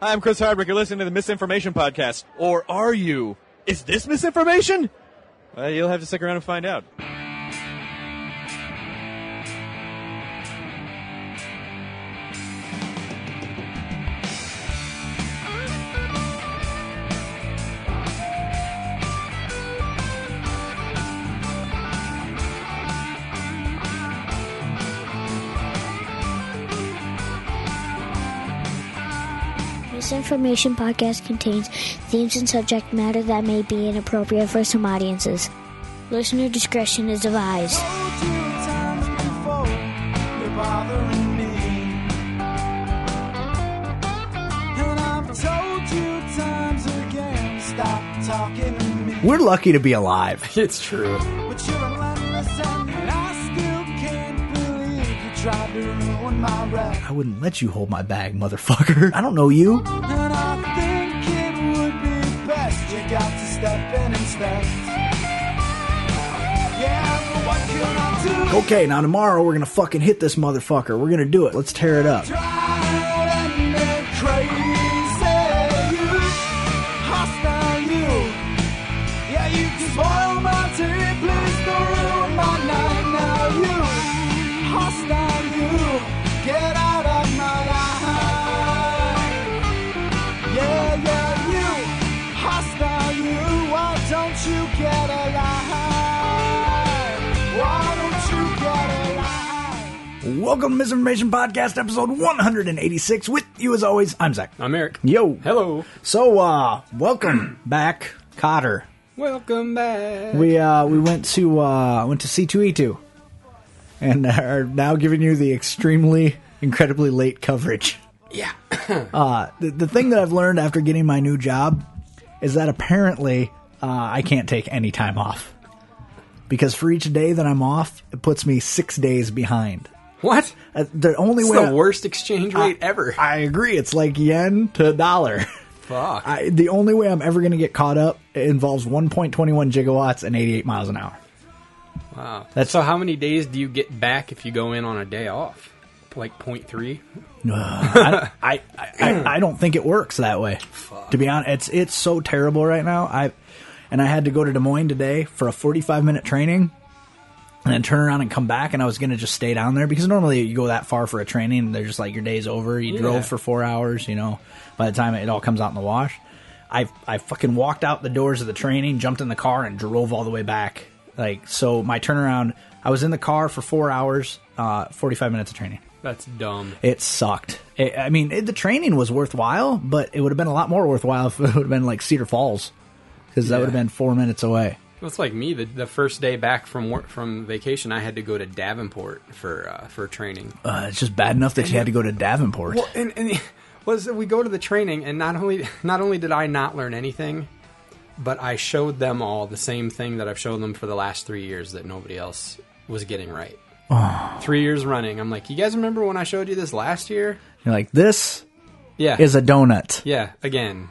Hi, I'm Chris Hardwick. You're listening to the Misinformation Podcast. Or are you? Is this misinformation? Well, you'll have to stick around and find out. Misinformation podcast contains themes and subject matter that may be inappropriate for some audiences. Listener discretion is advised. We're lucky to be alive. It's true. I wouldn't let you hold my bag, motherfucker. I don't know you. Okay, now tomorrow we're gonna fucking hit this motherfucker. We're gonna do it. Let's tear it up. Welcome to Misinformation Podcast, episode 186. With you, as always, I'm Zach. I'm Eric. Yo. Hello. So, uh, welcome back, Cotter. Welcome back. We uh, we went to uh, went to C two E two, and are now giving you the extremely, incredibly late coverage. yeah. Uh, the, the thing that I've learned after getting my new job is that apparently uh, I can't take any time off because for each day that I'm off, it puts me six days behind. What? Uh, the only It's way the worst exchange rate ever. I agree. It's like yen to dollar. Fuck. I, the only way I'm ever going to get caught up involves 1.21 gigawatts and 88 miles an hour. wow. that's- so how many days do you get back if you go in on a day off? Like 0.3? No, I, I, I, I don't think it works that way. Fuck. To be honest, it's it's so terrible right now. I and I had to go to Des Moines today for a 45 minute training, and then turn around and come back. And I was going to just stay down there because normally you go that far for a training, and they're just like your day's over. You Yeah. drove for four hours, you know. By the time it all comes out in the wash, I I fucking walked out the doors of the training, jumped in the car, and drove all the way back. Like so, my turnaround. I was in the car for four hours, uh, 45 minutes of training. That's dumb. It sucked. It, I mean, it, the training was worthwhile, but it would have been a lot more worthwhile if it would have been like Cedar Falls, because that Yeah. would have been four minutes away. It's like me. The, the first day back from work, from vacation, I had to go to Davenport for uh, for training. Uh, it's just bad enough that you had to go to Davenport. Well, and, and was we go to the training, and not only not only did I not learn anything, but I showed them all the same thing that I've shown them for the last three years that nobody else was getting right. Three years running, I'm like, you guys remember when I showed you this last year? You're like, this Yeah, is a donut. yeah. Again,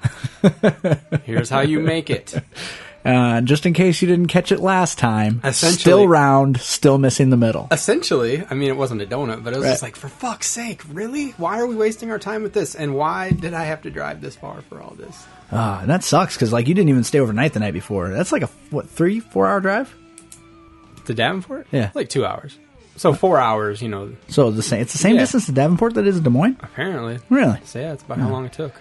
here's how you make it. Uh, just in case you didn't catch it last time, still round, still missing the middle. Essentially, I mean, it wasn't a donut, but it was just like, for fuck's sake, really? Why are we wasting our time with this? And why did I have to drive this far for all this? Uh, and that sucks because like you didn't even stay overnight the night before. That's like a what three four hour drive. To Davenport? Yeah. like two hours. So four hours, you know. So the same. It's the same Yeah. distance to Davenport that is Des Moines. Apparently, Really? so yeah, that's about how long it took.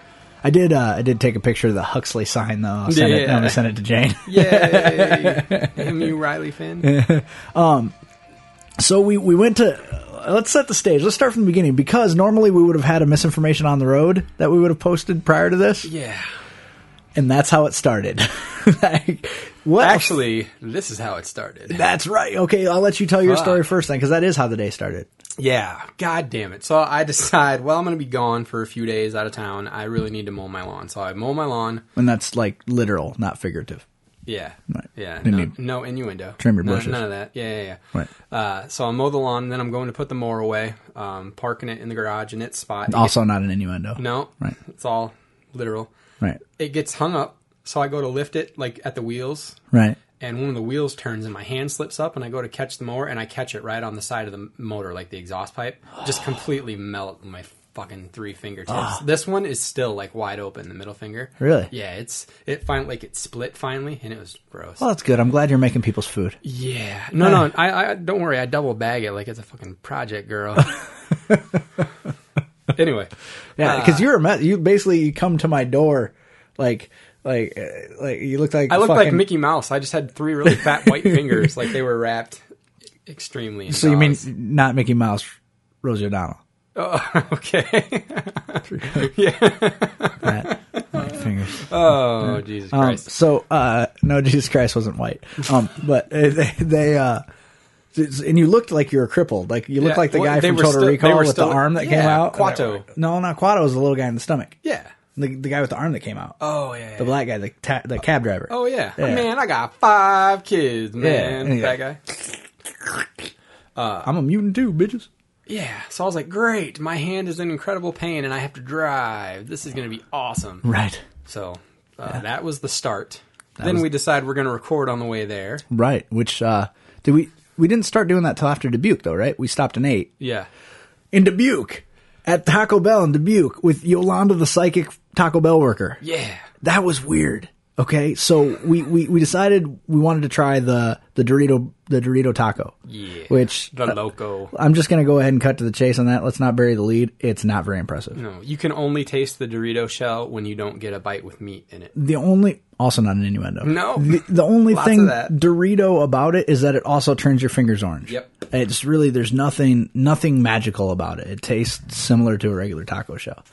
I did. Uh, I did take a picture of the Huxley sign though. I'll send it. Yeah. I'm gonna send it to Jane. Yay! Him, you Riley Finn. So we we went to. Let's set the stage. Let's start from the beginning because normally we would have had a misinformation on the road that we would have posted prior to this, Yeah. and that's how it started. like, what? Actually, this is how it started. that's right. Okay, I'll let you tell your Fuck. story first then, because that is how the day started. Yeah. God damn it. So I decide, well, I'm going to be gone for a few days out of town. I really need to mow my lawn. So I mow my lawn. And that's like literal, not figurative. Yeah. Right. Yeah. Didn't No, no innuendo. Trim your bushes. None of that. Yeah, yeah, yeah. Right. Uh, so I mow the lawn, then I'm going to put the mower away, um, parking it in the garage in its spot. It Also, not an innuendo. no. Right. It's all literal. Right. It gets hung up. So I go to lift it like at the wheels Right. And one of the wheels turns and my hand slips up and I go to catch the mower and I catch it right on the side of the motor, like the exhaust pipe. Just completely melt my fucking three fingertips. Ah. This one is still like wide open, the middle finger. Really? Yeah, it's it finally like it split finally, and it was gross. Well, that's good. I'm glad you're making people's food. yeah, no, no, I, I don't worry. I double bag it like it's a fucking project girl. anyway, Yeah, because uh, you're a me- you basically you come to my door like like uh, like you looked like I look like Mickey Mouse. I just had three really fat white fingers, like they were wrapped extremely. In So you mean not Mickey Mouse, Rosie O'Donnell? Oh, okay. Fat white fingers. Oh, Jesus Um, Christ. so uh, no, Jesus Christ wasn't white. Um, but they, they uh, and you looked like you were crippled. Like you looked Yeah, like the guy they from Total still- Recall with still- the arm that came out. Quato. No, not Quato. Was the little guy in the stomach. yeah. The, the guy with the arm that came out. Oh yeah. The black guy, the ta- the cab driver. Oh yeah. Yeah. Man, I got five kids, man. and that yeah. guy. I'm a mutant too, bitches. Yeah. So I was like, great. My hand is in incredible pain, and I have to drive. This is going to be awesome. Right. So uh, that was the start. then was- we decide we're going to record on the way there. Right. Which uh, did we? We didn't start doing that till after Dubuque, though, right? We stopped in eight Yeah. in Dubuque at Taco Bell in Dubuque with Yolanda, the psychic Taco Bell worker. Yeah. That was weird. Okay, so we, we, we decided we wanted to try the the Dorito the Dorito taco. Yeah. Which The uh, loco. I'm just gonna go ahead and cut to the chase on that. Let's not bury the lead. It's not very impressive. No, you can only taste the Dorito shell when you don't get a bite with meat in it. The only also not an innuendo. No. the, the only thing that. Dorito about it is that it also turns your fingers orange. Yep. It's really there's nothing nothing magical about it. It tastes similar to a regular taco shell.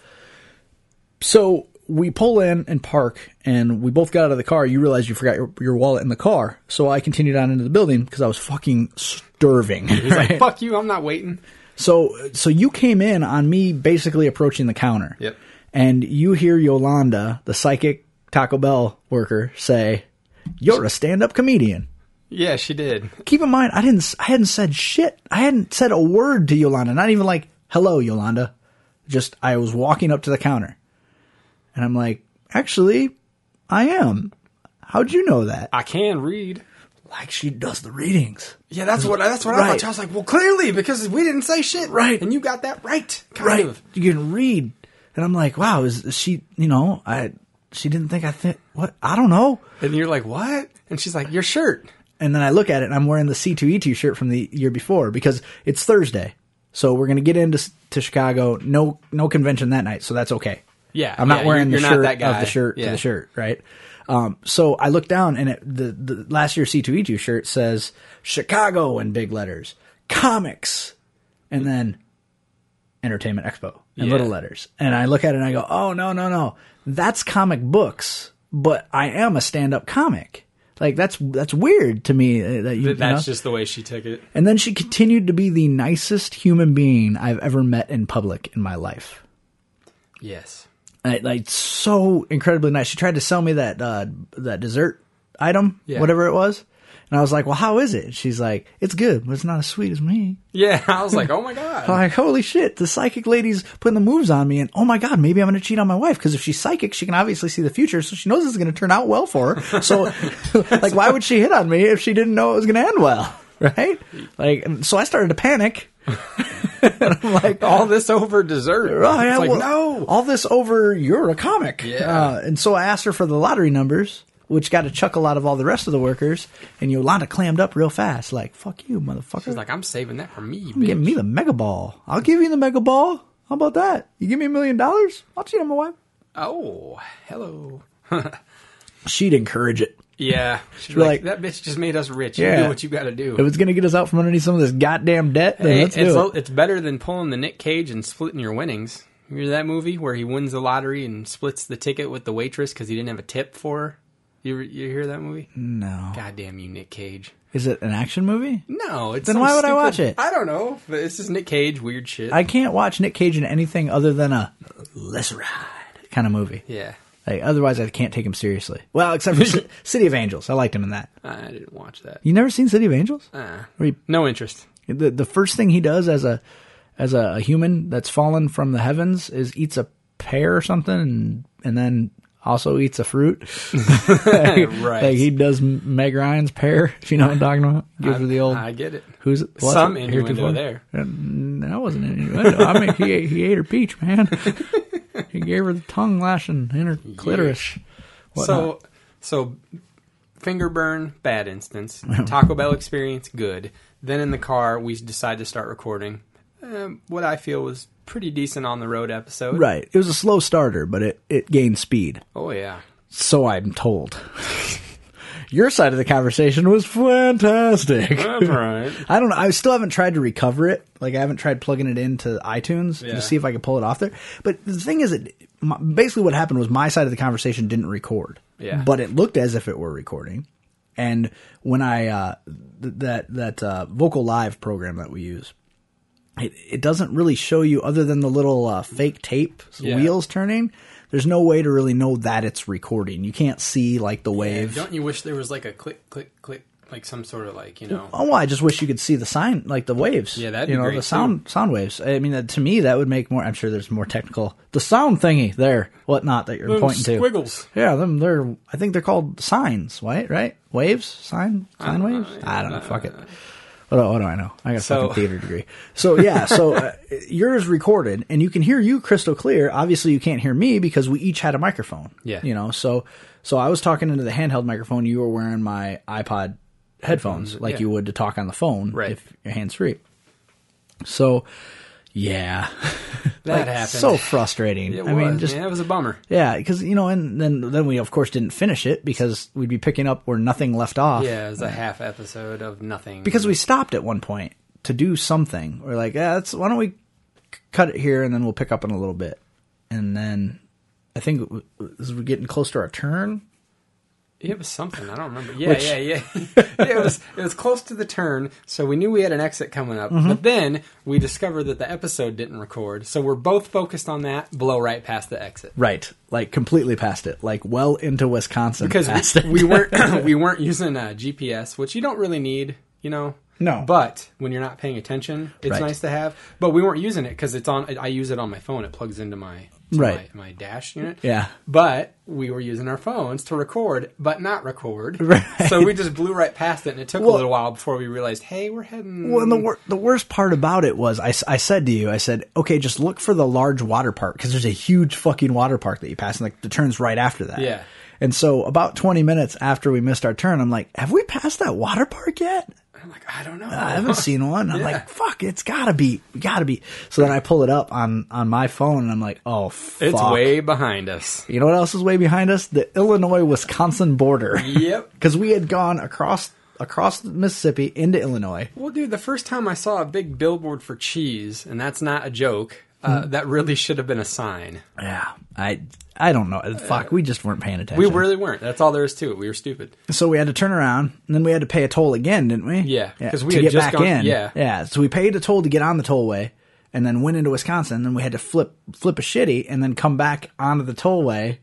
So we pull in and park, and we both got out of the car. You realize you forgot your, your wallet in the car. So I continued on into the building because I was fucking starving. He's like, fuck you, I'm not waiting. So so you came in on me basically approaching the counter. Yep. And you hear Yolanda, the psychic Taco Bell worker, say, "You're a stand-up comedian." Yeah, she did. Keep in mind, I didn't. I hadn't said shit. I hadn't said a word to Yolanda. Not even like "Hello, Yolanda." Just I was walking up to the counter, and I'm like, "Actually, I am." How'd you know that? I can read. Like she does the readings. Yeah, that's what that's what I thought. I was like, well, clearly because we didn't say shit, Right. And you got that right, kind right. of. You can read, and I'm like, wow, is, is she? You know, I she didn't think I think what I don't know. And you're like, what? And she's like, your shirt. And then I look at it, and I'm wearing the C2E2 shirt from the year before because it's Thursday, so we're gonna get into to Chicago. No, no convention that night, so that's okay. Yeah, I'm not yeah, wearing you're- the you're not shirt of the shirt to the shirt, right? Um, so I look down, and it, the the last year's C2E2 shirt says Chicago in big letters, comics, and then Entertainment Expo in Yeah. little letters. And I look at it and I go, oh, no, no, no. That's comic books, but I am a stand up comic. Like that's that's weird to me uh, that you, you That's know? just the way she took it. And then she continued to be the nicest human being I've ever met in public in my life. Yes. I, like so incredibly nice. She tried to sell me that uh, that dessert item, Yeah. whatever it was, and I was like, "Well, how is it?" And she's like, "It's good, but it's not as sweet as me." Yeah, I was like, oh my god. I'm like, holy shit, the psychic lady's putting the moves on me, and oh my god, maybe I'm going to cheat on my wife because if she's psychic, she can obviously see the future, so she knows it's going to turn out well for her. So, like, why would she hit on me if she didn't know it was going to end well, right? Like, so I started to panic. and I'm like, All this over dessert. Oh, it's like, well, no. All this over you're a comic. Yeah. Uh, and so I asked her for the lottery numbers, which got a chuckle out of all the rest of the workers. And Yolanda clammed up real fast, like, fuck you, motherfucker. She's like, I'm saving that for me, Give bitch. me the mega ball. I'll give you the mega ball. How about that? You give me a million dollars? I'll cheat on my wife. Oh, hello. She'd encourage it. Yeah. She's Like- like, that bitch just made us rich. You Yeah. do what you got to do. If it's going to get us out from underneath some of this goddamn debt, then Hey, let's it's, do it. it's better than pulling the Nick Cage and splitting your winnings. Remember that movie where he wins the lottery and splits the ticket with the waitress because he didn't have a tip for her? You, you hear that movie? No. Goddamn you, Nick Cage. Is it an action movie? No, it's Then why would I watch it? I don't know. But it's just Nick Cage, weird shit. I can't watch Nick Cage in anything other than a let's ride kind of movie. yeah, Like, otherwise, I can't take him seriously. Well, except for C- City of Angels. I liked him in that. I didn't watch that. You never seen City of Angels? Uh, he, no interest. the the first thing he does as a as a, a human that's fallen from the heavens is eats a pear or something, and, and then also eats a fruit. right. like he does Meg Ryan's pear. If you know what I'm talking about, gives her the old. I get it. Who's what's Some it? innuendo there. Uh, That wasn't an innuendo. I mean, he ate, he ate her peach, man. he gave her the tongue lashing in her clitoris. So, so finger burn, bad instance. Taco Bell experience, good. Then in the car, we decide to start recording. Um, what I feel was pretty decent on the road episode. Right. It was a slow starter, but it, it gained speed. Oh yeah. So I'm told. Your side of the conversation was fantastic. That's right. I don't know. I still haven't tried to recover it. Like I haven't tried plugging it into iTunes Yeah. to see if I could pull it off there. But the thing is, it my, basically what happened was my side of the conversation didn't record. Yeah. But it looked as if it were recording. And when I uh, th- that that uh, Vocal Live program that we use, it it doesn't really show you other than the little uh, fake tape Yeah. wheels turning. There's no way to really know that it's recording. You can't see like the Yeah, wave. don't you wish there was like a click, click, click, like some sort of like you know? Oh, well, I just wish you could see the sign, like the waves. Yeah, that'd you know the sound sound waves. I mean, that, to me, that would make more. I'm sure there's more technical. The sound thingy there, whatnot that you're Those pointing to. squiggles. Yeah, them. They're. I think they're called signs. Right? Right? Waves? Sign? Sign don't know. waves? I don't know. Fuck it. What do, what do I know? I got a So- fucking theater degree. So yeah, so uh, yours recorded, and you can hear you crystal clear. Obviously, you can't hear me because we each had a microphone. Yeah. you know. So so I was talking into the handheld microphone. You were wearing my iPod headphones, like yeah. you would to talk on the phone, Right. If your hands free. So, yeah, That Like, happened. So frustrating. It I was. mean, just man, it was a bummer. yeah, because you know, and then then we of course didn't finish it because we'd be picking up where nothing left off. Yeah, it was a half episode of nothing. because we stopped at one point to do something. We're like, yeah, that's, why don't we cut it here and then we'll pick up in a little bit. And then I think as we're getting close to our turn, It was something I don't remember. Yeah, Which- yeah, yeah. It was it was close to the turn, so we knew we had an exit coming up. Mm-hmm. But then we discovered that the episode didn't record, so we're both focused on that. Blow right past the exit right, like completely past it, like well into Wisconsin because we, we weren't we weren't using uh, GPS, which you don't really need, you know. No. but when you're not paying attention, it's Right. nice to have. But we weren't using it because it's on. I use it on my phone. It plugs into my Right. my, my dash unit. Yeah. But we were using our phones to record, but not record. Right. So we just blew right past it, and it took Well- a little while before we realized, hey, we're heading. Well, and the, wor- the worst part about it was I, I said to you, I said, okay, just look for the large water park because there's a huge fucking water park that you pass and like the turn's right after that. Yeah. And so about 20 minutes after we missed our turn, I'm like, have we passed that water park yet? I'm like, I don't know. I haven't seen one. I'm Yeah. like, fuck, it's gotta be, gotta be. So then I pull it up on, on my phone and I'm like, oh, fuck. It's way behind us. You know what else is way behind us? The Illinois Wisconsin border. Yep. Because we had gone across, across Mississippi into Illinois. Well, dude, the first time I saw a big billboard for cheese, and that's not a joke, uh, Hmm. that really should have been a sign. Yeah. I, I don't know. Fuck, we just weren't paying attention. We really weren't. That's all there is to it. We were stupid. So we had to turn around, and then we had to pay a toll again, didn't we? Yeah, 'cause we to had get just back gone- in. yeah. yeah. So we paid a toll to get on the tollway, and then went into Wisconsin. Then we had to flip flip a shitty, and then come back onto the tollway,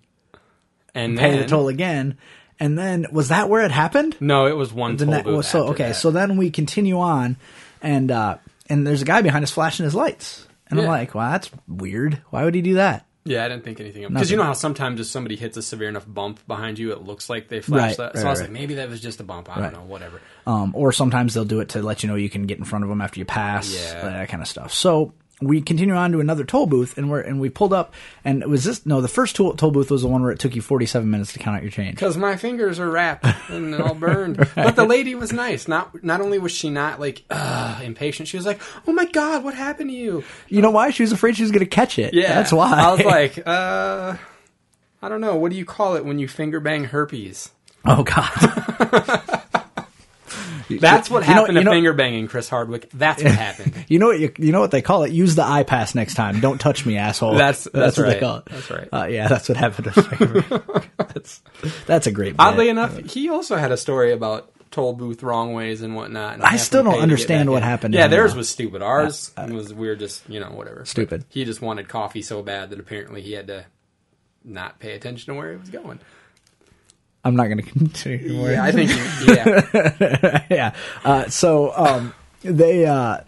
And pay then, the toll again, and then was that where it happened? No, it was one The toll booth well, so after okay, that. so then we continue on, and uh, and there's a guy behind us flashing his lights, and I'm Yeah. like, well, that's weird. Why would he do that? Yeah, I didn't think anything of it. Because you know how sometimes if somebody hits a severe enough bump behind you, it looks like they flashed Right, that. So right, I was right. like, maybe that was just a bump. I Right. don't know, whatever. Um, or sometimes they'll do it to let you know you can get in front of them after you pass, Yeah. that kind of stuff. So we continue on to another toll booth, and we're and we pulled up, and it was this? No, the first toll, toll booth was the one where it took you forty seven minutes to count out your change. Because my fingers are wrapped and all burned. But the lady was nice. Not not only was she not like uh, impatient, she was like, "Oh my god, what happened to you?" You know why? She was afraid she was going to catch it. Yeah, that's why. I was like, uh, I don't know. What do you call it when you finger bang herpes? oh god. That's what You know- happened you to know- finger banging Chris Hardwick. That's what happened. You know what? You, you know what they call it? Use the I-PASS next time. Don't touch me, asshole. That's- that's what they right. call it. That's right. Uh, yeah, that's what happened. To that's that's a great. Bit. Oddly enough, he also had a story about toll booth wrong ways and whatnot. and I still don't to understand what in. happened Yeah, theirs was stupid. Ours was we were just you know whatever Stupid. But he just wanted coffee so bad that apparently he had to not pay attention to where he was going. I'm not going to continue. Yeah, I think yeah. yeah. Uh, so um, they uh,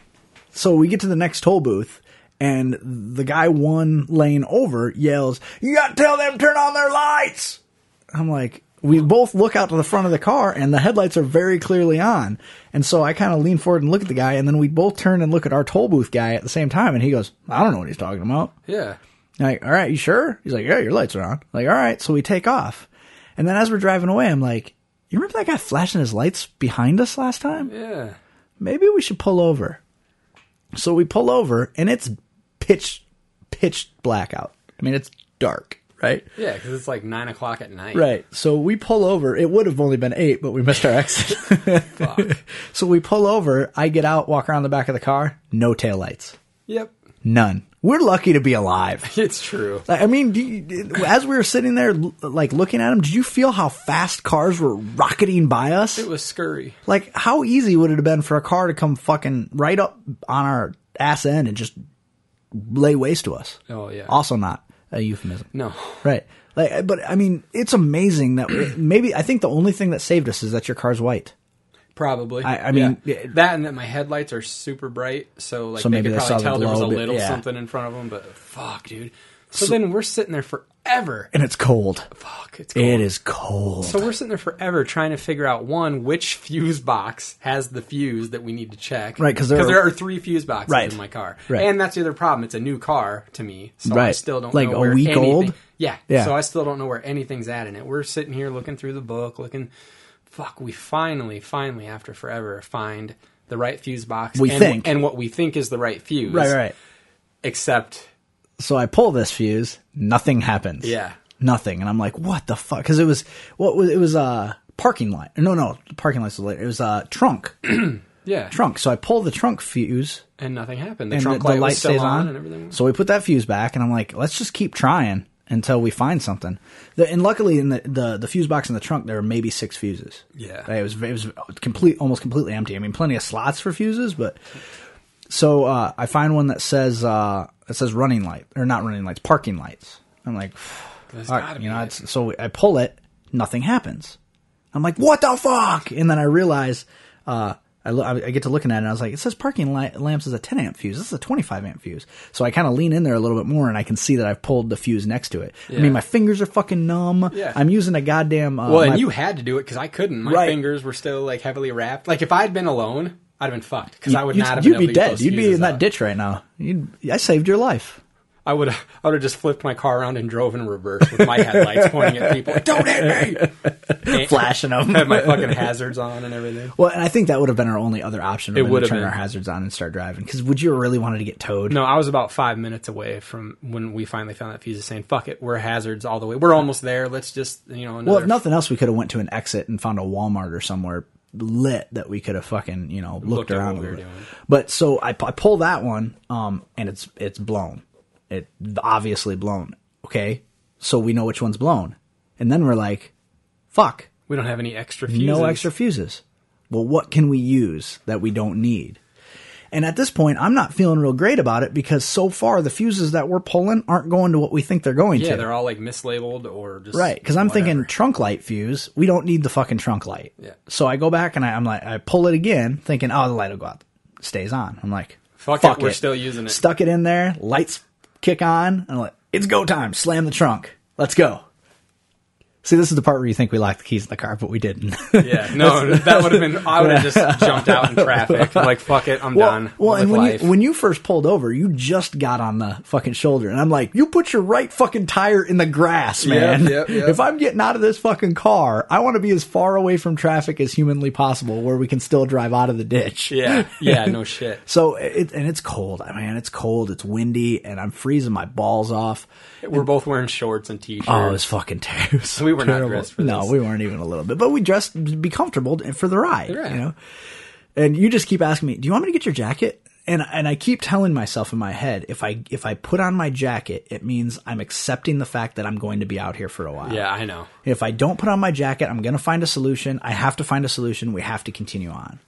so we get to the next toll booth, and the guy one lane over yells, "You got to tell them turn on their lights." I'm like, we both look out to the front of the car, and the headlights are very clearly on. And so I kind of lean forward and look at the guy, and then we both turn and look at our toll booth guy at the same time, and he goes, "I don't know what he's talking about." Yeah. Like, all right, you sure? He's like, yeah, your lights are on. Like, all right. So we take off. And then as we're driving away, I'm like, you remember that guy flashing his lights behind us last time? Yeah. Maybe we should pull over. So we pull over and it's pitch, pitch blackout. I mean, it's dark, right? Yeah, because it's like nine o'clock at night. Right. So we pull over. It would have only been eight, but we missed our exit. Fuck. so we pull over. I get out, walk around the back of the car. No taillights. yep. None. We're lucky to be alive. It's true. Like, I mean, you, as we were sitting there, like looking at them, did you feel how fast cars were rocketing by us? It was scurry. Like, how easy would it have been for a car to come fucking right up on our ass end and just lay waste to us? Oh yeah. Also, not a euphemism, No. right? Like, but I mean, it's amazing that maybe I think the only thing that saved us is that your car's white. Probably. I- I mean, Yeah. that and that my headlights are super bright, so like So they could they probably tell there was a little yeah. something in front of them. But fuck, dude. So, then we're sitting there forever. And it's cold. Fuck, it's cold. It is cold. So we're sitting there forever trying to figure out one which fuse box has the fuse that we need to check. Right, 'cause there there are three fuse boxes Right. in my car, Right. and that's the other problem. It's a new car to me, so I Right. still don't Like know a week anything- old? Yeah, Yeah. So I still don't know where anything's at in it. We're sitting here looking through the book, looking. Fuck, we finally, finally, after forever, find the right fuse box. We and, think. and what we think is the right fuse. right, right. Except, So I pull this fuse, nothing happens. yeah, nothing and i'm like what the fuck because it was what was it was a uh, parking light no no parking lights was later it was a uh, trunk yeah, trunk so i pull the trunk fuse and nothing happened. The trunk the, the light, light was still stays on, on, and everything. so we put that fuse back and i'm like let's just keep trying until we find something the, and luckily in the, the the fuse box in the trunk there were maybe six fuses Yeah. it was it was complete almost completely empty i mean plenty of slots for fuses but so uh, i find one that says uh it says running light or not running lights parking lights i'm like That's all right, you know, it. it's, so I pull it, nothing happens. I'm like, what the fuck? And then I realize, uh, I, lo- I get to looking at it and I was like, it says parking light lamps is a 10 amp fuse. This is a 25 amp fuse. So I kind of lean in there a little bit more and I can see that I've pulled the fuse next to it. I mean, my fingers are fucking numb. Yeah. I'm using a goddamn, uh, Well, my- and you had to do it because I couldn't. My Right. fingers were still like heavily wrapped. Like if I'd been alone, I'd have been fucked because I would not have You'd be to dead. You'd be in that out. ditch right now. You'd, I saved your life. I would have. I would have just flipped my car around and drove in reverse with my headlights pointing at people. Like, Don't hit me! Flashing them. Had my fucking hazards on and everything. Well, and I think that would have been our only other option. It would have turn been. our hazards on and start driving. Because would you really wanted to get towed? No, I was about five minutes away from when we finally found that fuse. Saying, "Fuck it, we're hazards all the way. We're almost there. Let's just you know." Another Well, if nothing else, we could have went to an exit and found a Walmart or somewhere lit that we could have fucking you know looked, Looked around. we. But so I, I pull that one, um, and it's it's blown. It obviously blown. Okay, so we know which one's blown, and then we're like, "Fuck, we don't have any extra fuses. no extra fuses." Well, what can we use that we don't need? And at this point, I'm not feeling real great about it because so far the fuses that we're pulling aren't going to what we think they're going Yeah, to. Yeah, they're all like mislabeled or just Right, because I'm thinking trunk light fuse. We don't need the fucking trunk light. Yeah. So I go back and I, I'm like, I pull it again, thinking, oh, the light will go out. Stays on. I'm like, Fuck it, we're still using it. Stuck it in there. Lights kick on. And I'm like, it's go time. Slam the trunk. Let's go. See, this is the part where you think we locked the keys in the car, but we didn't. Yeah, no, that would have been. I would have just jumped out in traffic. Like, fuck it, I'm well, done. well, and when life. you when you first pulled over, you just got on the fucking shoulder, and I'm like, you put your right fucking tire in the grass, man. yep, yep. If I'm getting out of this fucking car, I want to be as far away from traffic as humanly possible, where we can still drive out of the ditch. yeah, yeah, no shit. So it and it's cold, man. It's cold. It's windy, and I'm freezing my balls off. We're both wearing shorts and t-shirts. Oh, it was fucking terrible. So We were not dressed for No, this. we weren't even a little bit, but we dressed to be comfortable for the ride. Right. You know, and you just keep asking me, "Do you want me to get your jacket?" And and I keep telling myself in my head, if I if I put on my jacket, it means I'm accepting the fact that I'm going to be out here for a while. yeah, I know. If I don't put on my jacket, I'm going to find a solution. I have to find a solution. We have to continue on.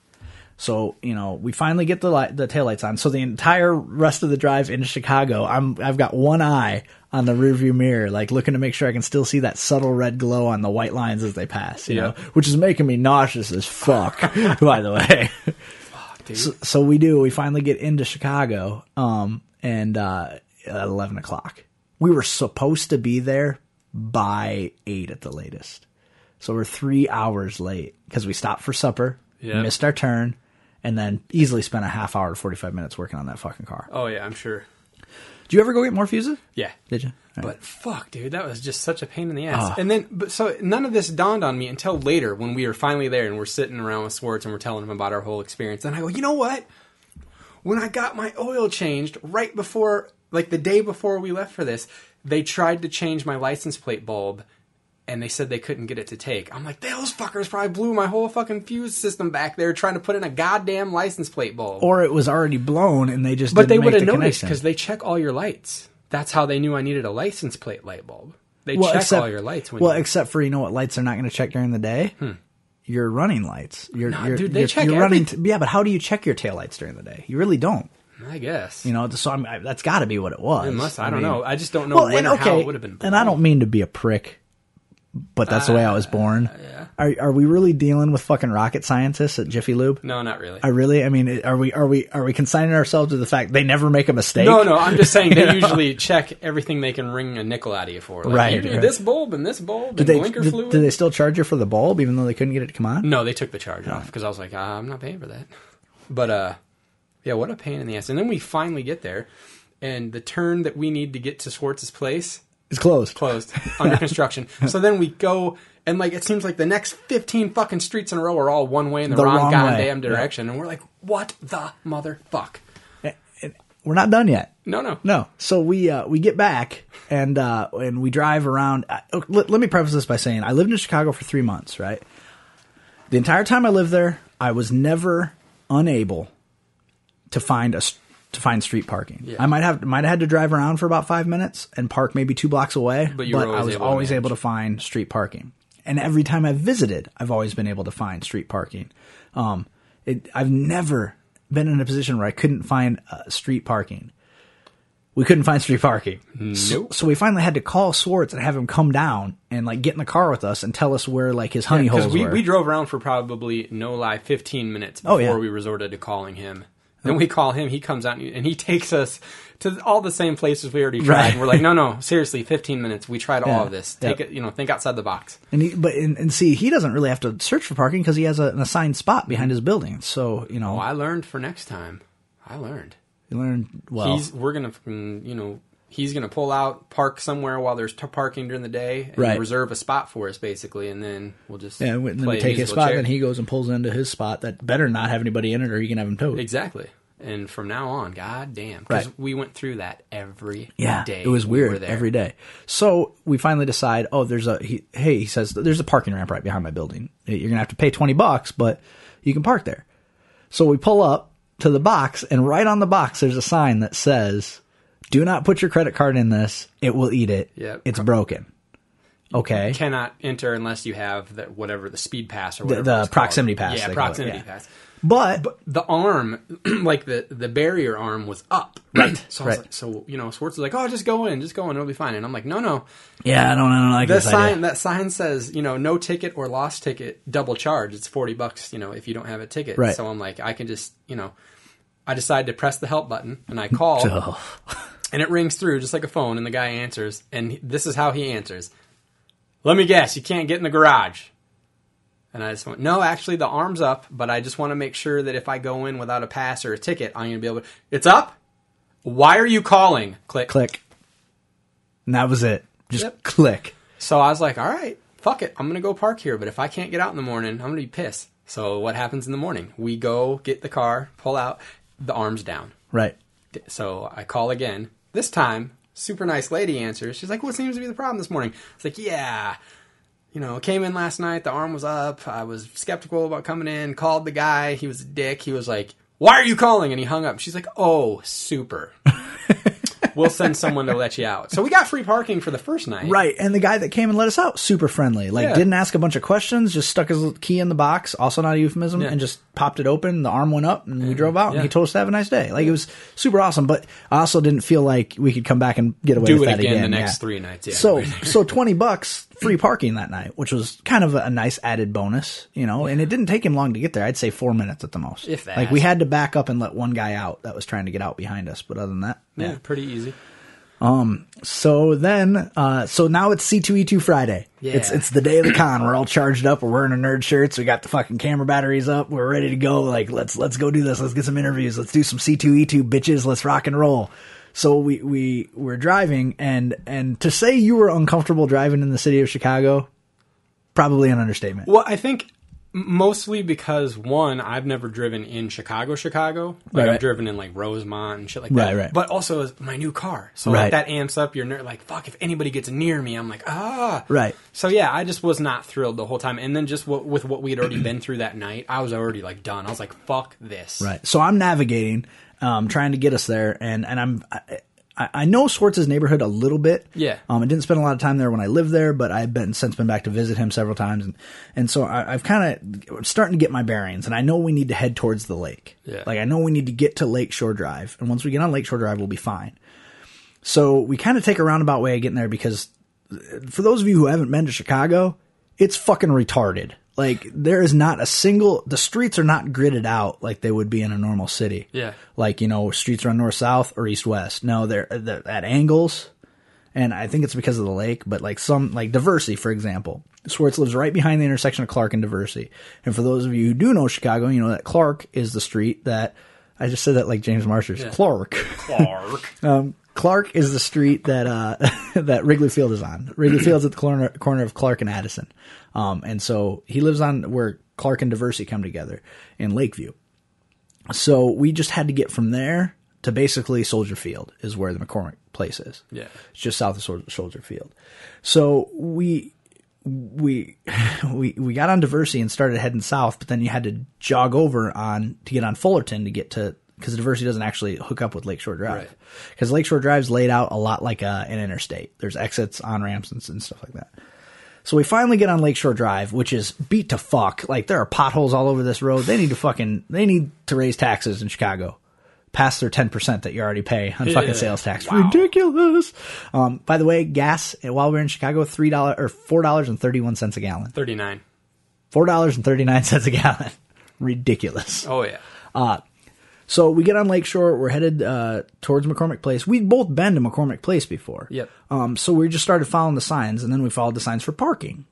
So you know, we finally get the light, the taillights on. So the entire rest of the drive into Chicago, I'm I've got one eye on the rearview mirror, like looking to make sure I can still see that subtle red glow on the white lines as they pass. You Yeah. know, which is making me nauseous as fuck. by the way. Dude. So, so we do. We finally get into Chicago, um, and uh, at eleven o'clock. We were supposed to be there by eight at the latest, so we're three hours late because we stopped for supper, Yep. missed our turn, and then easily spent a half hour to forty five minutes working on that fucking car. Oh yeah, I'm sure. Did you ever go get more fuses? Yeah. Did you? Right. But fuck, dude, that was just such a pain in the ass. Ah. And then, but so none of this dawned on me until later when we were finally there and we're sitting around with Swartz and we're telling him about our whole experience. And I go, you know what? When I got my oil changed right before, like the day before we left for this, they tried to change my license plate bulb. And they said they couldn't get it to take. I'm like, those fuckers probably blew my whole fucking fuse system back there trying to put in a goddamn license plate bulb. or it was already blown and they just But they would have the noticed because they check all your lights. That's how they knew I needed a license plate light bulb. They well, check except, all your lights. When well, you, except for you know what lights they're not going to check during the day. Hmm. Your running lights. Your, Nah, your, dude, they your- check your running. everything. yeah, but how do you check your taillights during the day? You really don't. I guess You know, so I'm, I, that's got to be what it was. must. I, don't mean- know. I just don't know Well, when and or how it would have been. and I don't mean to be a prick, but that's the way I was born. yeah. Are are we really dealing with fucking rocket scientists at Jiffy Lube? No, not really. I really, I mean, are we are we are we consigning ourselves to the fact they never make a mistake? no, no. I'm just saying they know? usually check everything they can wring a nickel out of you for. Like, Right, You need right. this bulb and this bulb Did and they blinker did, fluid. did they still charge you for the bulb even though they couldn't get it to come on? No, they took the charge off because I was like, ah, I'm not paying for that. But uh, yeah, what a pain in the ass. And then we finally get there, and the turn that we need to get to Schwartz's place It's closed. closed under construction. So then we go and like it seems like the next 15 fucking streets in a row are all one way in the, The wrong, wrong way. goddamn Yeah. direction and we're like what the motherfuck. We're not done yet. No, no. No. So we uh, we get back and uh, and we drive around. Oh, let, let me preface this by saying I lived in Chicago for three months. Right. The entire time I lived there, I was never unable to find a s- to find street parking. Yeah. I might have might have had to drive around for about five minutes and park maybe two blocks away. But you were I was able to always able to find street parking. And every time I've visited, I've always been able to find street parking. Um, it, I've never been in a position where I couldn't find uh, street parking. We couldn't find street parking. So, Nope. so we finally had to call Swartz and have him come down and like get in the car with us and tell us where like his honey Because holes we, were. we drove around for probably no lie 15 minutes Oh, before yeah. we resorted to calling him. Then we call him, he comes out and he, takes us to all the same places we already tried. Right. We're like, no, no, seriously, 15 minutes. We tried Yeah. all of this. Take Yeah. it, you know, think outside the box. and he, but and, and see, he doesn't really have to search for parking because he has a, an assigned spot behind his building. So you know, Oh, I learned for next time. I learned. you learned well. he's we're gonna you know he's gonna pull out park somewhere while there's t- parking during the day and Right. reserve a spot for us basically and then we'll just yeah, and then we a take his spot, chair. and he goes and pulls into his spot that better not have anybody in it, or he can have him towed. exactly and from now on god damn because Right. we went through that every day. Yeah, it was we weird there. every day. So we finally decide. Oh, there's a he, hey. He says there's a parking ramp right behind my building. You're gonna have to pay twenty bucks, but you can park there. So we pull up to the box, and right on the box there's a sign that says, "Do not put your credit card in this. It will eat it. Yep. It's broken." Okay. cannot enter unless you have the whatever the speed pass or The- whatever the it's called. proximity pass, yeah they call it, proximity yeah. pass But, the arm, like the the barrier arm, was up. Right. So I was right. like, so you know, Swartz was like, "Oh, just go in, just go in, it'll be fine." And I'm like, "No, no, yeah, I don't, I don't like that this sign idea. that sign says you know no ticket or lost ticket double charge it's 40 bucks you know if you don't have a ticket Right. so i'm like i can just you know i decided to press the help button and i call. and it rings through just like a phone and the guy answers and this is how he answers let me guess you can't get in the garage and i just went no actually the arm's up but i just want to make sure that if i go in without a pass or a ticket i'm going to be able to it's up why are you calling click Click. And that was it. Just Yep. click. So I was like, all right, fuck it. I'm going to go park here. But if I can't get out in the morning, I'm going to be pissed. So what happens in the morning? We go get the car, pull out, the arm's down. Right. So I call again. This time, super nice lady answers. She's like, what seems to be the problem this morning? It's like, yeah. You know, came in last night, the arm was up. I was skeptical about coming in, called the guy. He was a dick. He was like, why are you calling? And he hung up. She's like, oh, super. we'll send someone to let you out. So we got free parking for the first night. Right, and the guy that came and let us out, super friendly. Like, Yeah. didn't ask a bunch of questions, just stuck his key in the box, also not a euphemism, Yeah. and just popped it open, the arm went up, and we drove out. And he told us to have a nice day. Like it was super awesome. But I also didn't feel like we could come back and get away Do with it that again, again. the next yeah. three nights. Yeah. So so twenty bucks free parking that night, which was kind of a, a nice added bonus, you know. And it didn't take him long to get there. I'd say four minutes at the most. If that. Like we had to back up and let one guy out that was trying to get out behind us. But other than that, yeah, pretty easy. So then, uh, so now it's C2E2 Friday. Yeah. It's, it's the day of the con. We're all charged up. We're wearing our nerd shirts. We got the fucking camera batteries up. We're ready to go. Like, let's, let's go do this. Let's get some interviews. Let's do some C2E2 bitches. Let's rock and roll. So we, we were driving and, and to say you were uncomfortable driving in the city of Chicago, probably an understatement. Well, I think mostly because one, I've never driven in Chicago, Chicago. Like Right, I've driven in like Rosemont and shit like that. right. right. But also my new car, so Right. like that amps up your ner- like fuck. If anybody gets near me, I'm like ah. Right. So yeah, I just was not thrilled the whole time. And then just what, with what we had already been through that night, I was already like done. I was like fuck this. Right. So I'm navigating, um, trying to get us there, and and I'm. I, I I know Swartz's neighborhood a little bit. Yeah. Um, I didn't spend a lot of time there when I lived there, but I've been since been back to visit him several times, and and so I, I've kind of starting to get my bearings, and I know we need to head towards the lake. Yeah. Like I know we need to get to Lakeshore Drive, and once we get on Lakeshore Drive, we'll be fine. So we kind of take a roundabout way of getting there because for those of you who haven't been to Chicago, it's fucking retarded. Like there is not a single the streets are not gridded out like they would be in a normal city. Yeah. Like, you know, streets run north south or east west. No, they're, they're at angles. And I think it's because of the lake, but like some like Diversey, for example. Swartz lives right behind the intersection of Clark and Diversey. And for those of you who do know Chicago, you know that Clark is the street that I just said that like James Marshall. Clark. Clark. Um, Clark is the street that uh, that Wrigley Field is on. Wrigley Field's at the corner corner of Clark and Addison, um, and so he lives on where Clark and Diversey come together in Lakeview. So we just had to get from there to basically Soldier Field is where the McCormick place is. Yeah. it's just south of Soldier Field. So we we we we got on Diversey and started heading south, but then you had to jog over on to get on Fullerton to get to because Diversey doesn't actually hook up with Lakeshore Drive Because Right. Lakeshore Drive's laid out a lot like a, an interstate. There's exits, on ramps, and, and stuff like that. So we finally get on Lakeshore Drive, which is beat to fuck. Like there are potholes all over this road. They need to fucking they need to raise taxes in Chicago. Past their ten percent that you already pay on fucking sales tax. Wow. Ridiculous. Um, by the way, gas uh, while we we're in Chicago, three dollars or four dollars and thirty one cents a gallon. Thirty nine. Four dollars and thirty nine cents a gallon. Ridiculous. Oh yeah. So we get on Lakeshore. We're headed uh, towards McCormick Place. We'd both been to McCormick Place before. Yep. Um, so we just started following the signs, and then we followed the signs for parking.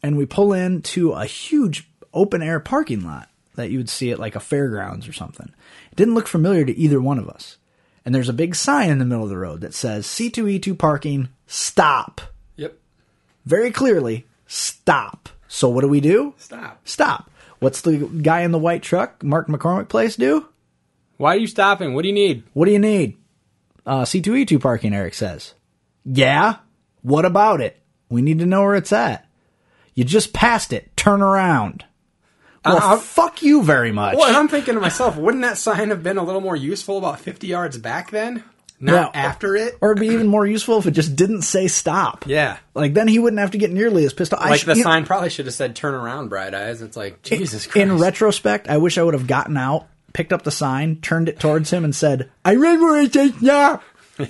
And we pull into a huge open air parking lot that you would see at like a fairgrounds or something. It didn't look familiar to either one of us. And there's a big sign in the middle of the road that says C2E2 parking, stop. Yep. Very clearly, stop. So what do we do? Stop. Stop. What's the guy in the white truck, Mark McCormick Place, do? Why are you stopping? What do you need? What do you need? Uh, C2E2 parking, Eric says. Yeah? What about it? We need to know where it's at. You just passed it. Turn around. Well, Uh, fuck you very much. Well, and I'm thinking to myself, wouldn't that sign have been a little more useful about 50 yards back then? Not Yeah. after it? or it'd be even more useful if it just didn't say stop. Yeah. Like, then he wouldn't have to get nearly as pissed off. I Like sh- the sign probably should have said "Turn around, bright eyes." It's like Jesus Christ. In retrospect, I wish I would have gotten out, picked up the sign, turned it towards him, and said, I read where it says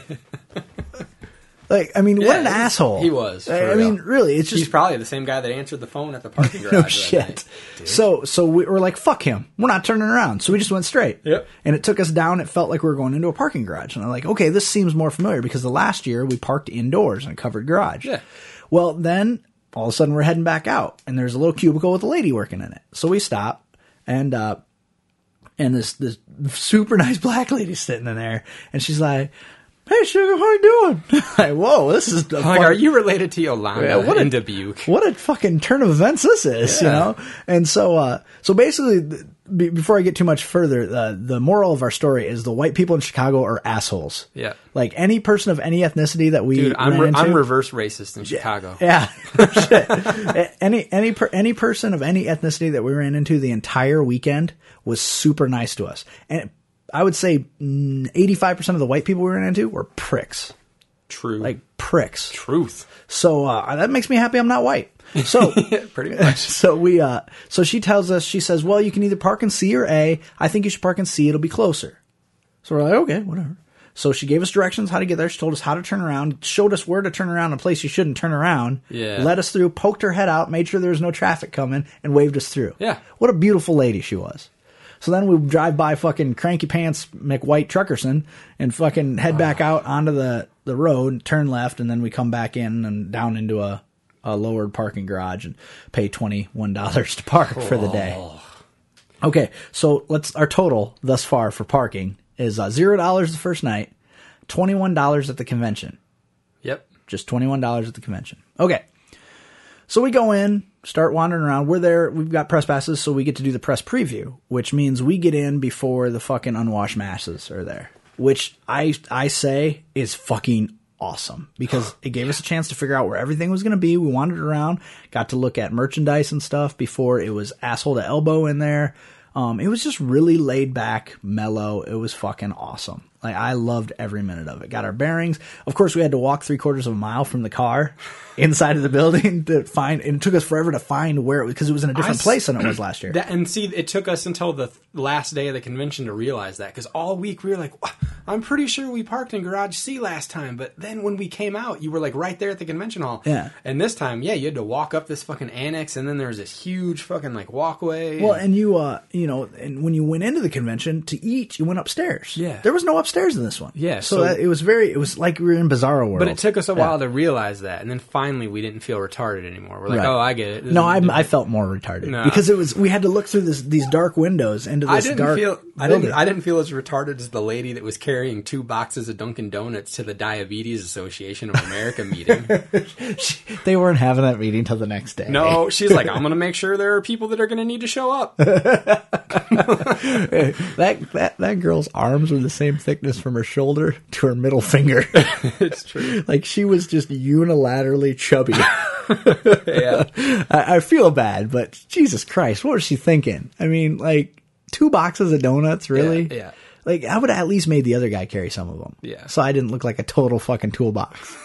like, I mean, what an asshole. he was, I real. mean, really, it's just he's probably the same guy that answered the phone at the parking garage. no shit. night. So so we were like, fuck him. We're not turning around. So we just went straight. Yep. And it took us down. It felt like we were going into a parking garage. And I'm like, okay, this seems more familiar because the last year we parked indoors in a covered garage. Yeah. Well, then all of a sudden we're heading back out and there's a little cubicle with a lady working in it. So we stop and uh and this this super nice black lady sitting in there and she's like, Hey sugar, how you doing? like, whoa, this is the Like, are you related to Yolanda Yeah, what a- in Dubuque? what a fucking turn of events this is, you know? And so, uh, so basically, th- be, before I get too much further, uh, the moral of our story is the white people in Chicago are assholes. Yeah. Like any person of any ethnicity that we Dude, I'm, ran re- into, I'm reverse racist in Chicago. yeah, Shit. Any any per, any person of any ethnicity that we ran into the entire weekend was super nice to us, and I would say eighty five percent of the white people we ran into were pricks, True. like pricks. truth. So uh, that makes me happy I'm not white. So Pretty much. so we uh so she tells us she says, "Well, you can either park in C or A. I think you should park in C. It'll be closer." So we're like, "Okay, whatever." So she gave us directions how to get there. She told us how to turn around, showed us where to turn around, a place you shouldn't turn around. Yeah. Led us through, poked her head out, made sure there was no traffic coming, and waved us through. Yeah. What a beautiful lady she was. So then we drive by fucking cranky pants McWhite Truckerson and fucking head back out onto the, the road, turn left, and then we come back in and down into a, a lowered parking garage and pay twenty one dollars to park for the day. Okay, so let's our total thus far for parking is uh, zero dollars the first night, twenty one dollars at the convention Yep. just $21 at the convention. Okay. So we go in, start wandering around. We're there. We've got press passes, so we get to do the press preview, which means we get in before the fucking unwashed masses are there, which I I say is fucking awesome because it gave us a chance to figure out where everything was going to be. We wandered around, got to look at merchandise and stuff before it was asshole to elbow in there. Um, it was just really laid back, mellow. It was fucking awesome. Like I loved every minute of it. Got our bearings. Of course, we had to walk three quarters of a mile from the car inside of the building to find. And it took us forever to find where it was because it was in a different I place than it was last year. That, and see, it took us until the th- last day of the convention to realize that because all week we were like, I'm pretty sure we parked in Garage C last time, but then when we came out, you were like right there at the convention hall. Yeah. And this time, yeah, you had to walk up this fucking annex, and then there was this huge fucking like walkway. Well, and you, uh, you know, and when you went into the convention to eat, you went upstairs. Yeah. there was no upstairs in this one. Yeah, so, so- that, it was very, it was like we were in Bizarro World. but it took us a Yeah. while to realize that, and then finally we didn't feel retarded anymore. We're like, Right. oh, I get it. This No, is- I, I felt more retarded No. because it was we had to look through this these dark windows into this I didn't dark. feel. I didn't. I didn't feel as retarded as the lady that was carrying two boxes of Dunkin' Donuts to the Diabetes Association of America meeting. they weren't having that meeting till the next day. No, she's like, I'm going to make sure there are people that are going to need to show up. that that that girl's arms were the same thickness from her shoulder to her middle finger. it's true. like she was just unilaterally chubby. Yeah. I, I feel bad, but Jesus Christ, what was she thinking? I mean, like two boxes of donuts, really? Yeah, yeah. Like I would have at least made the other guy carry some of them. Yeah. So I didn't look like a total fucking toolbox.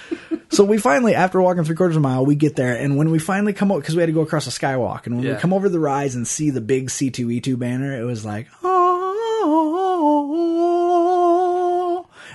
so we finally, after walking three quarters of a mile, we get there, and when we finally come out, because we had to go across a skywalk, and when we come over the rise and see the big C two E two banner, it was like, oh,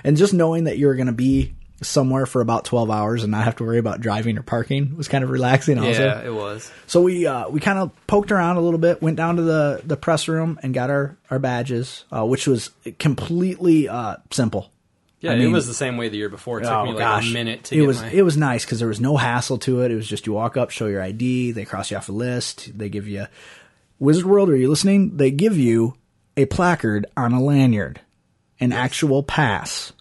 and just knowing that you're going to be somewhere for about 12 hours and not have to worry about driving or parking was kind of relaxing also. Yeah, it was. So we uh, we kind of poked around a little bit, went down to the, the press room and got our, our badges, uh, which was completely uh, simple. Yeah, I it was the same way the year before. It took Oh me like gosh, a minute to it get was my. it was nice because there was no hassle to it. It was just you walk up, show your ID, they cross you off a list, they give you Wizard World. Are you listening? They give you a placard on a lanyard, an actual pass,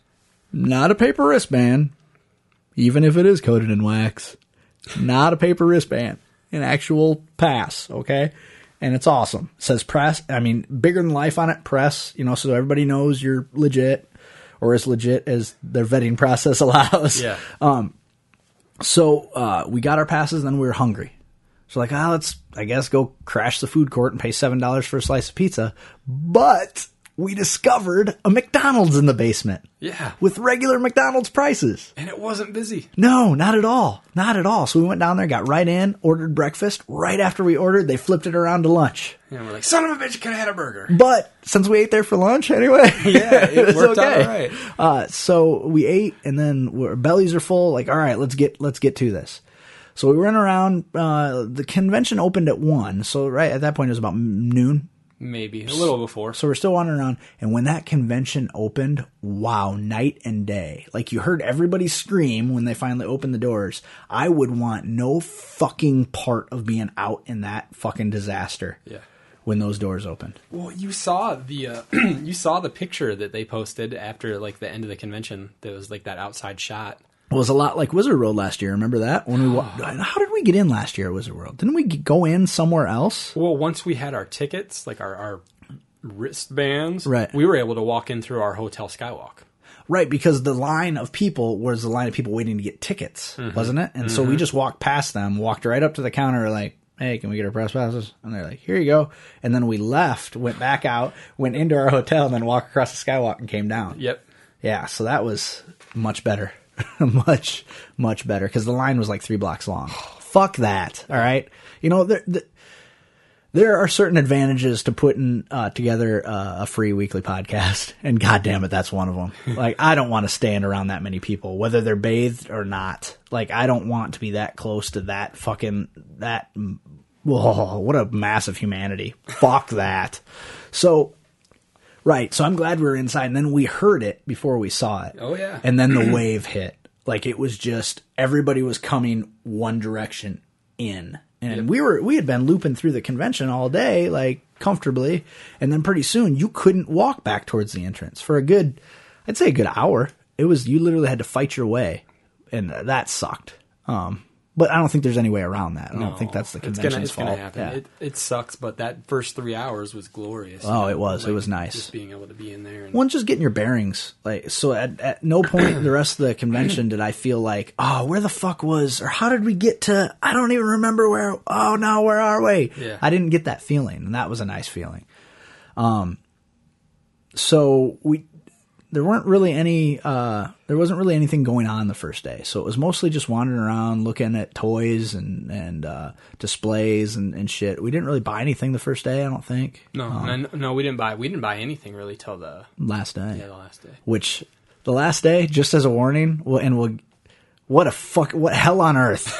not a paper wristband, even if it is coated in wax. Not a paper wristband, an actual pass. Okay. And it's awesome. It says press. I mean, bigger than life on it. Press. You know, so everybody knows you're legit, or as legit as their vetting process allows. yeah. So uh, we got our passes, and then we were hungry. So like, ah, let's I guess go crash the food court and pay seven dollars for a slice of pizza. But we discovered a McDonald's in the basement yeah. with regular McDonald's prices. And it wasn't busy. No, not at all. Not at all. So we went down there, got right in, ordered breakfast. Right after we ordered, they flipped it around to lunch. And we're like, son of a bitch, you could have had a burger. But since we ate there for lunch anyway, Yeah, it was worked out all right. Uh, so we ate, and then our bellies are full. Like, all right, let's get let's get to this. So we went around. Uh, the convention opened at one, so right at that point it was about noon. Maybe a little before. So we're still wandering around, and when that convention opened, wow, night and day. Like you heard everybody scream when they finally opened the doors. I would want no fucking part of being out in that fucking disaster. Yeah. When those doors opened. Well, you saw the uh, you saw the picture that they posted after like the end of the convention. That was like that outside shot. It was a lot like Wizard World last year. Remember that? When we wa- how did we get in last year at Wizard World? Didn't we go in somewhere else? Well, once we had our tickets, like our, our wristbands, Right. we were able to walk in through our hotel skywalk. Right, because the line of people was the line of people waiting to get tickets, mm-hmm. wasn't it? And so we mm-hmm. just walked past them, walked right up to the counter, like, "Hey, can we get our press passes?" And they're like, "Here you go." And then we left, went back out, went into our hotel, and then walked across the skywalk and came down. Yep. Yeah, so that was much better, much much better because the line was like three blocks long. Fuck that. All right. You know, there, there, are certain advantages to putting uh, together uh, a free weekly podcast, and goddamn it, that's one of them. like, I don't want to stand around that many people, whether they're bathed or not. Like, I don't want to be that close to that fucking that. Whoa, what a mass of humanity! Fuck that. So, right. So I'm glad we were inside, and then we heard it before we saw it. Oh, yeah. And then the wave hit. Like it was just everybody was coming one direction in. And we were we had been looping through the convention all day, like comfortably, and then pretty soon you couldn't walk back towards the entrance for a good I'd say a good hour. It was you literally had to fight your way. And that sucked. Um but I don't think there's any way around that. I don't think that's the It's convention's gonna, it's fault. gonna happen. It, it sucks, but that first three hours was glorious. Oh, it was. It was nice. Just being able to be in there. And, One, just getting your bearings. Like, so at, at no point the rest of the convention did I feel like, oh, where the fuck was, or how did we get to, I don't even remember where, oh no, where are we? Yeah. I didn't get that feeling, and that was a nice feeling. Um, so we, there weren't really any, uh, there wasn't really anything going on the first day. So it was mostly just wandering around, looking at toys and, and, uh, displays and, and shit. We didn't really buy anything the first day, I don't think. no, no, no, we didn't buy. We didn't buy anything really till the Last day. yeah the last day. which the last day, just as a warning, well, and we'll, what a fuck, what hell on earth.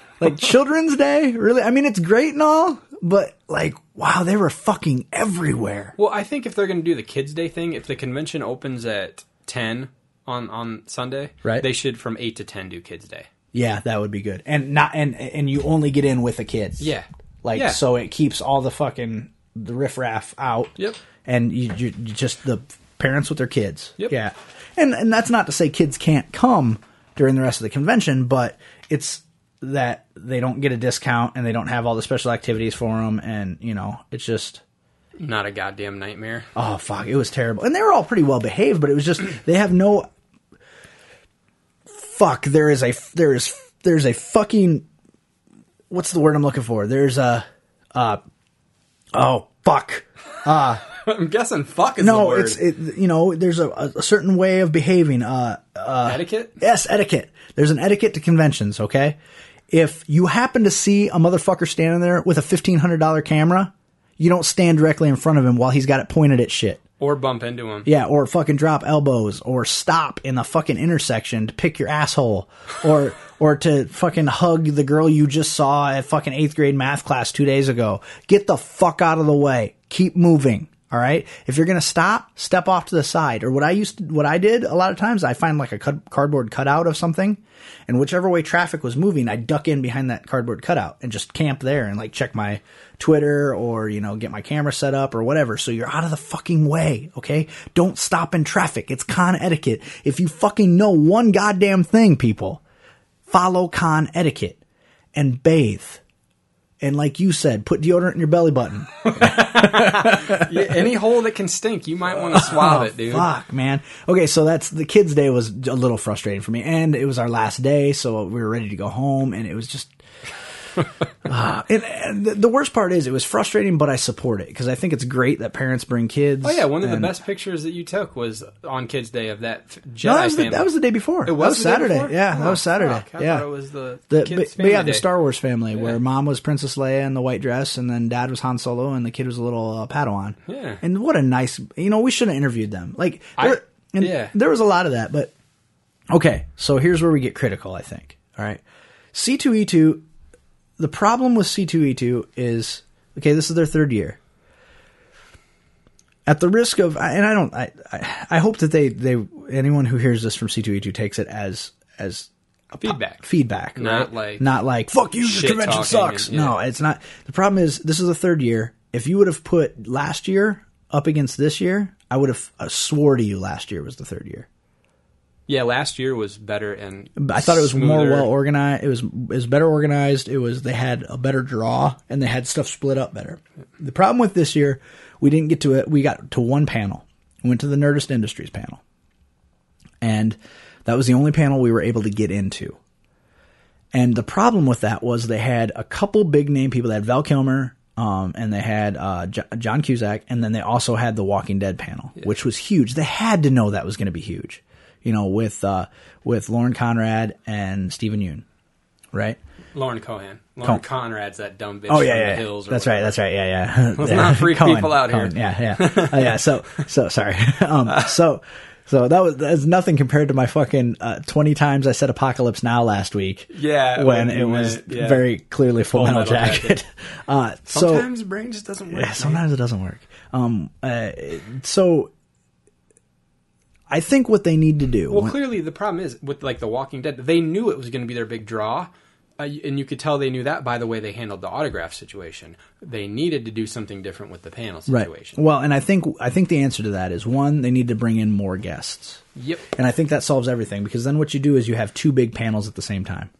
like Children's Day, really? I mean, it's great and all, but like, wow, they were fucking everywhere. Well, I think if they're going to do the Kids Day thing, if the convention opens at ten on on Sunday, Right. they should from eight to ten do Kids Day. Yeah, that would be good. And not, and, and you only get in with the kids. Yeah. Like, Yeah. so it keeps all the fucking, the riffraff out. Yep. And you, you, you just the parents with their kids. Yep. Yeah. And, and that's not to say kids can't come during the rest of the convention, but it's that they don't get a discount and they don't have all the special activities for them. And, you know, it's just, Not a goddamn nightmare. Oh fuck, it was terrible. And they were all pretty well behaved, but it was just they have no fuck, there is a there is there's a fucking what's the word I'm looking for? There's a uh oh fuck. I'm guessing fuck is the No, it's it, you know, there's a, a certain way of behaving. Uh etiquette. Yes, etiquette. There's an etiquette to conventions, okay? If you happen to see a motherfucker standing there with a $1500 camera, you don't stand directly in front of him while he's got it pointed at shit. Or bump into him. Yeah, or fucking drop elbows, or stop in the fucking intersection to pick your asshole, or or to fucking hug the girl you just saw at fucking eighth grade math class two days ago. Get the fuck out of the way. Keep moving. All right. If you're gonna stop, step off to the side. Or what I used, to, what I did a lot of times, I find like a cud- cardboard cutout of something, and whichever way traffic was moving, I duck in behind that cardboard cutout and just camp there and like check my Twitter or you know get my camera set up or whatever. So you're out of the fucking way. Okay. Don't stop in traffic. It's con etiquette. If you fucking know one goddamn thing, people, follow con etiquette and bathe. And like you said, put deodorant in your belly button. Yeah, any hole that can stink, you might want to oh, swab it, dude. Oh, Fuck, man. Okay, so that's the kids' day was a little frustrating for me, and it was our last day, so we were ready to go home, and it was just. Ah, and, and the- worst part is, it was frustrating, but I support it because I think it's great that parents bring kids. Oh yeah, one of the best pictures that you took was on Kids Day of that Jedi No, that was, the, that was the day before. It that was was Saturday. Yeah, that Oh, was Saturday. fuck. I yeah, thought it was the the kids' but, but yeah, the. Star Wars family where mom was Princess Leia in the white dress, and then dad was Han Solo, and the kid was a little uh, Padawan. Yeah. and what a nice. You know, we should have interviewed them. Like, I- there, and yeah. there was a lot of that, but okay. So here's where we get critical. I think. All right, C two E two. The problem with C two E two is okay. This is their third year at the risk of and I don't I I, I hope that they they anyone who hears this from C2E2 takes it as as a po- Feedback. feedback Not right? like not like fuck you your convention sucks and- yeah. no it's not the problem is this is the third year if you would have put last year up against this year I would have uh, swore to you last year was the third year Yeah, last year was better and I thought it was more well organized. It was it was better organized. It was they had a better draw and they had stuff split up better. The problem with this year, we didn't get to it. We got to one panel. We went to the Nerdist Industries panel, and that was the only panel we were able to get into. And the problem with that was they had a couple big name people. They had Val Kilmer, um, and they had uh, J- John Cusack, and then they also had the Walking Dead panel, which was huge. They had to know that was going to be huge, you know, with uh, with Lauren Conrad and Steven Yeun. right? Lauren Cohen. Lauren Cohen. Conrad's that dumb bitch Oh yeah, yeah, the yeah. hills. That's whatever. right. That's right. Yeah, yeah. Let's Yeah. not freak Cohen, people out Cohen, here. Yeah, yeah, oh, yeah. So, so sorry. um, so, so that was that's nothing compared to my fucking uh, twenty times I said Apocalypse Now last week. Yeah, when when it was meant- yeah. very clearly Full, Metal, Metal Jacket. Jacket. Uh, so Sometimes brain just doesn't work. yeah, sometimes it doesn't work. Um, uh, so I think what they need to do. Well, when- clearly the problem is with like The Walking Dead. They knew it was going to be their big draw, uh, and you could tell they knew that by the way they handled the autograph situation. They needed to do something different with the panel situation. Well, and I think I think the answer to that is one, they need to bring in more guests. Yep. And I think that solves everything because then what you do is you have two big panels at the same time.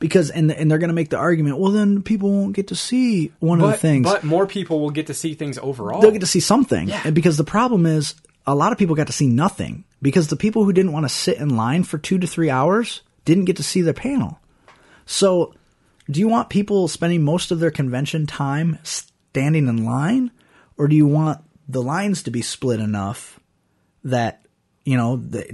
Because and and they're going to make the argument, well then people won't get to see one of the things. but more people will get to see things overall. They'll get to see something. Yeah. And because the problem is a lot of people got to see nothing because the people who didn't want to sit in line for 2 to 3 hours didn't get to see their panel. So, do you want people spending most of their convention time standing in line or do you want the lines to be split enough that you know that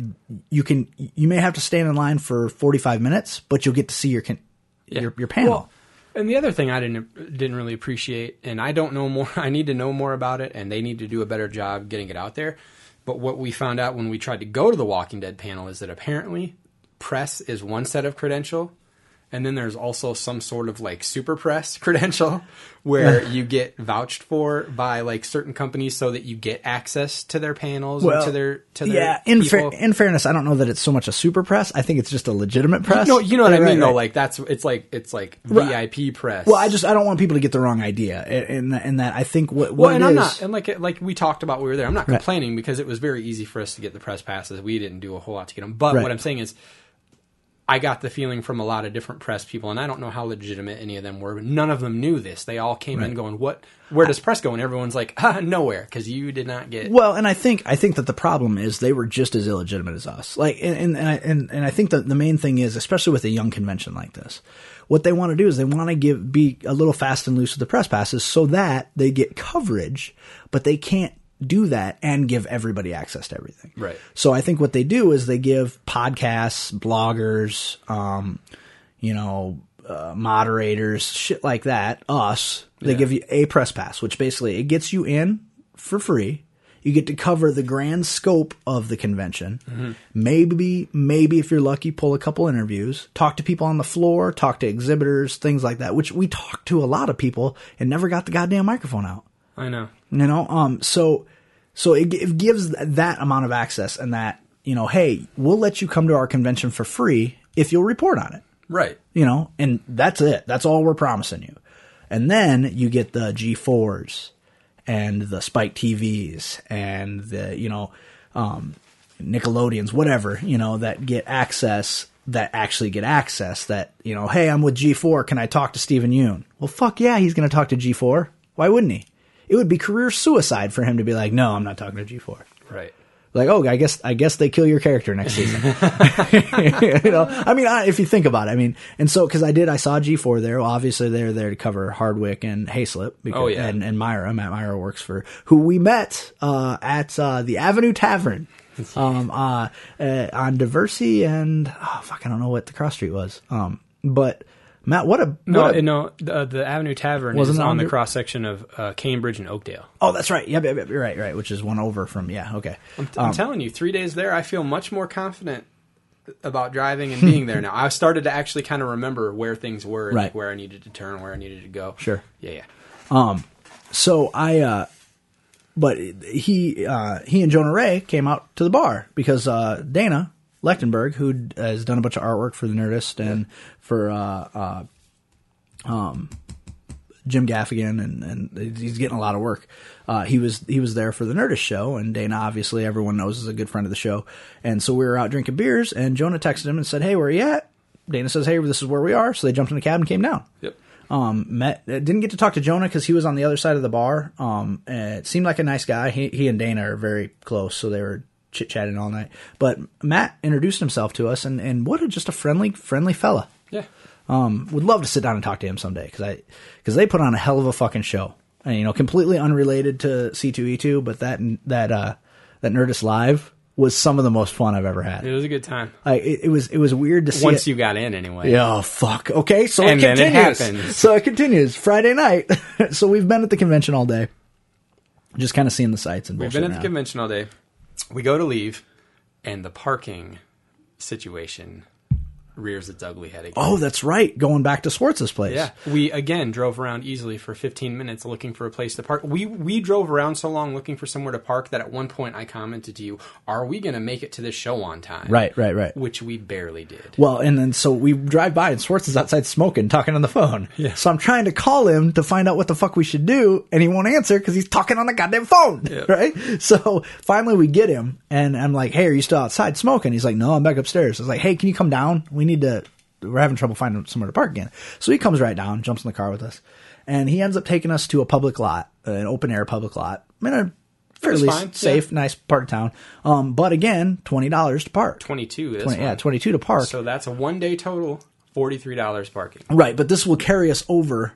you can you may have to stand in line for 45 minutes but you'll get to see your con- Yeah. your your panel. Well, and the other thing I didn't didn't really appreciate, and I don't know more. I need to know more about it, and they need to do a better job getting it out there. But what we found out when we tried to go to the Walking Dead panel is that apparently press is one set of credential, and then there's also some sort of like super press credential where you get vouched for by like certain companies so that you get access to their panels and to their to their yeah. In, fair, in fairness, I don't know that it's so much a super press. I think it's just a legitimate press. no, you know what Right, I mean right, though. right. Like that's it's like it's like. VIP press. well, I just I don't want people to get the wrong idea, in in that I think what what Well, and I'm is- not, and like like we talked about, when we were there. I'm not complaining because it was very easy for us to get the press passes. We didn't do a whole lot to get them. But what I'm saying is, I got the feeling from a lot of different press people, and I don't know how legitimate any of them were. But none of them knew this. They all came in going, "What? Where does press go?" And everyone's like, ah, "Nowhere," because you did not get. Well, and I think I think that the problem is they were just as illegitimate as us. Like, and and and I, and, and I think that the main thing is, especially with a young convention like this, what they want to do is they want to give be a little fast and loose with the press passes so that they get coverage, but they can't do that and give everybody access to everything. Right. So I think what they do is they give podcasts, bloggers, um, you know, uh, moderators, shit like that, us, they Yeah. give you a press pass, which basically it gets you in for free. You get to cover the grand scope of the convention. Maybe, maybe if you're lucky, pull a couple interviews, talk to people on the floor, talk to exhibitors, things like that. Which we talked to a lot of people and never got the goddamn microphone out. I know. You know, um, so so it, it gives that amount of access and that you know, hey, we'll let you come to our convention for free if you'll report on it. Right. You know, and that's it. That's all we're promising you. And then you get the G4s and the Spike TVs and the you know, um, Nickelodeons, whatever you know that get access. That actually get access. That you know, hey, I'm with G4. Can I talk to Steven Yeun? Well, fuck yeah, he's going to talk to G4. Why wouldn't he? It would be career suicide for him to be like, no, I'm not talking to G4. Right. Like, oh, I guess I guess they kill your character next season. you know, I mean, I, if you think about it, I mean, and so because I did, I saw G four there. Well, obviously, they're there to cover Hardwick and Hayslip. Because, Oh, yeah. and, and Mira, Matt Mira works for who we met uh, at uh, the Avenue Tavern. Um, uh, uh, on Diversey and oh fuck, I don't know what the cross street was. Um, but Matt, what a No, what a- no. The, the Avenue Tavern is on on the cross section of uh, Cambridge and Oakdale. oh, that's right. Yep, yep, yep, you're right, right. Which is one over from yeah. Okay, I'm, I'm telling you, three days there, I feel much more confident about driving and being there now. I started to actually kind of remember where things were, Right. where I needed to turn, where I needed to go. Sure. Yeah, yeah. Um, so I, uh, but he, uh, he and Jonah Ray came out to the bar because, uh, Dana Lechtenberg, who has done a bunch of artwork for the Nerdist and for, uh, uh, um, Jim Gaffigan and, and he's getting a lot of work. Uh, he was, he was there for the Nerdist show and Dana, obviously everyone knows is a good friend of the show. And so we were out drinking beers and Jonah texted him and said, Hey, where are you at? Dana says, Hey, this is where we are. So they jumped in the cab and came down Yep. um, met didn't get to talk to Jonah because he was on the other side of the bar. Um, it seemed like a nice guy. He he and Dana are very close, so they were chit chatting all night. But Matt introduced himself to us, and and what a just a friendly friendly fella. Yeah. Um, would love to sit down and talk to him someday because I because they put on a hell of a fucking show. And, you know, completely unrelated to C two E two, but that that uh that Nerdist Live was some of the most fun I've ever had. It was a good time. Like it, it was it was weird to see Once it. you got in, anyway. Yeah, oh, fuck. Okay, so And it then it continues. happens. So it continues. Friday night. so we've been at the convention all day, just kind of seeing the sights and We've been at the convention all day. We go to leave, and the parking situation rears its ugly head again. Oh, that's right. Going back to Swartz's place. Yeah, we again drove around easily for 15 minutes looking for a place to park. We we drove around so long looking for somewhere to park that at one point I commented to you, "Are we going to make it to this show on time?" Right, right, right. Which we barely did. Well, and then so we drive by and Swartz is outside smoking, talking on the phone. Yeah. So I'm trying to call him to find out what the fuck we should do, and he won't answer because he's talking on the goddamn phone. Yeah. Right. So finally we get him, and I'm like, "Hey, are you still outside smoking?" He's like, "No, I'm back upstairs." I was like, "Hey, can you come down? We need to. We're having trouble finding somewhere to park again." So he comes right down, jumps in the car with us, and he ends up taking us to a public lot, an open air public lot, in a fairly fine, safe, yeah. nice part of town. Um, but again, twenty dollars to park. 22. This 20 yeah, twenty two to park. So that's a one day total, forty-three dollars parking. Right, but this will carry us over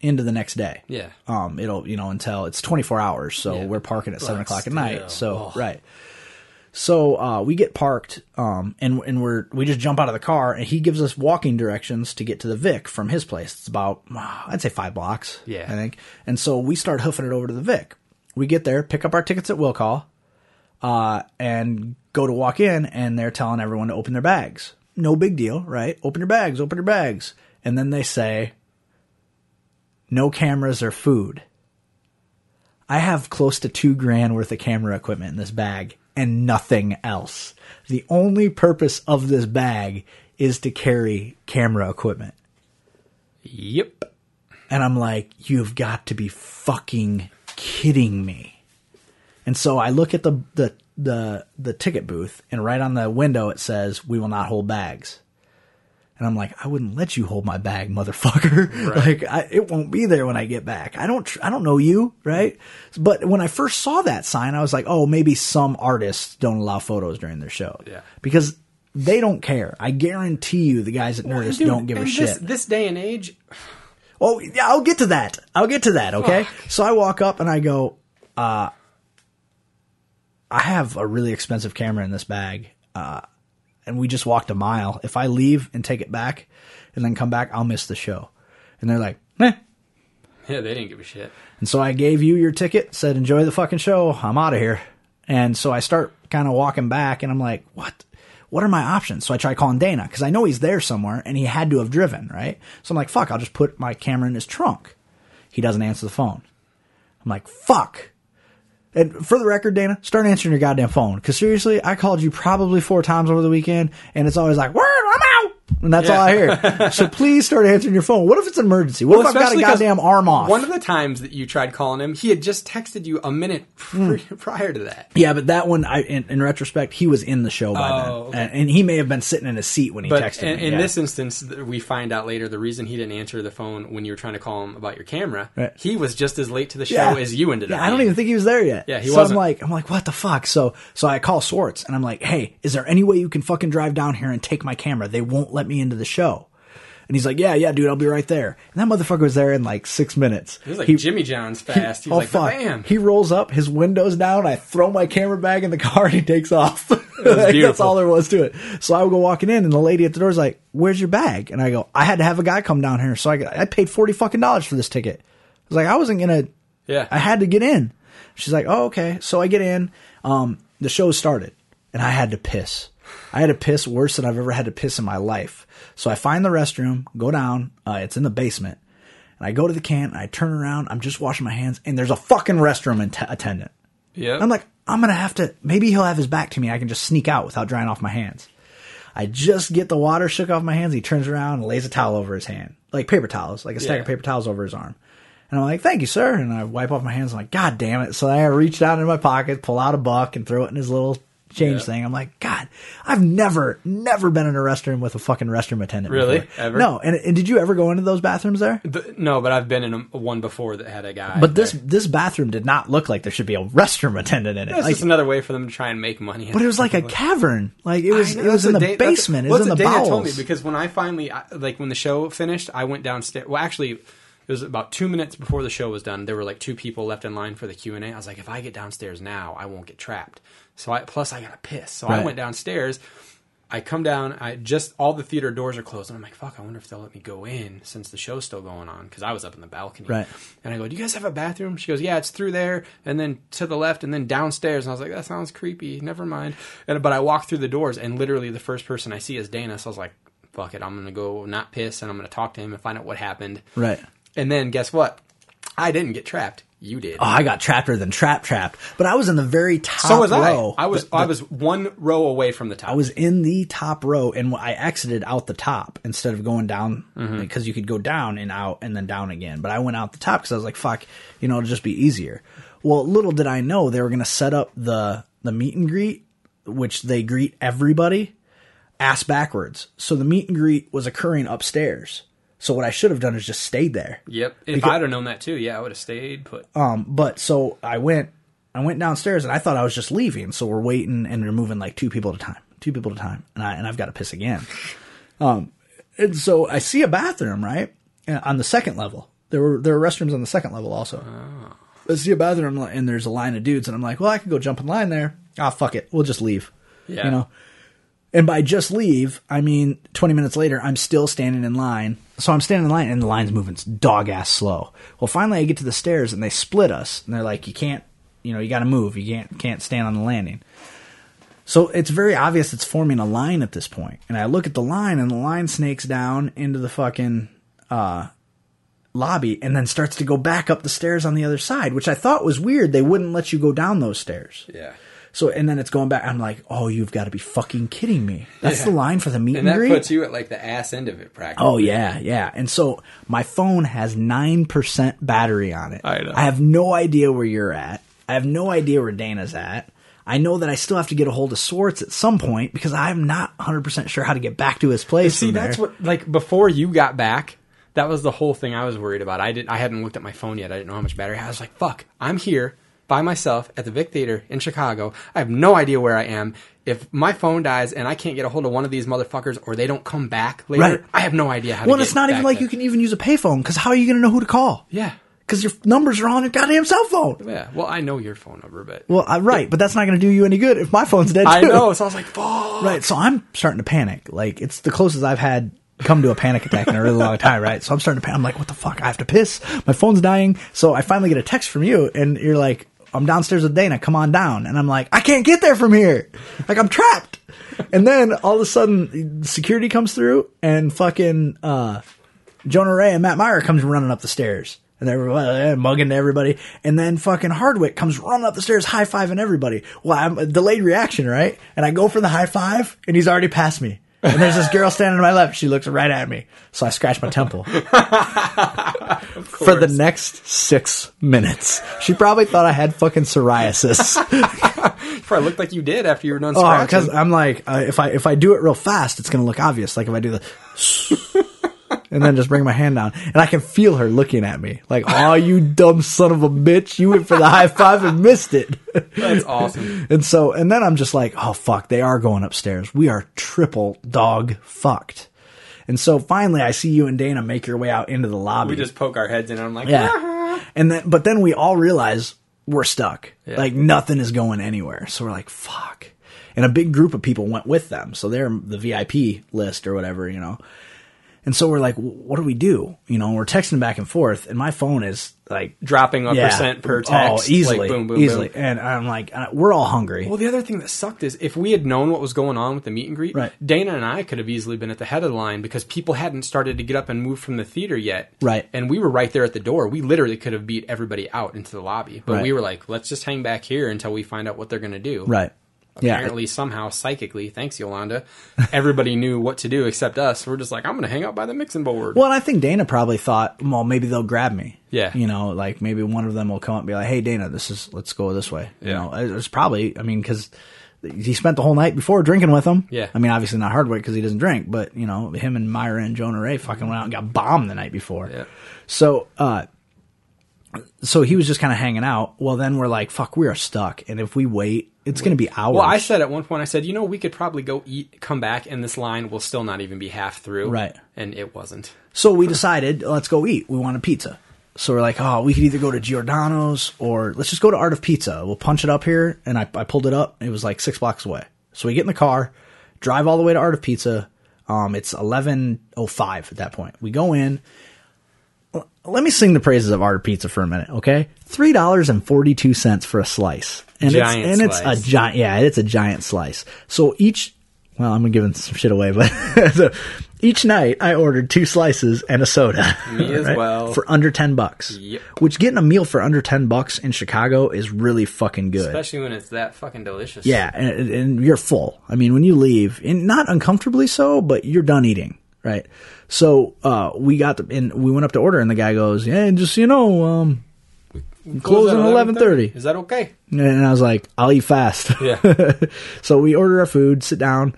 into the next day. Yeah. Um, it'll you know until it's twenty four hours, so Yeah. we're parking at seven o'clock at night. So ugh. right. So uh, we get parked, um, and and we're we just jump out of the car, and he gives us walking directions to get to the Vic from his place. It's about uh, I'd say five blocks. Yeah. I think. And so we start hoofing it over to the Vic. We get there, pick up our tickets at will call, uh, and go to walk in, and they're telling everyone to open their bags. No big deal, right? Open your bags, open your bags. And then they say, no cameras or food. I have close to two grand worth of camera equipment in this bag and nothing else. The only purpose of this bag is to carry camera equipment. Yep. And I'm like, you've got to be fucking kidding me. And so I look at the the the the ticket booth and right on the window it says we will not hold bags. And I'm like, I wouldn't let you hold my bag, motherfucker. like, I, it won't be there when I get back. I don't, tr- I don't know you, right? But when I first saw that sign, I was like, oh, maybe some artists don't allow photos during their show. Yeah. Because they don't care. I guarantee you, the guys at Nerdist Dude, don't give a and shit. This, this day and age, Oh, yeah, I'll get to that. I'll get to that, okay? So I walk up and I go, uh, I have a really expensive camera in this bag. Uh, and we just walked a mile. If I leave and take it back and then come back, I'll miss the show. And they're like, meh. yeah, they didn't give a shit. And so I gave you your ticket, said, enjoy the fucking show. I'm out of here. And so I start kind of walking back and I'm like, what? What are my options? So I try calling Dana because I know he's there somewhere and he had to have driven, right? So I'm like, fuck, I'll just put my camera in his trunk. He doesn't answer the phone. I'm like, fuck. And for the record, Dana, start answering your goddamn phone. Because seriously, I called you probably four times over the weekend, and it's always like, "Word, I'm out," and that's all I hear. so please start answering your phone. What if it's an emergency? What if I've got a goddamn arm off? One of the times that you tried calling him, he had just texted you a minute hmm. pr- prior to that. yeah, but that one, I, in, in retrospect, he was in the show by Oh, then, okay. and, and he may have been sitting in his seat when he But texted in, me. in yeah. this instance, we find out later the reason he didn't answer the phone when you were trying to call him about your camera, Right. he was just as late to the show yeah. as you ended yeah, up. I don't even think he was there yet. Yeah, he so wasn't. I'm like, I'm like, what the fuck? So, so I call Swartz and I'm like, hey, is there any way you can fucking drive down here and take my camera? They won't let me into the show. And he's like, yeah, yeah, dude, I'll be right there. And that motherfucker was there in like six minutes. He was like He- Jimmy John's fast. He was oh like, fuck! bam. He rolls up, his windows down. I throw my camera bag in the car, and he takes off. Like, that's all there was to it. So I would go walking in, and the lady at the door is like, "Where's your bag?" And I go, "I had to have a guy come down here, so I I paid forty fucking dollars for this ticket." I was like, "I wasn't gonna." Yeah. I had to get in. She's like, "Oh, okay." So I get in. Um, the show started, and I had to piss. I had to piss worse than I've ever had to piss in my life. So I find the restroom, go down. Uh, it's in the basement. And I go to the can, and I turn around. I'm just washing my hands, and there's a fucking restroom att- attendant. Yeah. I'm like, I'm gonna have to. Maybe he'll have his back to me. I can just sneak out without drying off my hands. I just get the water shook off my hands. He turns around and lays a towel over his hand, like paper towels, like a stack Yeah. of paper towels over his arm. And I'm like, "Thank you, sir." And I wipe off my hands. I'm like, "God damn it!" So I reached out into my pocket, pull out a buck, and throw it in his little change Yeah. thing. I'm like, "God, I've never, never been in a restroom with a fucking restroom attendant." Really? before." Ever? No. And, and did you ever go into those bathrooms there? The- no, but I've been in a, one before that had a guy. But this there. this bathroom did not look like there should be a restroom attendant in it. That's Like, just another way for them to try and make money. But it was like a cavern. Like it was. I It was in the that's- basement. It well, was in the that's what Dana bowels. told me because when I finally, I- like when the show finished, I went downstairs. Well, actually, It was about two minutes before the show was done. There were like two people left in line for the Q and A. I was like, if I get downstairs now, I won't get trapped. So I plus I got to piss. So I went downstairs. I come down. I just all the theater doors are closed, and I'm like, "Fuck! I wonder if they'll let me go in since the show's still going on." Because I was up in the balcony, Right. And I go, "Do you guys have a bathroom?" She goes, "Yeah, it's through there, and then to the left, and then downstairs." And I was like, "That sounds creepy. Never mind." And but I walk through the doors, and literally the first person I see is Dana. So I was like, "Fuck it! I'm gonna go not piss, and I'm gonna talk to him and find out what happened." Right. And then guess what? I didn't get trapped. You did. Oh, I got trapper than trap trapped, but I was in the very top so was row. I. I was. I was one row away from the top. I was in the top row and I exited out the top instead of going down Mm-hmm. because you could go down and out and then down again. But I went out the top because I was like, fuck, you know, it'll just be easier. Well, little did I know they were going to set up the, the meet and greet, which they greet everybody ass backwards. So the meet and greet was occurring upstairs. So what I should have done is just stayed there. Yep. If Because- I'd have known that too, yeah, I would have stayed put. Um, but so I went, I went downstairs and I thought I was just leaving. So we're waiting and we're moving like two people at a time, two people at a time, and I and I've got to piss again. Um, and so I see a bathroom right uh, on the second level. There were there were restrooms on the second level also. I see a bathroom and there's a line of dudes, and I'm like, well, I could go jump in line there. Ah, fuck it, we'll just leave. Yeah. You know. And by just leave, I mean 20 minutes later, I'm still standing in line. So I'm standing in line, and the line's moving dog ass slow. Well, finally, I get to the stairs, and they split us, and they're like, "You can't, you know, you got to move. You can't can't stand on the landing." So it's very obvious it's forming a line at this point. And I look at the line, and the line snakes down into the fucking uh, lobby, and then starts to go back up the stairs on the other side, which I thought was weird. They wouldn't let you go down those stairs. Yeah. So and then it's going back. I'm like, oh, you've got to be fucking kidding me. That's Yeah. the line for the meet And and, that greet. puts you at like the ass end of it, practically. oh yeah, yeah. And so my phone has nine percent battery on it. I know. I have no idea where you're at. I have no idea where Dana's at. I know that I still have to get a hold of Swartz at some point because I'm not 100 percent sure how to get back to his place. See, that's what like before you got back. That was the whole thing I was worried about. I didn't, I hadn't looked at my phone yet. I didn't know how much battery. I was like, "Fuck! I'm here by myself at the Vic Theater in Chicago. I have no idea where I am. If my phone dies and I can't get a hold of one of these motherfuckers, or they don't come back later, Right. I have no idea how. To do it. Well, it's not even like there. you can even use a payphone because how are you going to know who to call? Yeah, Because your numbers are on your goddamn cell phone. yeah. Well, I know your phone number, but Well, I, right, but that's not going to do you any good if my phone's dead. too. I know. So I was like, "Fuck!" Right. So I'm starting to panic. Like it's the closest I've had come to a panic attack in a really long time. Right. So I'm starting to panic. I'm like, what the fuck? I have to piss. My phone's dying. So I finally get a text from you, and you're like, I'm downstairs with Dana. Come on down. And I'm like, I can't get there from here. Like I'm trapped. And then all of a sudden, security comes through, and fucking uh, Jonah Ray and Matt Mira comes running up the stairs. And they're mugging everybody. And then fucking Hardwick comes running up the stairs, high fiving everybody. Well, I'm a delayed reaction, right? And I go for the high five, and he's already past me. And there's this girl standing to my left. She looks right at me. So I scratch my temple. for the next six minutes. She probably thought I had fucking psoriasis. Probably looked like you did after you were done Oh, because I'm like, uh, if I if I do it real fast, it's gonna look obvious. Like if I do the, and then just bring my hand down, and I can feel her looking at me, like, "Oh, you dumb son of a bitch! You went for the high five and missed it." That's awesome. and so, and then I'm just like, "Oh fuck, they are going upstairs. We are triple dog fucked." And so finally, I see you and Dana make your way out into the lobby. We just poke our heads in, and I'm like, Yeah. And then, but then we all realize we're stuck. Yeah. Like nothing is going anywhere. So we're like, fuck. And a big group of people went with them. So they're the VIP list or whatever, you know. And so we're like, what do we do? You know, we're texting back and forth, and my phone is like dropping a yeah, percent per Oh, text. easily, like, boom, boom, easily. boom. And I'm like, uh, we're all hungry. Well, the other thing that sucked is if we had known what was going on with the meet and greet, Right. Dana and I could have easily been at the head of the line because people hadn't started to get up and move from the theater yet. Right. And we were right there at the door. We literally could have beat everybody out into the lobby. But Right. we were like, let's just hang back here until we find out what they're going to do. right. Yeah. Apparently, somehow, psychically, thanks, Yolanda, everybody knew what to do except us. We're just like, I'm going to hang out by the mixing board. Well, and I think Dana probably thought, well, maybe they'll grab me. Yeah. You know, like maybe one of them will come up and be like, hey, Dana, this is, let's go this way. You Yeah. know, it's probably, I mean, because he spent the whole night before drinking with them. Yeah. I mean, obviously not Hardwick because he doesn't drink, but, you know, him and Mira and Jonah Ray fucking went out and got bombed the night before. Yeah. So, uh, so he was just kind of hanging out. Well, then we're like, fuck, we are stuck. And if we wait, it's going to be hours. Well, I said at one point, I said, you know, we could probably go eat, come back, and this line will still not even be half through. Right. And it wasn't. So we decided, let's go eat. We want a pizza. So we're like, oh, we could either go to Giordano's or let's just go to Art of Pizza. We'll punch it up here. And I, I pulled it up. It was like six blocks away. So we get in the car, drive all the way to Art of Pizza. Um, it's 11.05 at that point. We go in. Let me sing the praises of Art of Pizza for a minute, okay? $3.42 for a slice. And Giant it's, and slice. it's a giant, yeah, it's a giant slice. So each, well, I'm giving some shit away, but so each night I ordered two slices and a soda. Me as well. For under 10 bucks. Yep. Which getting a meal for under 10 bucks in Chicago is really fucking good. Especially when it's that fucking delicious. Yeah, and, and you're full. I mean, when you leave, and not uncomfortably so, but you're done eating, right? So uh, we got the, and we went up to order, and the guy goes, "Yeah, and just so you know, um, close at eleven thirty. Is that okay? And I was like, "I'll eat fast." Yeah. so we order our food, sit down,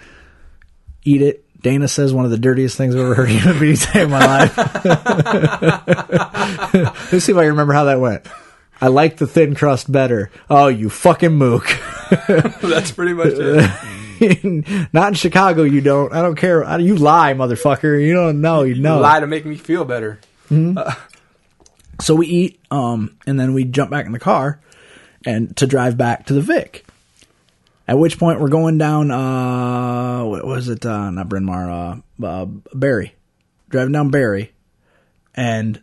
eat it. Dana says one of the dirtiest things I've ever heard a being say in my life. Let's see if I remember how that went. I like the thin crust better. Oh, you fucking mook. That's pretty much it. Not in Chicago, you don't. I don't care. I- You lie, motherfucker. You don't know. You know. Lie to make me feel better. So we eat, um, and then we jump back in the car, and to drive back to the Vic. At which point we're going down. Uh, what was it? Uh, not Bryn Mawr. Uh, uh, Barry. Driving down Barry, and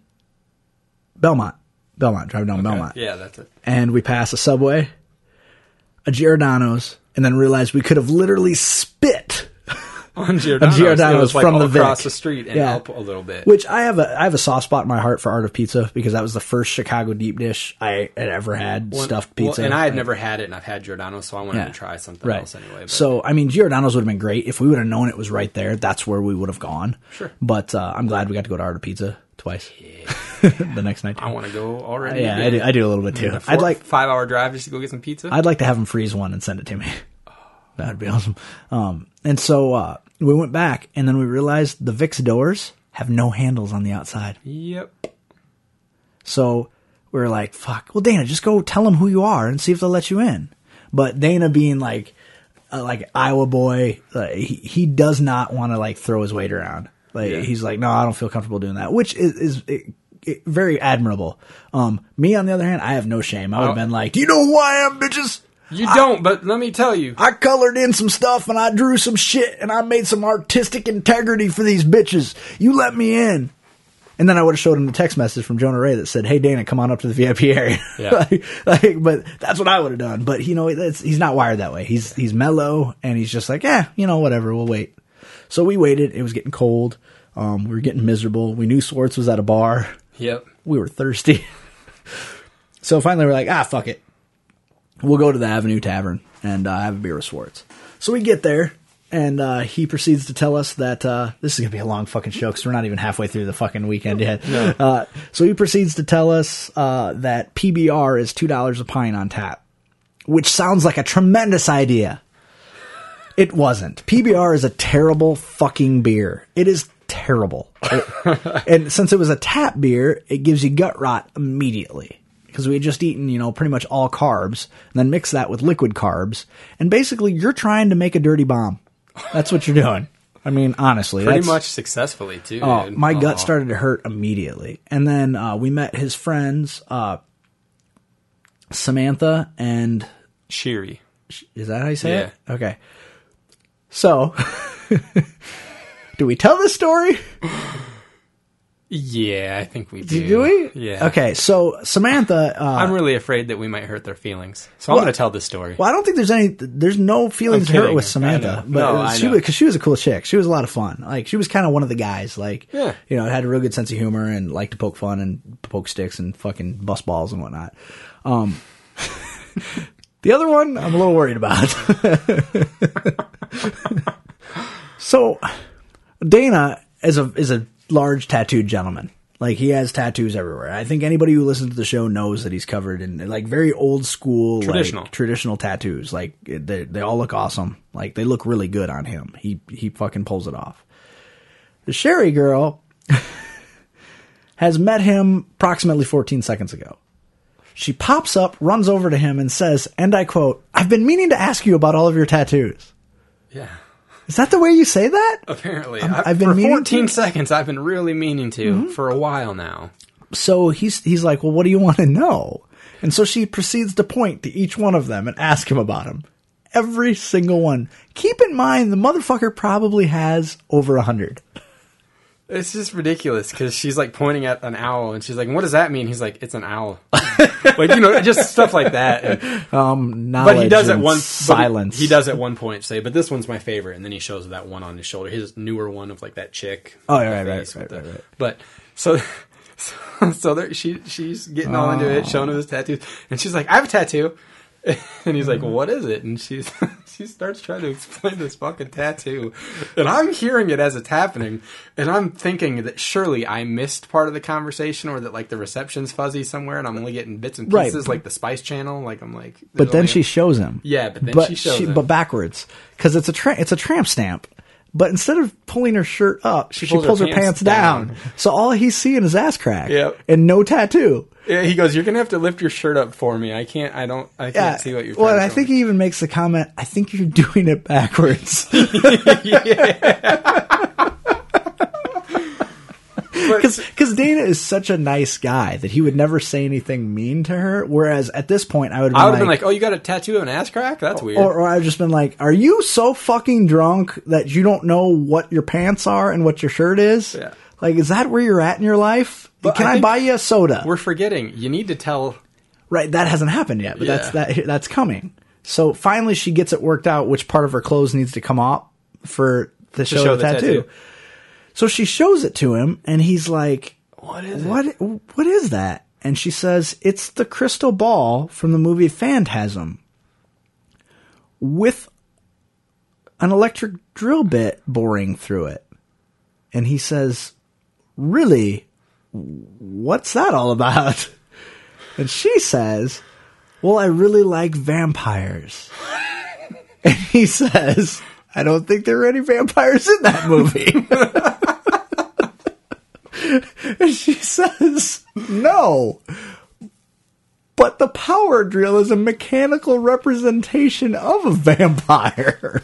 Belmont. Belmont. Driving down Belmont. Yeah, that's it. and we pass a Subway, a Giordano's, and then realized we could have literally spit. On Giordano's, Giordano's like from the Vic. across the street and Yeah. up a little bit. Which I have a I have a soft spot in my heart for Art of Pizza because that was the first Chicago deep dish I had ever had Well, stuffed well, pizza. and I had Like, never had it, and I've had Giordano's, so I wanted Yeah. to try something right. else anyway. But So I mean, Giordano's would have been great if we would have known it was right there. That's where we would have gone. Sure. But uh, I'm glad we got to go to Art of Pizza twice. the next night. I want to go already. yeah, I do, I do a little bit too. Four- I'd like five hour drive just to go get some pizza. I'd like to have him freeze one and send it to me. That'd be awesome. Um, and so uh, we went back, and then we realized the Vic's doors have no handles on the outside. yep. So we were like, "Fuck." Well, Dana, just go tell them who you are and see if they'll let you in. But Dana, being like, uh, like Iowa boy, uh, he he does not want to like throw his weight around. Like Yeah. he's like, "No, I don't feel comfortable doing that," which is is. It, it- very admirable. Um, me on the other hand, I have no shame. I would have Oh. been like, "Do you know who I am, bitches?" You don't, but let me tell you. I colored in some stuff and I drew some shit and I made some artistic integrity for these bitches. You let me in. And then I would have showed him the text message from Jonah Ray that said, "Hey Dana, come on up to the VIP area." Yeah. like, like, but that's what I would have done. But you know, he's not wired that way. He's he's mellow and he's just like, yeah, you know, whatever. We'll wait. So we waited. It was getting cold. Um, we were getting miserable. We knew Swartz was at a bar. Yep. We were thirsty. so finally, we're like, ah, fuck it. We'll go to the Avenue Tavern and uh, have a beer with Swartz. So we get there, and uh, he proceeds to tell us that uh, this is going to be a long fucking show because we're not even halfway through the fucking weekend yet. Uh, so he proceeds to tell us uh, that PBR is $2 a pint on tap, which sounds like a tremendous idea. It wasn't. PBR is a terrible fucking beer. It is terrible. It- and since it was a tap beer, it gives you gut rot immediately. Because we had just eaten, you know, pretty much all carbs, and then mix that with liquid carbs, and basically you're trying to make a dirty bomb. That's what you're doing. I mean, honestly, Pretty much successfully too. Oh, dude. my gut Oh. started to hurt immediately. And then uh, we met his friends, uh, Samantha and Cheery. is that how you say Yeah. it? Okay. So, do we tell this story? Yeah, I think we do. Do we? Yeah. Okay. So Samantha, uh, I'm really afraid that we might hurt their feelings, so I'm Well- going to tell this story. well, I don't think there's any, there's no feelings hurt with Samantha, but No, I she was because she was a cool chick. She was a lot of fun. Like she was kind of one of the guys. Like, Yeah. you know, had a real good sense of humor and liked to poke fun and poke sticks and fucking bust balls and whatnot. Um, the other one, I'm a little worried about. so, Dana is a is a large tattooed gentleman. Like he has tattoos everywhere. I think anybody who listens to the show knows that he's covered in like very old school, like, Traditional. traditional tattoos. Like they they all look awesome. Like they look really good on him. He he fucking pulls it off. The Sherry girl has met him approximately 14 seconds ago. She pops up, runs over to him, and says, and I quote, I've been meaning to ask you about all of your tattoos. Yeah. Is that the way you say that? Apparently, I'm- I've, I've been for meaning 14 to- Mm-hmm. seconds. I've been really meaning to for a while now. So he's he's like, well, what do you want to know? And so she proceeds to point to each one of them and ask him about them. Every single one. Keep in mind, the motherfucker probably has over a hundred. It's just ridiculous because she's like pointing at an owl and she's like, "What does that mean?" He's like, "It's an owl." like you know, just stuff like that. And- Um, but he does at one silence. He does at one point say, "But this one's my favorite," and then he shows that one on his shoulder, his newer one of like that chick. Oh, right, the right, right, with right, right. But so. So, so there, she she's getting all into it, showing him his tattoos, and she's like, "I have a tattoo," and he's like, mm-hmm. "What is it?" And she's she starts trying to explain this fucking tattoo, and I'm hearing it as it's happening, and I'm thinking that surely I missed part of the conversation, or that like the reception's fuzzy somewhere, and I'm only getting bits and Right. pieces, like the Spice Channel. Like I'm like, But then she shows him. Yeah, but then but she shows him. but backwards because it's a tra- it's a tramp stamp. But instead of pulling her shirt up, she, pulls, her, pants, down. down. So all he's seeing is ass crack. Yep. And no tattoo. Yeah, he goes, "You're gonna have to lift your shirt up for me. I can't. I don't. I can't Yeah. see what you're." well, and I think show he even makes the comment. I think you're doing it backwards. Because Dana is such a nice guy that he would never say anything mean to her. Whereas at this point, I would have been, I would like, been like, "Oh, you got a tattoo of an ass crack? That's weird." or, or I've just been like, "Are you so fucking drunk that you don't know what your pants are and what your shirt is? Yeah. Like, is that where you're at in your life? But Can I I, buy you a soda? We're forgetting. You need to tell. Right, that hasn't happened yet, but that's that that's coming. So finally, she gets it worked out which part of her clothes needs to come off for the show, show the the tattoo. tattoo. So she shows it to him, and he's like, What is "What? What is that?" And she says, "It's the crystal ball from the movie Phantasm, with an electric drill bit boring through it." And he says, "Really? What's that all about?" And she says, Well, I really like vampires. and he says, I don't think there are any vampires in that movie. and she says, No. But the power drill is a mechanical representation of a vampire.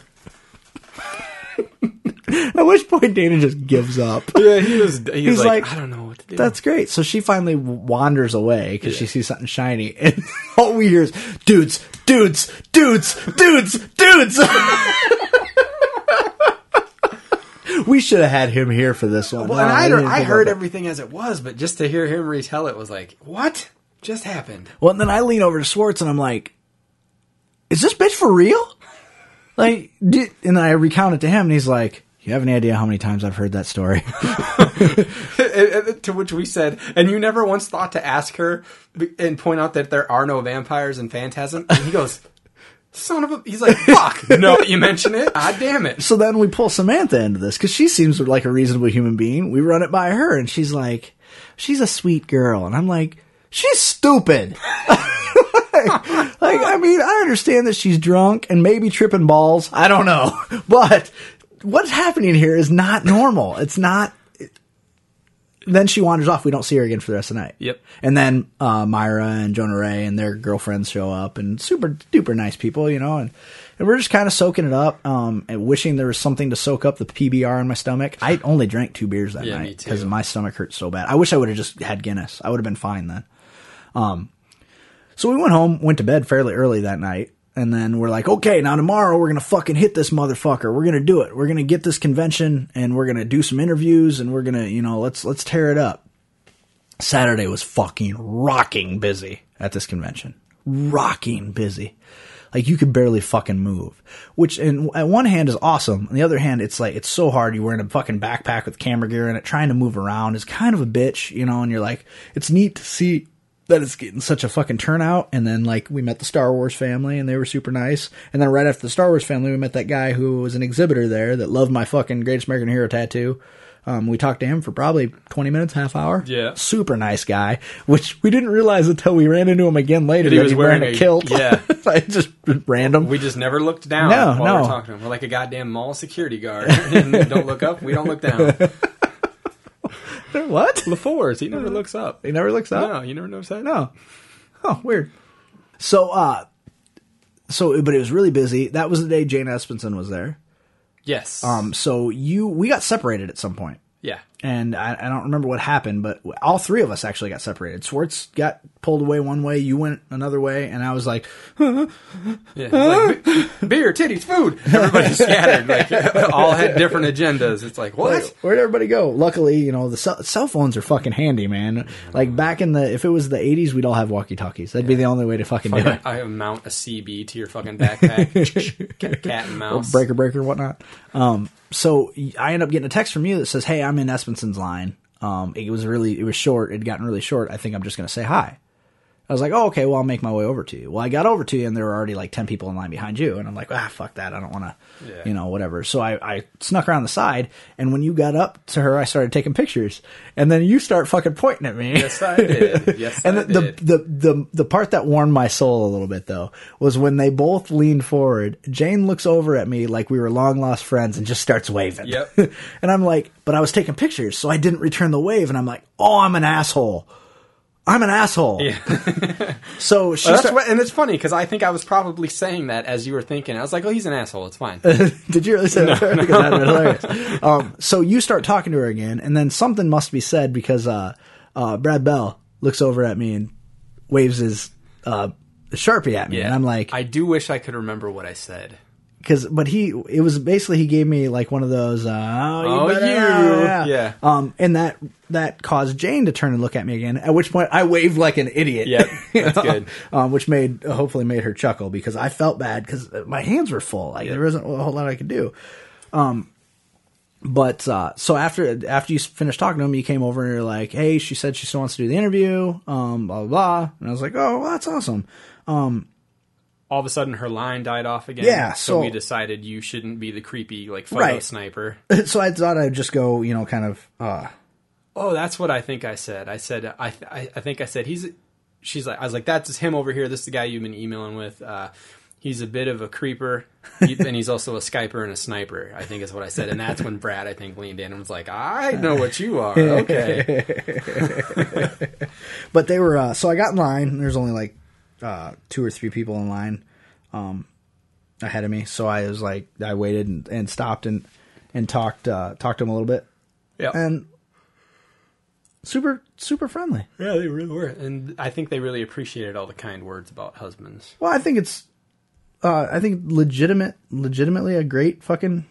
At which point Dana just gives up. Yeah, he was. He's, He's like, like, I don't know what to do. That's great. So she finally wanders away because she sees something shiny, and all we hear is dudes, dudes, dudes, dudes, dudes. we should have had him here for this one. well, No, and I, didn't I heard everything as it was, but just to hear him retell it was like, what just happened? Well, and then I lean over to Swartz and I'm like, "Is this bitch for real?" Like, did, and I recount it to him, and he's like, "You have any idea how many times I've heard that story?" And- and to which we said, and you never once thought to ask her and point out that there are no vampires in Phantasm. And he goes, "Son of a," he's like, "Fuck, no, you mention it. God damn it." So then we pull Samantha into this because she seems like a reasonable human being. We run it by her, and she's like, "She's a sweet girl," and I'm like, "She's stupid." like, I mean, I understand that she's drunk and maybe tripping balls. I don't know, but what's happening here is not normal. It's not. Then she wanders off. We don't see her again for the rest of the night. Yep. And then uh, Mira and Jonah Ray and their girlfriends show up, and super duper nice people, you know, and, and we're just kind of soaking it up, um, and wishing there was something to soak up the PBR in my stomach. I only drank two beers that Yeah, night because my stomach hurt so bad. I wish I would have just had Guinness. I would have been fine then. Um, so we went home, went to bed fairly early that night, and then we're like, okay, now tomorrow we're gonna fucking hit this motherfucker. We're gonna do it. We're gonna get this convention, and we're gonna do some interviews, and we're gonna, you know, let's let's tear it up. Saturday was fucking rocking busy at this convention. Rocking busy. Like you could barely fucking move. Which in at one hand is awesome. On the other hand, it's like it's so hard. You're wearing a fucking backpack with camera gear in it, trying to move around is kind of a bitch, you know, and you're like, it's neat to see that it's getting such a fucking turnout. And then like we met the Star Wars family and they were super nice. And then right after the Star Wars family, we met that guy who was an exhibitor there that loved my fucking greatest American hero tattoo. Um, we talked to him for probably 20 minutes, half hour. Yeah. Super nice guy, which we didn't realize until we ran into him again later That he was wearing, wearing a a- kilt. yeah. like just random. We just never looked down No, while we no. were talking to him. We're like a goddamn mall security guard. and don't look up, we don't look down. what? LaForce, he never looks up. He never looks up? No, you never noticed that? No. oh, weird. So, uh, so, but it was really busy. That was the day Jane Espenson was there. Yes. Um, so you, we got separated at some point. yeah. And I, I don't remember what happened, but all three of us actually got separated. Swartz got pulled away one way, you went another way, and I was like, Yeah, like, beer, titties, food. Everybody scattered. Like all had different agendas. It's like what? "Where'd everybody go?" Luckily, you know the cell, cell phones are fucking handy, man. Like back in the if it was the '80s, we'd all have walkie talkies. That'd be the only way to fucking do it. I mount a CB to your fucking backpack. cat, and mouse. breaker breaker whatnot um so i end up getting a text from you that says hey i'm in espenson's line. Um it was really it was short. It had gotten really short. I think i'm just going to say hi i was like oh okay well i'll make my way over to you well i got over to you and there were already like 10 people in line behind you and i'm like ah fuck that i don't want to Yeah. you know whatever so I, I snuck around the side and when you got up to her i started taking pictures and then you start fucking pointing at me Yes, I did. Yes, and the, did. the, the the the part that warmed my soul a little bit though was when they both leaned forward. Jane looks over at me like we were long lost friends and just starts waving. Yep. and I'm like, but I was taking pictures, so I didn't return the wave. And I'm like, oh, I'm an asshole. I'm an asshole. Yeah. So she Well, start- what, and it's funny because I think I was probably saying that as you were thinking. I was like, "Oh, he's an asshole. It's fine." Did you really say that? Because that'd hilarious. Um, so you start talking to her again, and then something must be said because uh, uh, Brad Bell looks over at me and waves his uh, sharpie at me, and I'm like, I do wish I could remember what I said. Because but he it was basically he gave me like one of those uh, oh, you Oh, you. not. Yeah. um and that that caused Jane to turn and look at me again at which point I waved like an idiot Yep, that's good. um which made hopefully made her chuckle because I felt bad because my hands were full like there wasn't a whole lot I could do um but uh, so after after you finished talking to him, you came over and you're like, "Hey, she said she still wants to do the interview." Um, blah blah blah. And I was like, "Oh, well, that's awesome." All of a sudden, her line died off again. Yeah, so, so- we decided you shouldn't be the creepy like photo Right. sniper. so I thought I'd just go, you know, kind of uh, Oh, that's what I think I said. I said I I, I think I said he's. She's like I was like that's him over here. This is the guy you've been emailing with. Uh, he's a bit of a creeper, and he's also a skyper and a sniper. I think is what I said, and that's when Brad I think leaned in and was like, I know what you are. Okay, But they were uh, so I got in line. and There's only like uh, two or three people in line um, ahead of me. So I was like, I waited and, and stopped and and talked uh, talked to them a little bit, yeah, and super super friendly. yeah, they really were, and I think they really appreciated all the kind words about husbands. Well, I think it's uh, I think legitimate, legitimately a great fucking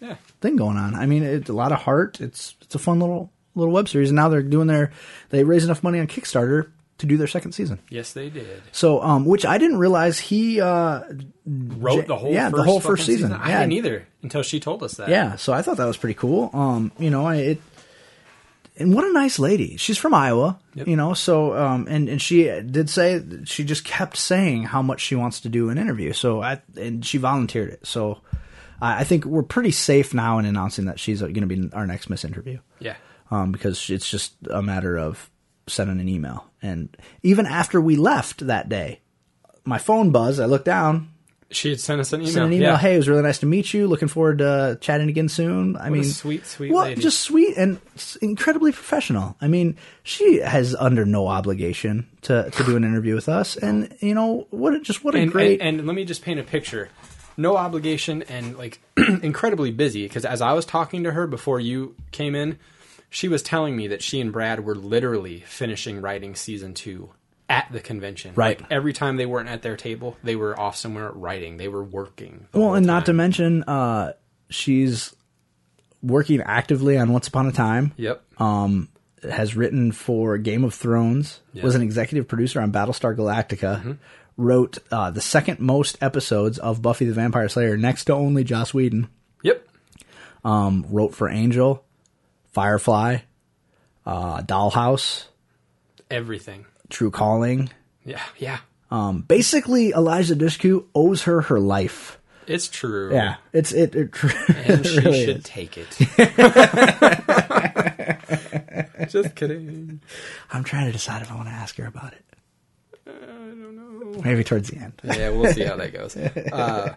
Yeah, thing going on. I mean, it's a lot of heart. It's it's a fun little little web series, and now they're doing their they raised enough money on Kickstarter to do their second season. yes, they did. So, um, which I didn't realize he uh, Wrote the whole yeah, the first whole first season. I Yeah. didn't either until she told us that. Yeah, so I thought that was pretty cool. Um, you know, it and what a nice lady. She's from Iowa, Yep. you know. So, um, and and she did say she just kept saying how much she wants to do an interview. So I and she volunteered it. So I I think we're pretty safe now in announcing that she's going to be our next Miss interview. yeah. Um, because it's just a matter of sending an email. And even after we left that day, my phone buzzed. I looked down, She had sent us an email. sent an email. Yeah. Hey, it was really nice to meet you. Looking forward to chatting again soon. I What mean, sweet, sweet well, lady. just sweet and incredibly professional. I mean, she has under no obligation to, to do an interview with us. And you know what? a- Just what a and, great. and, and let me just paint a picture. No obligation and like incredibly busy because as I was talking to her before you came in, she was telling me that she and Brad were literally finishing writing season two at the convention. Right. Like, every time they weren't at their table, they were off somewhere writing. They were working. well, and not to mention, uh, she's working actively on Once Upon a Time. Yep. um, has written for Game of Thrones, Yeah. was an executive producer on Battlestar Galactica, Mm-hmm. wrote uh, the second most episodes of Buffy the Vampire Slayer, next to only Joss Whedon. Yep. Um, wrote for Angel, Firefly, uh, Dollhouse, Everything. True Calling. Yeah. Yeah. Um, basically, Eliza Dushku owes her her life. It's true. Yeah, it's it. it, And she really should is. take it. just kidding. I'm trying to decide if I want to ask her about it. I don't know. Maybe towards the end. Yeah, we'll see how that goes. Uh,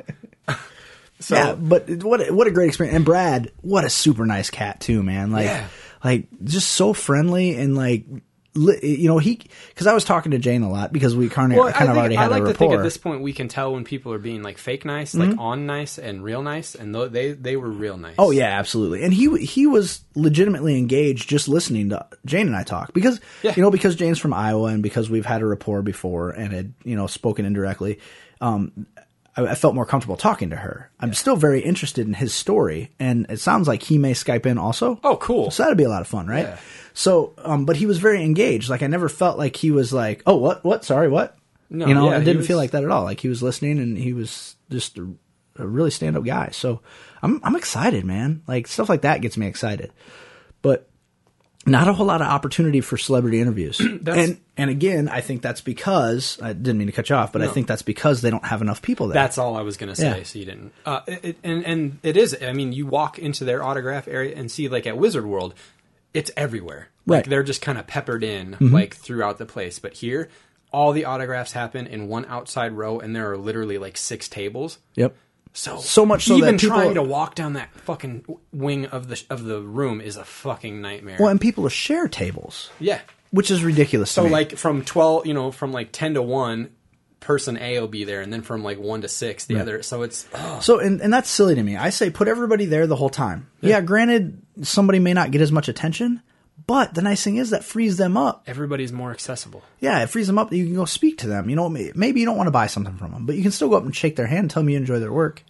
so yeah, but what a, what a great experience. And Brad, what a super nice cat too, man. Like Yeah. like just so friendly and like li- you know, he because I was talking to Jane a lot because we kind of Well, kind of already I had like a to think at this point we can tell when people are being like fake nice, like on nice and real nice, and they they were real nice. Oh yeah, absolutely. And he he was legitimately engaged just listening to Jane and I talk because Yeah. you know because Jane's from Iowa and because we've had a rapport before and had you know spoken indirectly. Um, I, I felt more comfortable talking to her. I'm still very interested in his story, and it sounds like he may Skype in also. Oh, cool. So that'd be a lot of fun, right? Yeah. So, um, but he was very engaged. Like I never felt like he was like, "Oh, what? What? Sorry, what?" No, you know, yeah, he didn't was- feel like that at all. Like he was listening, and he was just a, a really stand up guy. So I'm I'm excited, man. Like stuff like that gets me excited. But not a whole lot of opportunity for celebrity interviews. And and again, I think that's because I didn't mean to cut you off, but I think that's because they don't have enough people there. That's all I was gonna say. Yeah. So you didn't. Uh, it, and and it is. I mean, you walk into their autograph area and see, like at Wizard World, it's everywhere. Like Right. Mm-hmm. they're just kind of peppered in, like throughout the place. But here, all the autographs happen in one outside row, and there are literally like six tables. yep. So So much so even that people- trying to walk down that fucking wing of the of the room is a fucking nightmare. Well, and people will share tables, yeah. which is ridiculous. So like from twelve, you know, from like ten to one, person A will be there, and then from like one to six, the other. So it's So, and, and that's silly to me. I say put everybody there the whole time. Yeah. granted, somebody may not get as much attention, but the nice thing is that frees them up. everybody's more accessible. Yeah, it frees them up. You can go speak to them. You know, maybe you don't want to buy something from them, but you can still go up and shake their hand, and tell them you enjoy their work.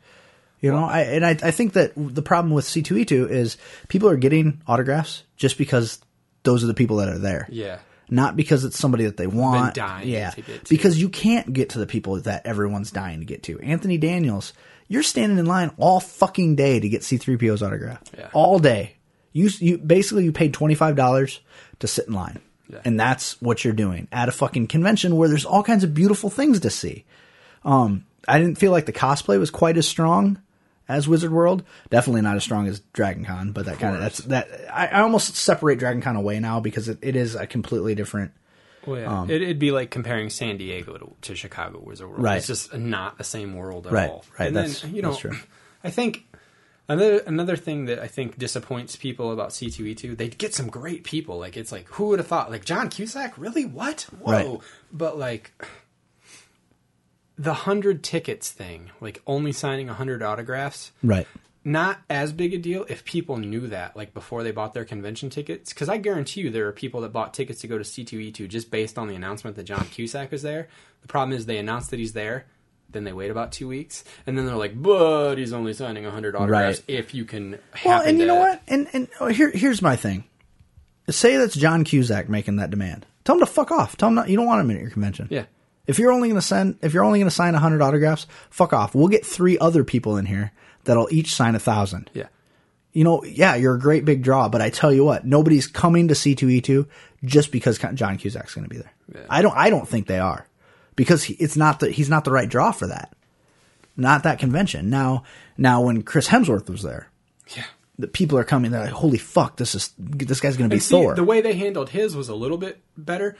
You know, I, and I, I think that the problem with C2E2 is people are getting autographs just because those are the people that are there. Yeah. Not because it's somebody that they want. dying yeah. to to. Because you can't get to the people that everyone's dying to get to. Anthony Daniels, you're standing in line all fucking day to get C3PO's autograph. Yeah. All day. You, you basically you paid $25 to sit in line. Yeah. And that's what you're doing at a fucking convention where there's all kinds of beautiful things to see. Um, I didn't feel like the cosplay was quite as strong as Wizard World. Definitely not as strong as Dragon Con, but that kind of that's that. I, I almost separate Dragon Con away now because it, it is a completely different. Well, yeah. it, it'd be like comparing San Diego to, to Chicago Wizard World. Right. It's just not the same world at Right, all. right, And that's- then, you know, that's true. I think another another thing that I think disappoints people about C2E2, they get some great people. Like it's like who would have thought? Like John Cusack, really? What? Whoa! Right. But like the hundred tickets thing, like only signing hundred autographs. Right. not as big a deal if people knew that like before they bought their convention tickets because i guarantee you there are people that bought tickets to go to c2e2 just based on the announcement that john cusack was there the problem is they announce that he's there then they wait about two weeks and then they're like but he's only signing 100 autographs Right. if you can Well, and you know what? And and oh, here here's my thing. Say that's John Cusack making that demand. Tell him to fuck off. Tell him not, you don't want him at your convention. yeah If you're only going to send, if you're only going to sign hundred autographs, fuck off. We'll get three other people in here that'll each sign a thousand. yeah You know, yeah, you're a great big draw, but I tell you what, nobody's coming to C2E2 just because John Cusack's going to be there. I don't, I don't think they are because he, it's not the, he's not the right draw for that. Not that convention. Now, now when Chris Hemsworth was there, yeah the people are coming. They're like, "Holy fuck! This is this guy's going to be see, Thor." the way they handled his was a little bit better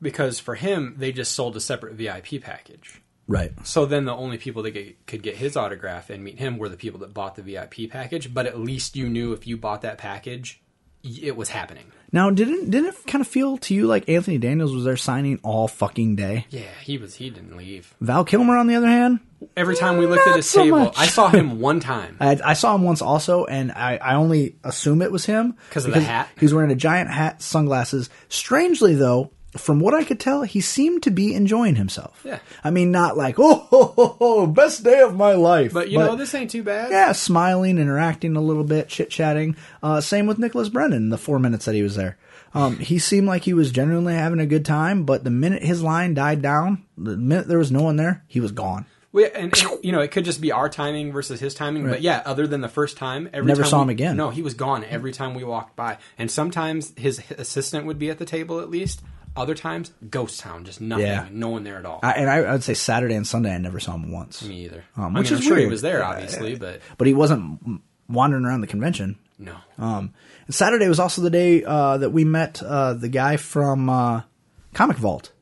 because for him they just sold a separate vip package right. So then the only people that get, could get his autograph and meet him were the people that bought the VIP package. But at least you knew if you bought that package, it was happening. Now, didn't didn't it kind of feel to you like Anthony Daniels was there signing all fucking day? Yeah, he was. He didn't leave. Val Kilmer, on the other hand, Every time we looked Not at his so table, much. I saw him one time. I, I saw him once also, and I, I only assume it was him 'Cause of the hat? He was wearing a giant hat, sunglasses. Strangely, though, from what I could tell, he seemed to be enjoying himself. Yeah. I mean, not like oh, ho, ho, ho, best day of my life, But you know, this ain't too bad. yeah, smiling, interacting a little bit, chit chatting. Uh, same with Nicholas Brendon. The four minutes that he was there, um, he seemed like he was genuinely having a good time. But the minute his line died down, the minute there was no one there, he was gone. We, and, and, you know, it could just be our timing versus his timing. But yeah, other than the first time, every Never time saw we- him again. No, he was gone every time we walked by. And sometimes his assistant would be at the table at least. Other times, ghost town, just nothing, Yeah. no one there at all. I, and I, I would say Saturday and Sunday, I never saw him once. Me either. Um, I which mean, is I'm sure he weird. was there, Yeah, obviously, but But he wasn't wandering around the convention. no. Um, and Saturday was also the day uh, that we met uh, the guy from uh, Comic Vault.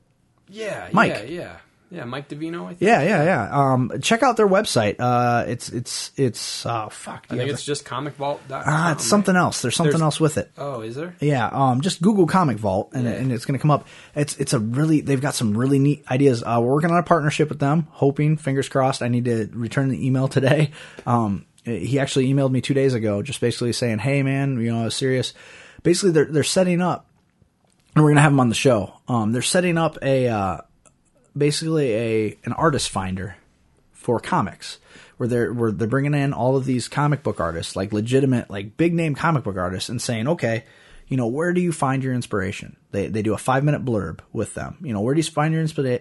Yeah, Mike. yeah, yeah. Yeah, Mike Davino. I think. Yeah, yeah, yeah. Um, check out their website. Uh, it's it's it's uh, fuck. I think it's just comicvault.com. ah, it's something else. There's something There's- else with it. Oh, is there? Yeah, um, just Google Comic Vault and, and it's going to come up. It's it's a really they've got some really neat ideas. Uh, we're working on a partnership with them. Hoping, fingers crossed. I need to return the email today. Um, he actually emailed me two days ago, just basically saying, "Hey, man, you know, I was serious." Basically, they're they're setting up, and we're going to have them on the show. Um, they're setting up a uh, basically a an artist finder for comics where they're where they're bringing in all of these comic book artists like legitimate like big name comic book artists and saying okay you know where do you find your inspiration they they do a 5 minute blurb with them you know where do you find your inspiration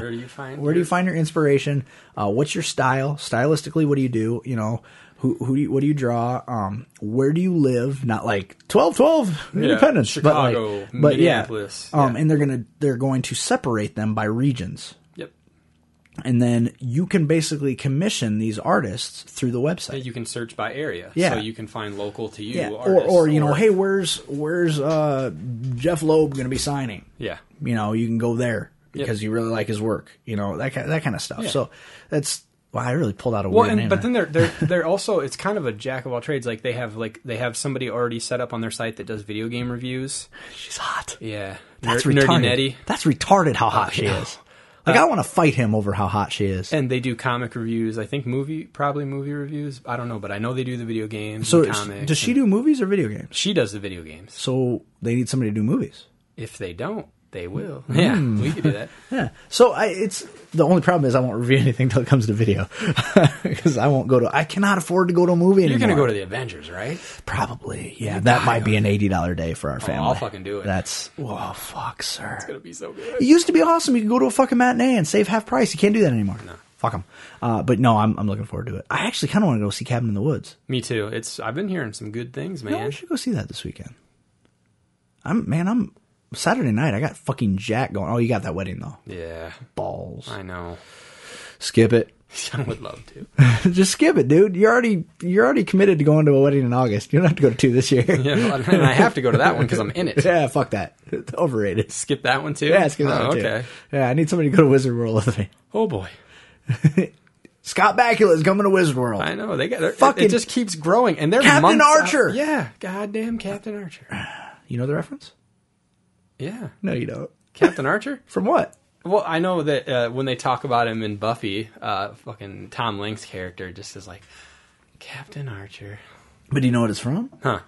Where do you find? where do you find your inspiration? Uh, what's your style? Stylistically, what do you do? You know, who who do you, what do you draw? Um, where do you live? Not like twelve twelve Independence, Chicago, but like, but yeah, Minneapolis, um, yeah. and they're gonna they're going to separate them by regions, Yep. and then you can basically commission these artists through the website. You can search by area, Yeah. so you can find local to you. yeah, or artists, or you know, hey, where's where's uh, Jeph Loeb going to be signing? yeah, you know, you can go there Yep. because you really like his work, you know, that kind, that kind of stuff. Yeah. So that's well, I really pulled out a Well, weird and, name. but then they're they're they're also it's kind of a jack of all trades. Like they have like they have somebody already set up on their site that does video game reviews. she's hot. Yeah, That's Ner- retarded. Nerdy That's retarded how hot Oh, she know. is. Like uh, I want to fight him over how hot she is. and they do comic reviews. I think movie probably movie reviews. I don't know, but I know they do the video games. so and comics does she do movies or video games? She does the video games. So they need somebody to do movies. If they don't, they will. Yeah, Hmm. we could do that. Yeah. So I, it's the only problem is I won't review anything till it comes to video because I won't go to. I cannot afford to go to a movie anymore. You're gonna go to the Avengers, right? probably. Yeah, that might be an eighty dollar day for our family. I'll fucking do it. That's oh fuck, sir. It's gonna be so good. It used to be awesome. You could go to a fucking matinee and save half price. You can't do that anymore. No. Fuck them. Uh, but no, I'm, I'm looking forward to it. I actually kind of want to go see Cabin in the Woods. Me too. It's I've been hearing some good things, No, man. we should go see that this weekend. I'm man. I'm Saturday night. I got fucking Jack going. Oh, you got that wedding though. Yeah, Balls. I know. Skip it. I would love to. Just skip it, dude. You're already you're already committed to going to a wedding in August. You don't have to go to two this year. Yeah, and I have to go to that one because I'm in it. yeah, fuck that. It's overrated. Skip that one too. Yeah, skip that Oh, one, too. Okay. Yeah, I need somebody to go to Wizard World with me. Oh boy, Scott Bakula is coming to Wizard World. I know they got it, Fucking- it. just keeps growing, and they're Captain months out- Archer! Yeah, goddamn Captain Archer. You know the reference? Yeah, No, you don't. Captain Archer. From what? Well, I know that uh, when they talk about him in Buffy, uh, fucking Tom Lenk's character just is like Captain Archer. But do you know what it's from? Huh?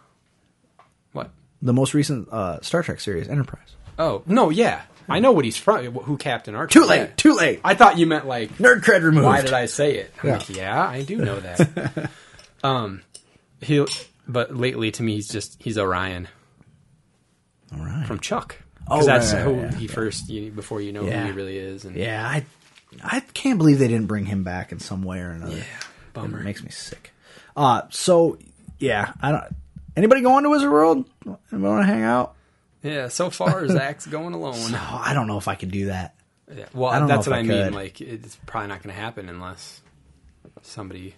What? The most recent uh, Star Trek series, Enterprise. Oh no, yeah, I know what he's from. Who Captain Archer? Too late. Yeah. Too late. I thought you meant like Nerd cred removed. why did I say it? I'm Yeah. like, yeah, I do know that. um, he, but lately to me, he's just he's Orion All right. from Chuck. Oh, Because that's right, who right, yeah, he first you, before you know Yeah. who he really is. And yeah, I I can't believe they didn't bring him back in some way or another. Yeah, bummer. It makes me sick. Uh so yeah, I don't. Anybody going to Wizard World? Anybody want to hang out? yeah. So far, Zach's going alone. Oh, I don't know if I could do that. Yeah. Well, I that's what I I, mean. Like, it's probably not going to happen unless somebody.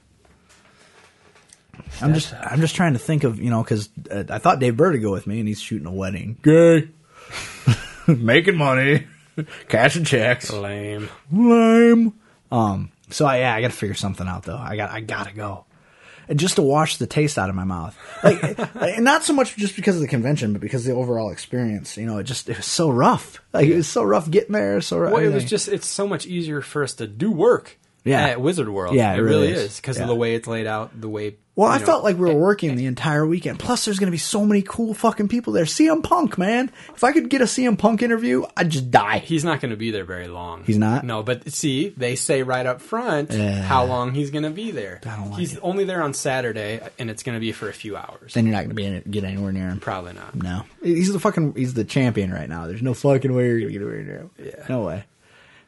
I'm just I'm just trying to think of you know because uh, I thought Dave Bird would go with me and he's shooting a wedding. Gay, making money, cashing checks. Lame. lame. Um. So I, yeah, I got to figure something out though. I got I gotta go, and just to wash the taste out of my mouth. Like, and not so much just because of the convention, but because of the overall experience. You know, it just it was so rough. Like it was so rough getting there. So rough. Well, it was just, it's so much easier for us to do work Yeah. at Wizard World. Yeah, it, it really is. because Yeah. of the way it's laid out, the way. Well, you I know, felt like we were working the entire weekend. Plus, there's going to be so many cool fucking people there. CM Punk, man. If I could get a CM Punk interview, I'd just die. He's not going to be there very long. He's not? No, but see, they say right up front Yeah. how long he's going to be there. I don't like he's it. only there on Saturday, and it's going to be for a few hours. Then you're not going to be in get anywhere near him. Probably not. No, he's the fucking he's the champion right now. There's no fucking way you're gonna get anywhere near him. Yeah. no way.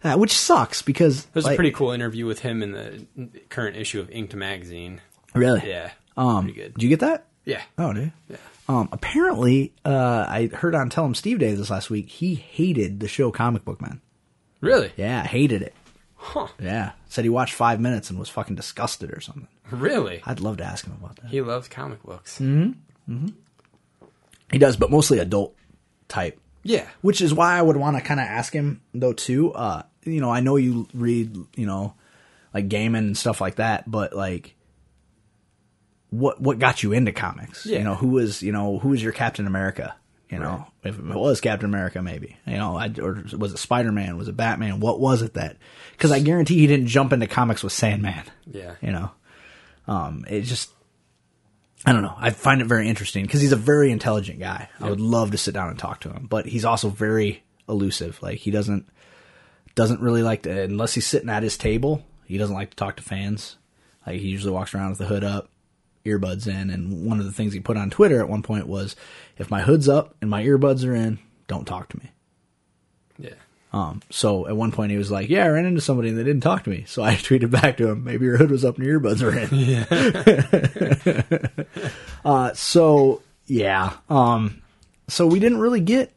Uh, which sucks because There's a pretty cool interview with him in the current issue of Inked magazine. Really. Yeah, Um, pretty good. did you get that? Yeah, Oh, dude. Yeah. Um, apparently, uh, I heard on Tell 'Em Steve-Dave this last week. He hated the show Comic Book Man. really? Yeah, hated it. Huh? Yeah, said he watched five minutes and was fucking disgusted or something. Really? I'd love to ask him about that. He loves comic books. Mm-hmm. He does, but mostly adult type Yeah. which is why I would want to kind of ask him though too. Uh, you know, I know you read, you know, like gaming and stuff like that, but like, what what got you into comics? Yeah. You know, who was you know who was your Captain America? You know, if it was Captain America, maybe you know, I, or was it Spider Man? Was it Batman? What was it that? Because I guarantee he didn't jump into comics with Sandman. Yeah. You know, um, it just. I don't know. I find it very interesting because he's a very intelligent guy. I would love to sit down and talk to him, but he's also very elusive. Like he doesn't doesn't really like to unless he's sitting at his table. He doesn't like to talk to fans. Like he usually walks around with the hood up, earbuds in, and one of the things he put on Twitter at one point was, "If my hood's up and my earbuds are in, don't talk to me." Yeah. Um, so at one point he was like, "Yeah, I ran into somebody and they didn't talk to me." So I tweeted back to him, "Maybe your hood was up and your earbuds were in." yeah. uh, so yeah. Um, so we didn't really get.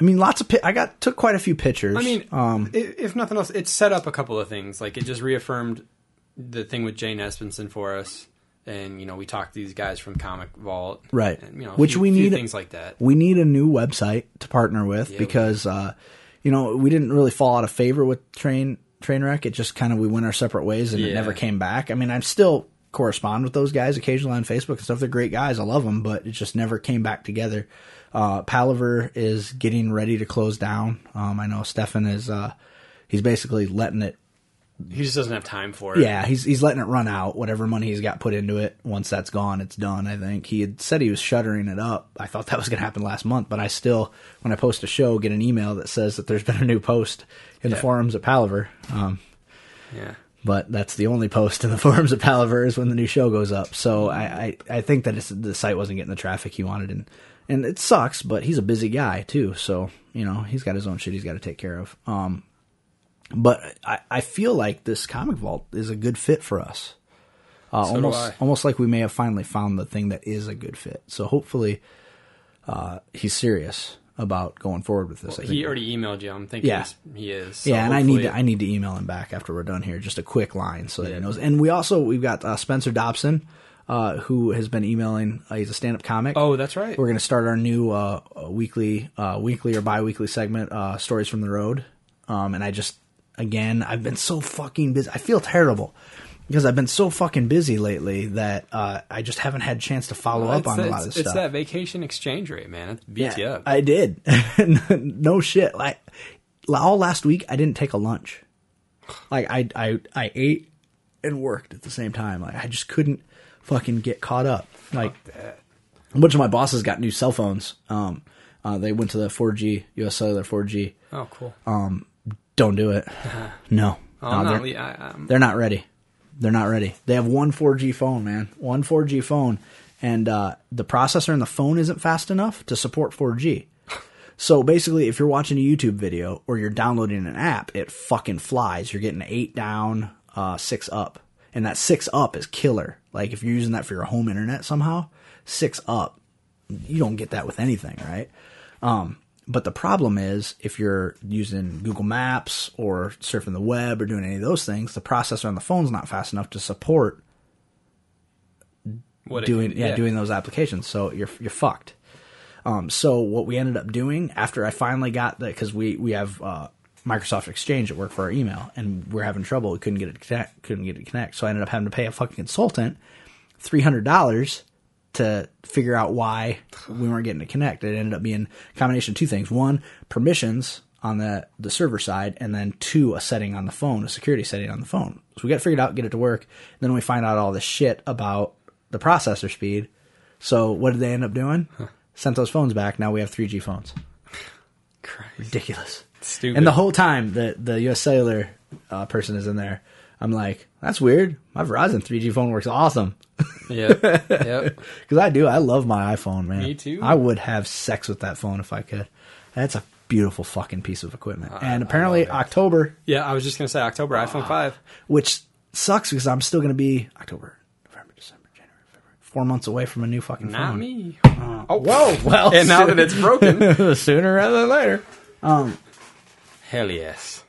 I mean, lots of. Pi- I got took quite a few pictures. I mean, um, if nothing else, it set up a couple of things. Like it just reaffirmed the thing with Jane Espenson for us, and you know we talked to these guys from Comic Vault, Right. And, you know, Which few- we need- things like that. we need a new website to partner with Yeah, because uh, you know we didn't really fall out of favor with train trainwreck. It just kind of we went our separate ways and it never came back. I mean, I'm still correspond with those guys occasionally on Facebook and stuff. They're great guys. I love them, but it just never came back together. Uh, Palaver is getting ready to close down. Um, I know Stefan is. Uh, he's basically letting it He just doesn't have time for it. yeah, he's he's letting it run out. Whatever money he's got put into it, once that's gone, it's done. I think he had said he was shuttering it up. I thought that was going to happen last month, but I still, when I post a show, get an email that says that there's been a new post in the forums at Palaver. Um, yeah. but that's the only post in the forums at Palaver is when the new show goes up. So I I, I think that it's, the site wasn't getting the traffic he wanted, and and it sucks. But he's a busy guy too, so you know he's got his own shit he's got to take care of. Um, but I, I feel like this comic vault is a good fit for us. Uh, So almost almost like we may have finally found the thing that is a good fit. So hopefully, uh, he's serious about going forward with this. I He already emailed you. I'm thinking Yeah. he is. So yeah, and I need to I need to email him back after we're done here. Just a quick line so that he knows. And we also we've got uh, Spencer Dobson, uh, who has been emailing. Uh, he's a stand up comic. Oh, that's right. We're going to start our new uh, uh, weekly, uh, weekly or bi-weekly segment, uh, stories from the road. Um, and I just, again, I've been so fucking busy. I feel terrible because I've been so fucking busy lately that uh, I just haven't had a chance to follow Well, up on a lot of it's, stuff. it's that vacation exchange rate, man. It beats you up. I did. no shit. Like all last week, I didn't take a lunch. Like I, I, I ate and worked at the same time. Like I just couldn't fucking get caught up. Like a bunch of my bosses got new cell phones. Um, uh, they went to the 4G US Cellular 4G. oh, cool. Don't do it. No, oh, no I'm they're, not, le- I, they're not ready. They're not ready. They have one 4G phone, man. One 4G phone, and uh, the processor in the phone isn't fast enough to support 4G. So basically, if you're watching a YouTube video or you're downloading an app, it fucking flies. You're getting eight down, uh, six up, and that six up is killer. Like if you're using that for your home internet somehow, six up, you don't get that with anything, right? Um, but the problem is if you're using Google Maps or surfing the web or doing any of those things, the processor on the phone's not fast enough to support what doing yeah, doing those applications. So you're you're fucked. Um, so what we ended up doing after I finally got that because we we have uh, Microsoft Exchange at work for our email and we're having trouble. We couldn't get it connect, couldn't get it connect. So I ended up having to pay a fucking consultant three hundred dollars to figure out why we weren't getting to connect. It ended up being a combination of two things: one, permissions on the the server side, and then two, a setting on the phone, a security setting on the phone. So we got it figured out, get it to work. Then we find out all this shit about the processor speed. So what did they end up doing? Sent those phones back. Now we have 3G phones. Christ. Ridiculous. Stupid. And the whole time the the US Cellular uh, person is in there, I'm like, that's weird. My Verizon 3G phone works awesome. Yep. Yep. Because I do. I love my iPhone, man. Me too. I would have sex with that phone if I could. That's a beautiful fucking piece of equipment. I- and apparently. October, Yeah, I was just gonna say October iPhone five. which sucks because I'm still going to be October, November, December, January, February, four months away from a new fucking Not phone. me. Oh, whoa. Well, And now that it's broken, sooner rather than later. Um, hell yes.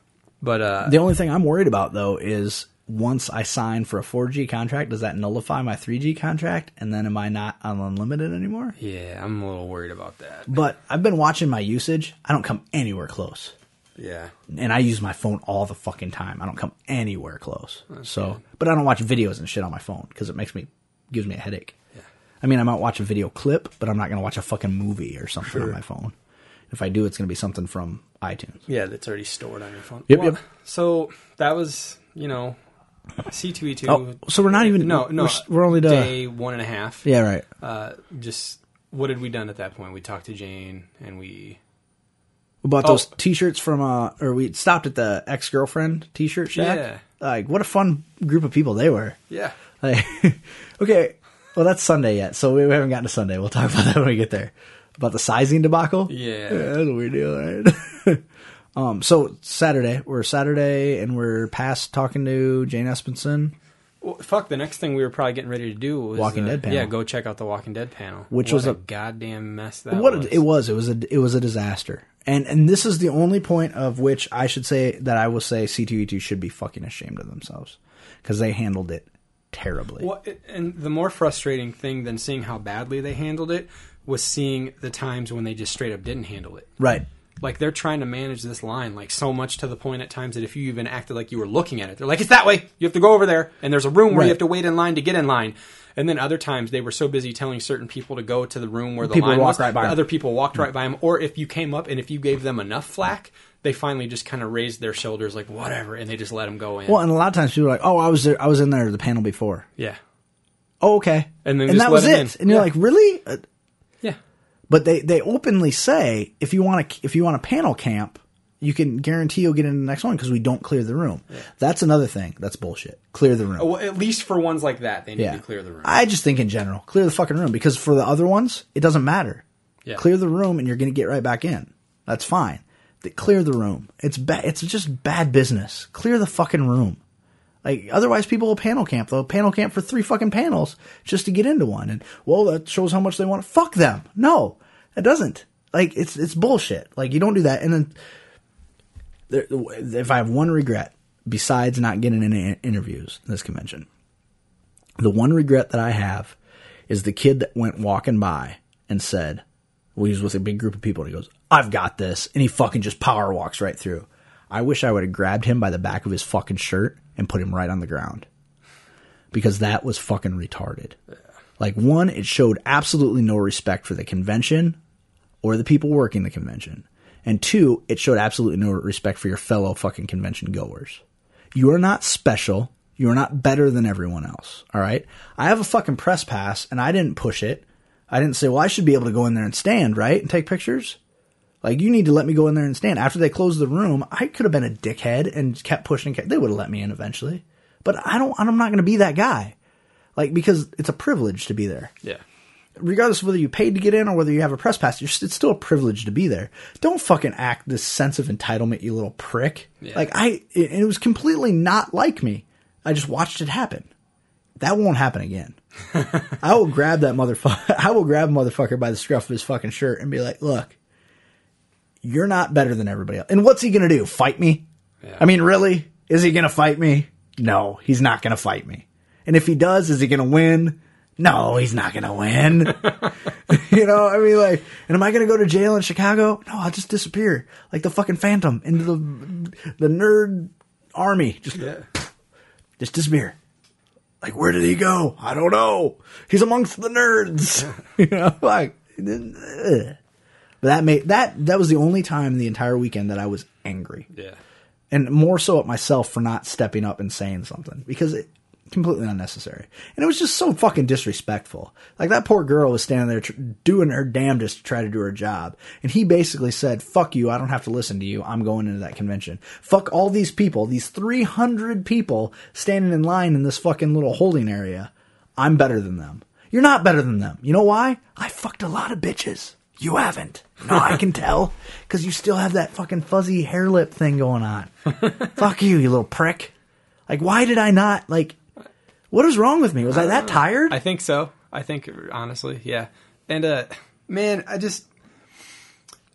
But uh, The only thing I'm worried about though is once I sign for a 4G contract, does that nullify my 3G contract? And then am I not on unlimited anymore? Yeah, I'm a little worried about that. But I've been watching my usage. I don't come anywhere close. Yeah. And I use my phone all the fucking time. I don't come anywhere close. so, but I don't watch videos and shit on my phone because it makes me, gives me a headache. Yeah. I mean, I might watch a video clip, but I'm not going to watch a fucking movie or something on my phone. If I do, it's going to be something from iTunes. Yeah, that's already stored on your phone. Yep, yep. So that was, you know, C2E2. Oh, so we're not even- No, no. we're we're only to- day one and a half. Yeah, right. Uh, just what had we done at that point? We talked to Jane and we. We bought Oh. those T-shirts from, uh, or we stopped at the ex-girlfriend T-shirt shack. Yeah. Like, what a fun group of people they were. Yeah. Like, okay, well that's Sunday yet, so we haven't gotten to Sunday. We'll talk about that when we get there. About the sizing debacle. Yeah. that's a weird deal, right? um, so Saturday, we're Saturday, and we're past talking to Jane Espenson, Well, fuck. The next thing we were probably getting ready to do was Walking uh, Dead panel. Yeah, go check out the Walking Dead panel, Which What was a, a- goddamn mess that what was. it was. It was a it was a disaster, and and this is the only point of which I should say that I will say C2E2 should be fucking ashamed of themselves because they handled it terribly. Well, and the more frustrating thing than seeing how badly they handled it was seeing the times when they just straight up didn't handle it. Right. Like they're trying to manage this line like so much to the point at times that if you even acted like you were looking at it, they're like, "It's that way. You have to go over there, and there's a room where Right. you have to wait in line to get in line." And then other times they were so busy telling certain people to go to the room where the People line was, right by other people walked right by them. Or if you came up and if you gave them enough flack, they finally just kind of raised their shoulders like whatever, and they just let them go in. Well, and a lot of times people are like, "Oh, I was there. I was in there the panel before." yeah, Oh, okay. And then and that was it. in. And you're Yeah. like, really? Uh, Yeah. But they they openly say if you want to if you want a panel camp, you can guarantee you'll get in the next one because we don't clear the room. That's another thing. That's bullshit. Clear the room. Well, at least for ones like that, they need yeah. to clear the room. I just think in general, clear the fucking room because for the other ones, it doesn't matter. Yeah. Clear the room and you're going to get right back in. That's fine. Clear the room. It's bad. It's just bad business. Clear the fucking room. Like otherwise, people will panel camp. They'll panel camp for three fucking panels just to get into one. And well, that shows how much they want. to Fuck them. No, it doesn't. Like it's it's bullshit. Like you don't do that. And then there, if I have one regret besides not getting any interviews in this convention, the one regret that I have is the kid that went walking by and said, well, he was with a big group of people and he goes, I've got this. And he fucking just power walks right through. I wish I would have grabbed him by the back of his fucking shirt and put him right on the ground because that was fucking retarded. Like, one, it showed absolutely no respect for the convention or the people working the convention. And two, it showed absolutely no respect for your fellow fucking convention goers. You are not special. You are not better than everyone else. All right. I have a fucking press pass and I didn't push it. I didn't say, well, I should be able to go in there and stand, right? And take pictures. Like, you need to let me go in there and stand. After they closed the room, I could have been a dickhead and kept pushing. They would have let me in eventually. But I don't, I'm not going to be that guy. Like, because it's a privilege to be there yeah. Regardless of whether you paid to get in or whether you have a press pass, you're, it's still a privilege to be there. Don't fucking act this sense of entitlement, you little prick. Yeah. Like I, it, it was completely not like me. I just watched it happen. That won't happen again. I will grab that motherfucker. I will grab a motherfucker by the scruff of his fucking shirt and be like, "Look, you're not better than everybody else." And what's he gonna do? Fight me? Yeah. I mean, really? Is he gonna fight me? No, he's not gonna fight me. And if he does, is he gonna win? No, he's not gonna win. you know, I mean, like, and am I gonna go to jail in Chicago? No, I'll just disappear like the fucking Phantom into the the nerd army. Just Yeah. just disappear. Like, where did he go? I don't know. He's amongst the nerds. you know, like, ugh. but that made that that was the only time the entire weekend that I was angry, Yeah. and more so at myself for not stepping up and saying something because it completely unnecessary, and it was just so fucking disrespectful. Like that poor girl was standing there tr- doing her damnedest to try to do her job, and he basically said, "Fuck you. I don't have to listen to you. I'm going into that convention. Fuck all these people. These 300 people standing in line in this fucking little holding area. I'm better than them. You're not better than them. You know why? I fucked a lot of bitches." You haven't. No, I can tell. Because you still have that fucking fuzzy hair lip thing going on. Fuck you, you little prick. Like, why did I not, like, what is wrong with me? Was I that tired? I think so. I think honestly, yeah. And uh man, I just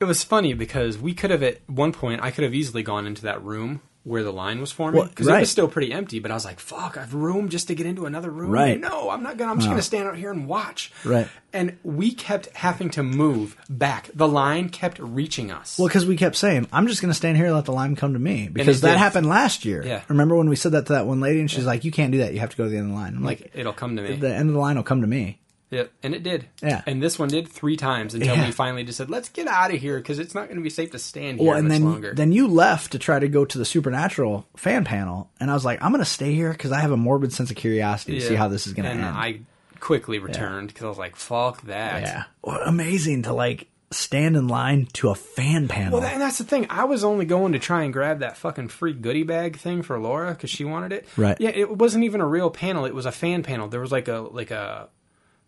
it was funny because we could have at one point I could have easily gone into that room where the line was forming Well, because it was still pretty empty. But I was like, "Fuck, I've room just to get into another room." Right. No, I'm not gonna. I'm just gonna stand out here and watch. Right. And we kept having to move back. The line kept reaching us. Well, because we kept saying, "I'm just going to stand here and let the line come to me," because that did. happened last year. Yeah. Remember when we said that to that one lady, and she's like, "You can't do that. You have to go to the end of the line." I'm like, like it'll come to me. "The end of the line will come to me." Yeah, and it did. Yeah. And this one did three times until Yeah. we finally just said, "Let's get out of here because it's not going to be safe to stand here Well, and then longer." then you left to try to go to the supernatural fan panel, and I was like, "I'm going to stay here because I have a morbid sense of curiosity to see how this is going to and end." I quickly returned because I was like, "Fuck that." yeah, well, amazing to like stand in line to a fan panel. Well, and that's the thing. I was only going to try and grab that fucking free goodie bag thing for Laura because she wanted it. Right. Yeah, it wasn't even a real panel. It was a fan panel. There was like a like a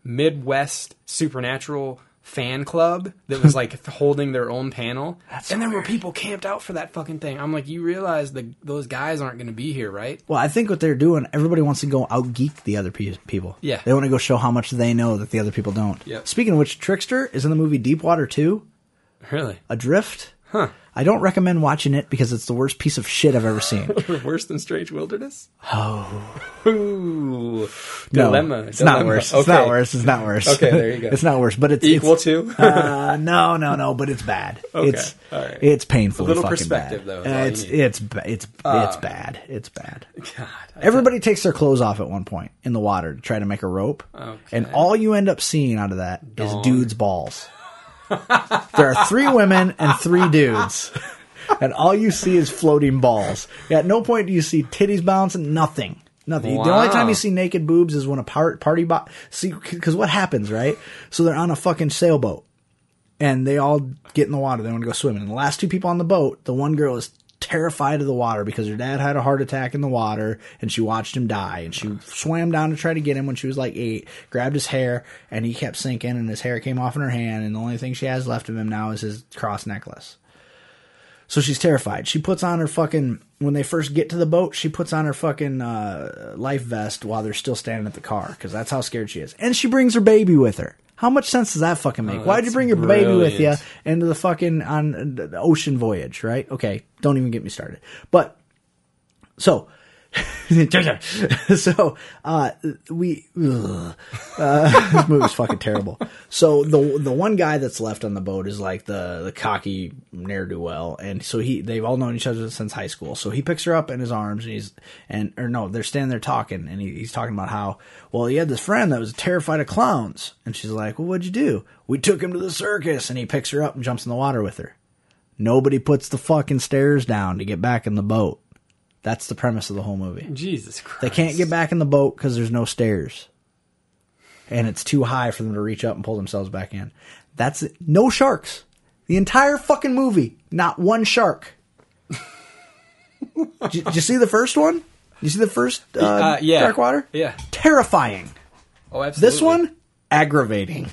Midwest supernatural fan club that was like holding their own panel, That's and there were people camped out for that fucking thing. I'm like, you realize the those guys aren't going to be here, right? Well, I think what they're doing, everybody wants to go out geek the other pe- people. Yeah. They want to go show how much they know that the other people don't. Yep. Speaking of which, Trickster is in the movie Deepwater 2, Really? Adrift. Huh? I don't recommend watching it because it's the worst piece of shit I've ever seen. Worse than Strange Wilderness? Oh. Ooh. No, Dilemma. it's not worse. It's not worse. It's not worse. Okay, there you go. it's not worse, but it's Equal it's, to? uh, no, no, no, but it's bad. Okay, It's all right. it's painful. A little fucking perspective, bad. though, Uh, you it's need. it's ba- it's it's bad. It's bad. God. I Everybody takes their clothes off at one point in the water to try to make a rope, and all you end up seeing out of that is dudes' balls. There are three women and three dudes, and all you see is floating balls. At no point do you see titties bouncing. Nothing. Nothing. The only time you see naked boobs is when a par- party bo- see because what happens, right? So they're on a fucking sailboat, and they all get in the water. They want to go swimming. And the last two people on the boat, the one girl is terrified of the water because her dad had a heart attack in the water and she watched him die. And she swam down to try to get him when she was like eight, grabbed his hair, and he kept sinking, and his hair came off in her hand. And the only thing she has left of him now is his cross necklace. So she's terrified. She puts on her fucking when they first get to the boat. She puts on her fucking uh, life vest while they're still standing at the car because that's how scared she is. And she brings her baby with her. How much sense does that fucking make? Oh, Why'd you bring your baby with you into the fucking on the ocean voyage? Right? Okay, don't even get me started. But so. so uh we ugh. uh this movie's fucking terrible. So the the one guy that's left on the boat is like the the cocky ne'er-do-well and so he they've all known each other since high school. So he picks her up in his arms and he's and or no they're standing there talking and he, he's talking about how well he had this friend that was terrified of clowns. And she's like well what'd you do? We took him to the circus. And he picks her up and jumps in the water with her. Nobody puts the fucking stairs down to get back in the boat that's the premise of the whole movie Jesus Christ. they can't get back in the boat because there's no stairs. And it's too high for them to reach up and pull themselves back in. That's it. No sharks. The entire fucking movie, not one shark. did, you- did you see the first one? You see the first uh, Uh, yeah. Dark Water? Yeah. Terrifying. Oh, absolutely. This one, aggravating.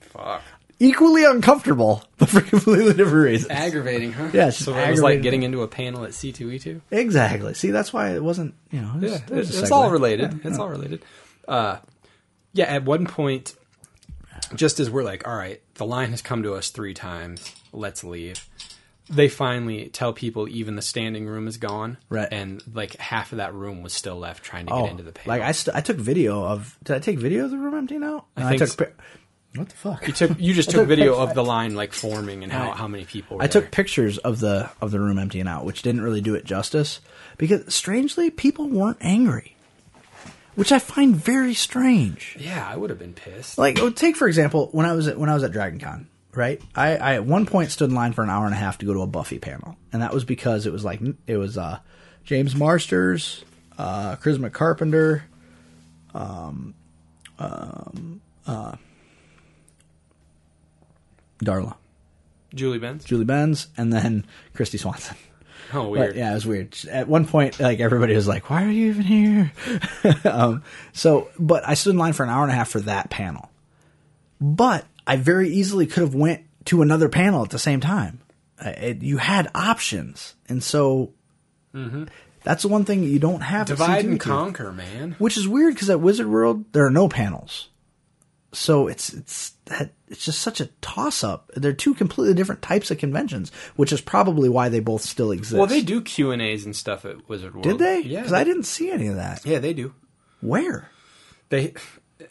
Fuck. Equally uncomfortable, but for completely different reasons. Aggravating, huh? Yeah, it's just so it was like getting into a panel at C2E2. exactly. See, that's why it wasn't, you know, it was, Yeah, it was it's, a it's segue. all related. It's all related. Uh, yeah, at one point, just as we're like, all right, the line has come to us three times. Let's leave. They finally tell people even the standing room is gone, Right. And like half of that room was still left trying to Oh, get into the panel. like I, st- I took video of. Did I take video of the room emptying out? I No, think took. s- pi- what the fuck? you took, you just took took video pic- of the line like forming and how, Right. how many people. Were I took there. pictures of the of the room emptying out, which didn't really do it justice. Because strangely, people weren't angry, which I find very strange. Yeah, I would have been pissed. Like, oh, take for example, when I was at when I was at Dragon Con, right? I, I at one point stood in line for an hour and a half to go to a Buffy panel, and that was because it was like it was uh, James Marsters, uh, Charisma Carpenter, um, um, uh, Darla, Julie Benz. Julie Benz, and then Kristy Swanson. Oh, But, weird. yeah, it was weird. At one point, like everybody was like, "Why are you even here?" um, so, but I stood in line for an hour and a half for that panel. But I very easily could have went to another panel at the same time. Uh, it, you had options, and so that's the one thing you don't have. Mm-hmm. Divide and C2E2. conquer, man. which is weird because at Wizard World there are no panels. So it's it's that it's just such a toss up. They're two completely different types of conventions, which is probably why they both still exist. Well, they do Q and A's and stuff at Wizard World. did they? Yeah, because I didn't see any of that. Yeah, they do. Where? They.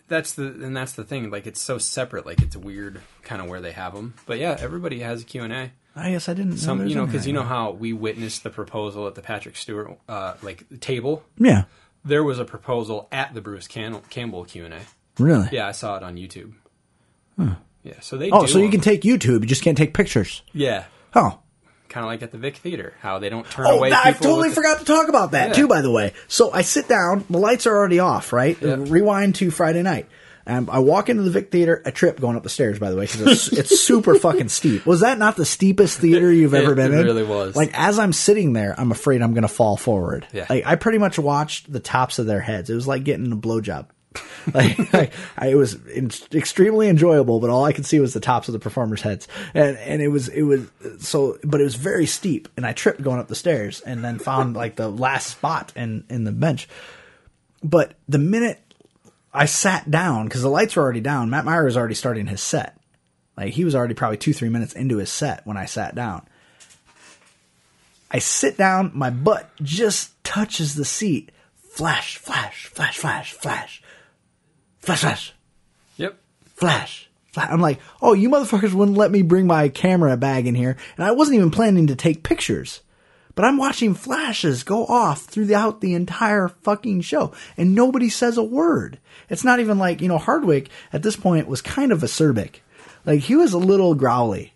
That's the and that's the thing. Like it's so separate. Like it's weird, kind of where they have them. But yeah, everybody has a Q and A. I guess I didn't. Some, there's you know, because you know how we witnessed the proposal at the Patrick Stewart uh, like table. Yeah, There was a proposal at the Bruce Campbell Q and A. really. Yeah, I saw it on YouTube. Yeah, so they. Oh, so you them. can take YouTube, you just can't take pictures. Yeah, Oh. kind of like at the Vic Theater, how they don't turn away. Oh, away. I totally with the- forgot to talk about that Yeah. too. By the way, so I sit down, the lights are already off. Right, Yeah. rewind to Friday night. Um, I walk into the Vic Theater. I trip going up the stairs. By the way, because it's, it's super fucking steep. Was that not the steepest theater you've ever It- been it in? It really was. Like as I'm sitting there, I'm afraid I'm going to fall forward. Yeah. Like I pretty much watched the tops of their heads. It was like getting a blowjob. like, I, it was in, extremely enjoyable, but all I could see was the tops of the performers' heads, and and it was it was so, but it was very steep, and I tripped going up the stairs, and then found like the last spot in in the bench. But the minute I sat down, because the lights were already down, Matt Mira was already starting his set. Like he was already probably two three minutes into his set when I sat down. I sit down, my butt just touches the seat. Flash, flash, flash, flash, flash, flash, flash, Yep. flash, flash. I'm like, oh, you motherfuckers wouldn't let me bring my camera bag in here, and I wasn't even planning to take pictures. But I'm watching flashes go off throughout the entire fucking show, and nobody says a word. It's not even like, you know, Hardwick at this point was kind of acerbic. Like, he was a little growly.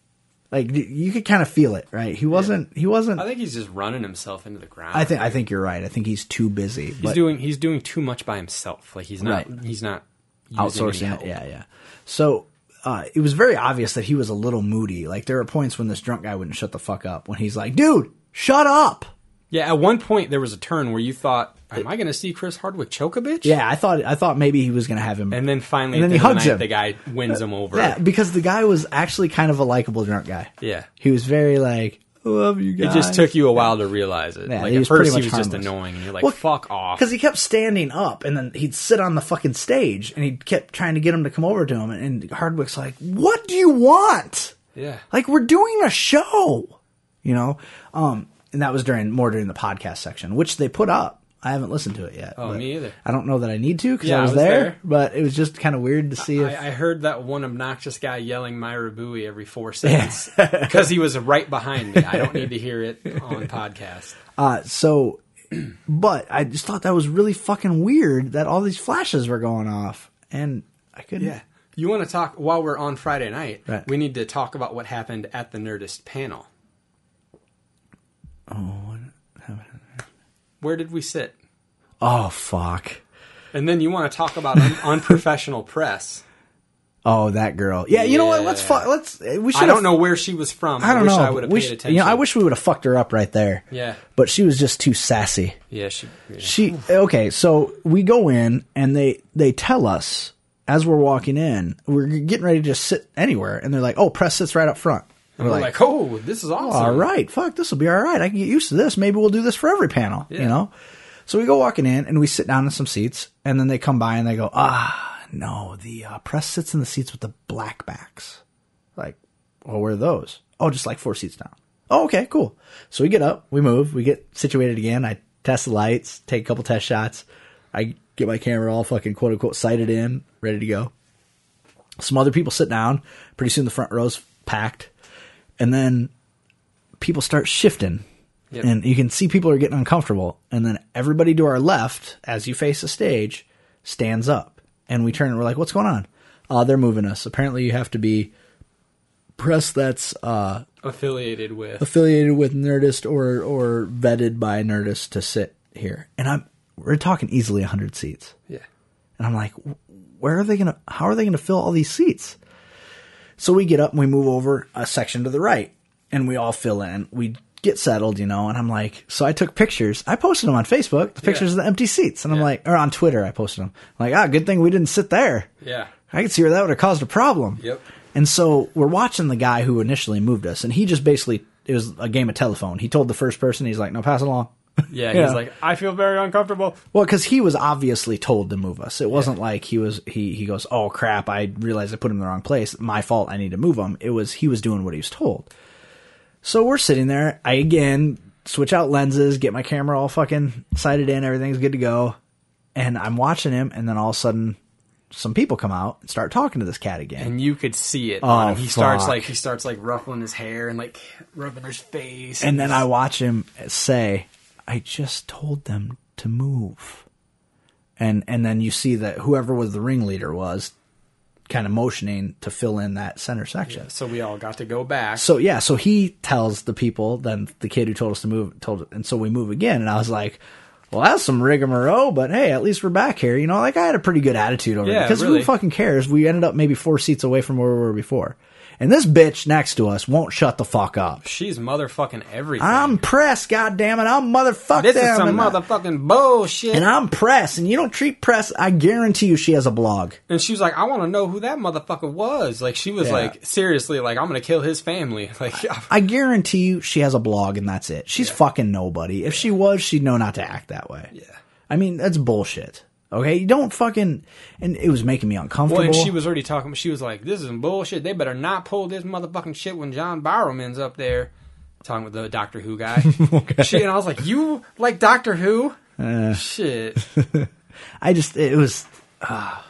Like, you could kind of feel it, right? He wasn't, he wasn't, I think he's just running himself into the ground. I think, I think you're right. I think he's too busy. he's but- doing he's doing too much by himself. Like he's not Right. he's not outsourcing it. Yeah, yeah. So uh, it was very obvious that he was a little moody. Like there were points when this drunk guy wouldn't shut the fuck up. When he's like, "Dude, shut up." Yeah, at one point there was a turn where you thought, "Am I going to see Chris Hardwick choke a bitch?" Yeah, I thought I thought maybe he was gonna have him. and then finally, And then he the of hugs the, him. the guy wins him over. yeah, because the guy was actually kind of a likable drunk guy. Yeah. he was very like, "I love you guys. It just took you a while to realize it. Yeah, like he at was pretty first he much was just harmless. annoying, and you're like, "Fuck off." Because he kept standing up, and then he'd sit on the fucking stage, and he kept trying to get him to come over to him, and, and Hardwick's like, "What do you want?" Yeah. Like we're doing a show, you know. Um, and that was during more during the podcast section, which they put up. I haven't listened to it yet. Oh, me either. I don't know that I need to because Yeah, I, was there. But it was just kind of weird to see if. I, I heard that one obnoxious guy yelling Mira Bowie every four seconds because he was right behind me. I don't need to hear it on podcast. uh, so, but I just thought that was really fucking weird that all these flashes were going off, and I couldn't. Yeah. You want to talk while we're on Friday night? Right. We need to talk about what happened at the Nerdist panel. Oh, where did we sit? Oh fuck. And then you want to talk about un- unprofessional press. Oh, that girl. Yeah, you know what? Let's Yeah. fu- let's. Uh, we should. I don't know where she was from. I don't wish know. I would have paid sh- attention. You know, I wish we would have fucked her up right there. Yeah. But she was just too sassy. Yeah, she. yeah. She okay, so we go in and they they tell us as we're walking in, we're getting ready to just sit anywhere, and they're like, "Oh, press sits right up front." And We're like, oh, this is awesome. all right, fuck, this will be all right. I can get used to this. Maybe we'll do this for every panel, you know. So we go walking in and we sit down in some seats, and then they come by and they go, "Ah, no, the uh, press sits in the seats with the black backs." Like, well, where are those? Oh, just like four seats down. Oh, okay, cool. So we get up, we move, we get situated again. I test the lights, take a couple test shots. I get my camera all fucking quote unquote sighted in, ready to go. Some other people sit down. Pretty soon the front row's packed. And then people start shifting. Yep. And you can see people are getting uncomfortable. And then everybody to our left, as you face the stage, stands up. And we turn and we're like, what's going on? Uh, they're moving us. Apparently you have to be press that's uh, Affiliated with. affiliated with Nerdist or or vetted by Nerdist to sit here. And I'm we're talking easily 100 seats. Yeah. And I'm like, where are they going to, how are they going to fill all these seats? So we get up and we move over a section to the right and we all fill in. We get settled, you know, and I'm like, so I took pictures. I posted them on Facebook, the pictures of the empty seats. And I'm Yeah. like, or on Twitter, I posted them. I'm like, ah, good thing we didn't sit there. Yeah. I could see where that would have caused a problem. Yep. And so we're watching the guy who initially moved us, and he just basically it was a game of telephone. He told the first person, he's like, "No, pass it along." Yeah, Yeah. he's like, I feel very uncomfortable. Well, because he was obviously told to move us. It wasn't like he was he he goes, oh crap, I realized I put him in the wrong place. My fault. I need to move him. It was he was doing what he was told. So we're sitting there. I again switch out lenses, get my camera all fucking sighted in. Everything's good to go. And I'm watching him, and then all of a sudden, some people come out and start talking to this cat again. And you could see it. Oh. He starts like he starts like ruffling his hair and like rubbing his face. And then I watch him say, "I just told them to move," and and then you see that whoever was the ringleader was kind of motioning to fill in that center section. so we all got to go back. So yeah, so he tells the people, then the kid who told us to move told, and so we move again, and I was like. Well, that's some rigmarole, but hey, at least we're back here. You know, like I had a pretty good attitude over it Yeah, because really. who fucking cares? We ended up maybe four seats away from where we were before, and this bitch next to us won't shut the fuck up. She's motherfucking everything. I'm press, goddammit. I'm motherfucking. this them. is some and I- motherfucking bullshit. and I'm press, and you don't treat press. I guarantee you, she has a blog. And she was like, I want to know who that motherfucker was. Like, she was Yeah. like, seriously, like, I'm going to kill his family. Like, I guarantee you, she has a blog, and that's it. She's fucking nobody. If she was, she'd know not to act that way. Yeah. I mean, that's bullshit. Okay, you don't fucking. And it was making me uncomfortable. well, and she was already talking, she was like, this is bullshit. They better not pull this motherfucking shit when John Barrowman's up there. Talking with the Doctor Who guy. She, and I was like, you like Doctor Who? Uh. shit. I just, it was. Uh,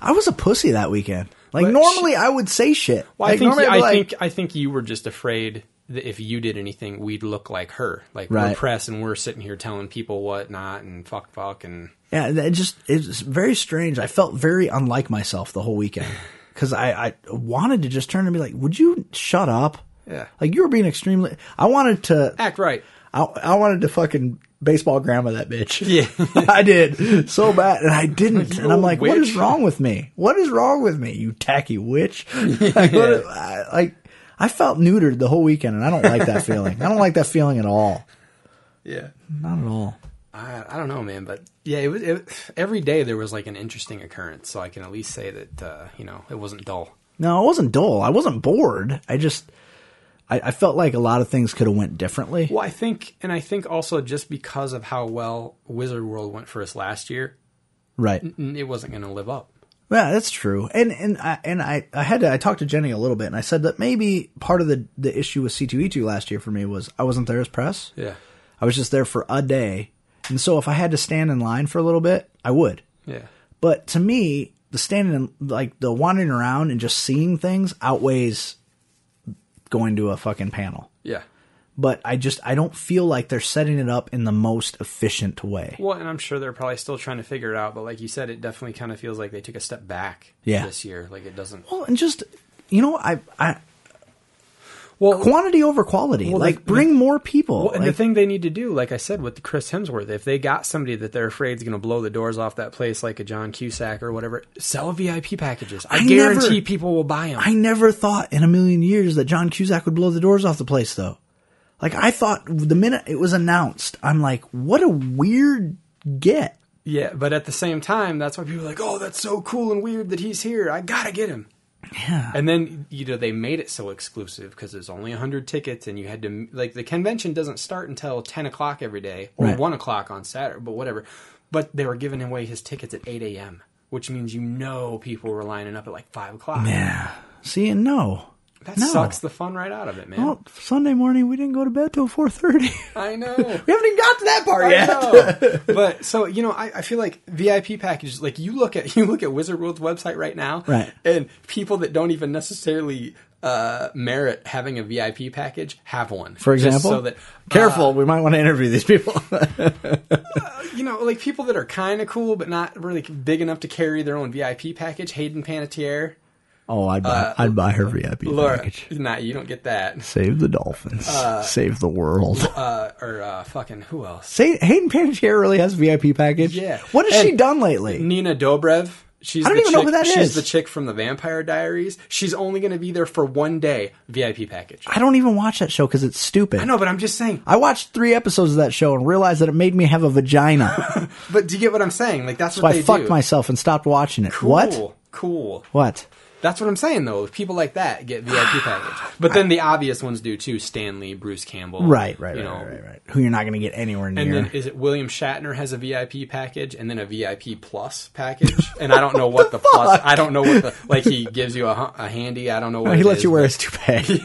I was a pussy that weekend. Like But normally, I would say shit. Well, like, I think normally I like, think I think you were just afraid if you did anything, we'd look like her. Like we're press and we're sitting here telling people what not and fuck fuck and Yeah, it just it's very strange. I felt very unlike myself the whole weekend because I, I wanted to just turn and be like, "Would you shut up?" Yeah. like you were being extremely. I wanted to. act right. I, I wanted to fucking baseball grandma that bitch. Yeah. I did so bad, and I didn't. And I'm like, "What is wrong with me? What is wrong with me? You tacky witch!" like, what- I, like I felt neutered the whole weekend, and I don't like that feeling. I don't like that feeling at all. Yeah. Not at all. I, I don't know, man, but yeah, it was it, every day there was like an interesting occurrence, so I can at least say that uh, you know it wasn't dull. No, it wasn't dull. I wasn't bored. I just, I, I felt like a lot of things could have went differently. Well, I think, and I think also just because of how well Wizard World went for us last year, Right. n- it wasn't going to live up. Yeah, that's true. And and I and I, I had to I talked to Jenny a little bit and I said that maybe part of the the issue with C two E two last year for me was I wasn't there as press. Yeah. I was just there for a day. And so if I had to stand in line for a little bit, I would. Yeah. But to me, the standing in, like the wandering around and just seeing things outweighs going to a fucking panel. Yeah. But I just I don't feel like they're setting it up in the most efficient way. Well, and I'm sure they're probably still trying to figure it out, but like you said, it definitely kind of feels like they took a step back Yeah. this year. Like it doesn't. Well, and just you know, I I Well, quantity over quality. Well, like the- bring more people. Well, and the thing they need to do, like I said with Chris Hemsworth, if they got somebody that they're afraid is going to blow the doors off that place, like a John Cusack or whatever, sell VIP packages. I, I guarantee never- people will buy them. I never thought in a million years that John Cusack would blow the doors off the place, though. Like I thought the minute it was announced, I'm like, what a weird get. yeah, but at the same time, that's why people are like, "Oh, that's so cool and weird that he's here. I gotta get him." Yeah. And then you know they made it so exclusive because there's only hundred tickets, and you had to like the convention doesn't start until ten o'clock every day or Right. one o'clock on Saturday, but whatever. But they were giving away his tickets at eight a.m., which means you know people were lining up at like five o'clock. Yeah. See, and no. That No. sucks the fun right out of it, man. Well, Sunday morning we didn't go to bed till four thirty. I know. we haven't even got to that part I yet. but so you know, I, I feel like VIP packages. Like you look at you look at Wizard World's website right now, Right. And people that don't even necessarily uh, merit having a VIP package have one. For example, so that careful, we might want to interview these people. you know, like people that are kind of cool but not really big enough to carry their own VIP package. Hayden Panettiere, oh, I'd buy, I'd buy her VIP Laura. package. Nah, you don't get that. Save the Dolphins. Save the world. Uh, or uh, fucking who else? Say, Hayden Panettiere really has a VIP package. Yeah. What has she done lately? Nina Dobrev. She's I don't the even know chick, who that she's is. the chick from the Vampire Diaries. She's only going to be there for one day. VIP package. I don't even watch that show because it's stupid. I know, but I'm just saying. I watched three episodes of that show and realized that it made me have a vagina. But do you get what I'm saying? Like that's what I fucked do. myself and stopped watching it. Cool. What? Cool. What? That's what I'm saying though. People like that get VIP package, but then the obvious ones do too. Stanley, Bruce Campbell, Right, right, you right, know. right, right. Who you're not going to get anywhere near. And then is it William Shatner has a VIP package and then a VIP plus package? and I don't know what the, plus. I don't know what the like. He gives you a, a handy. I don't know oh, what he lets is, you wear his toupee.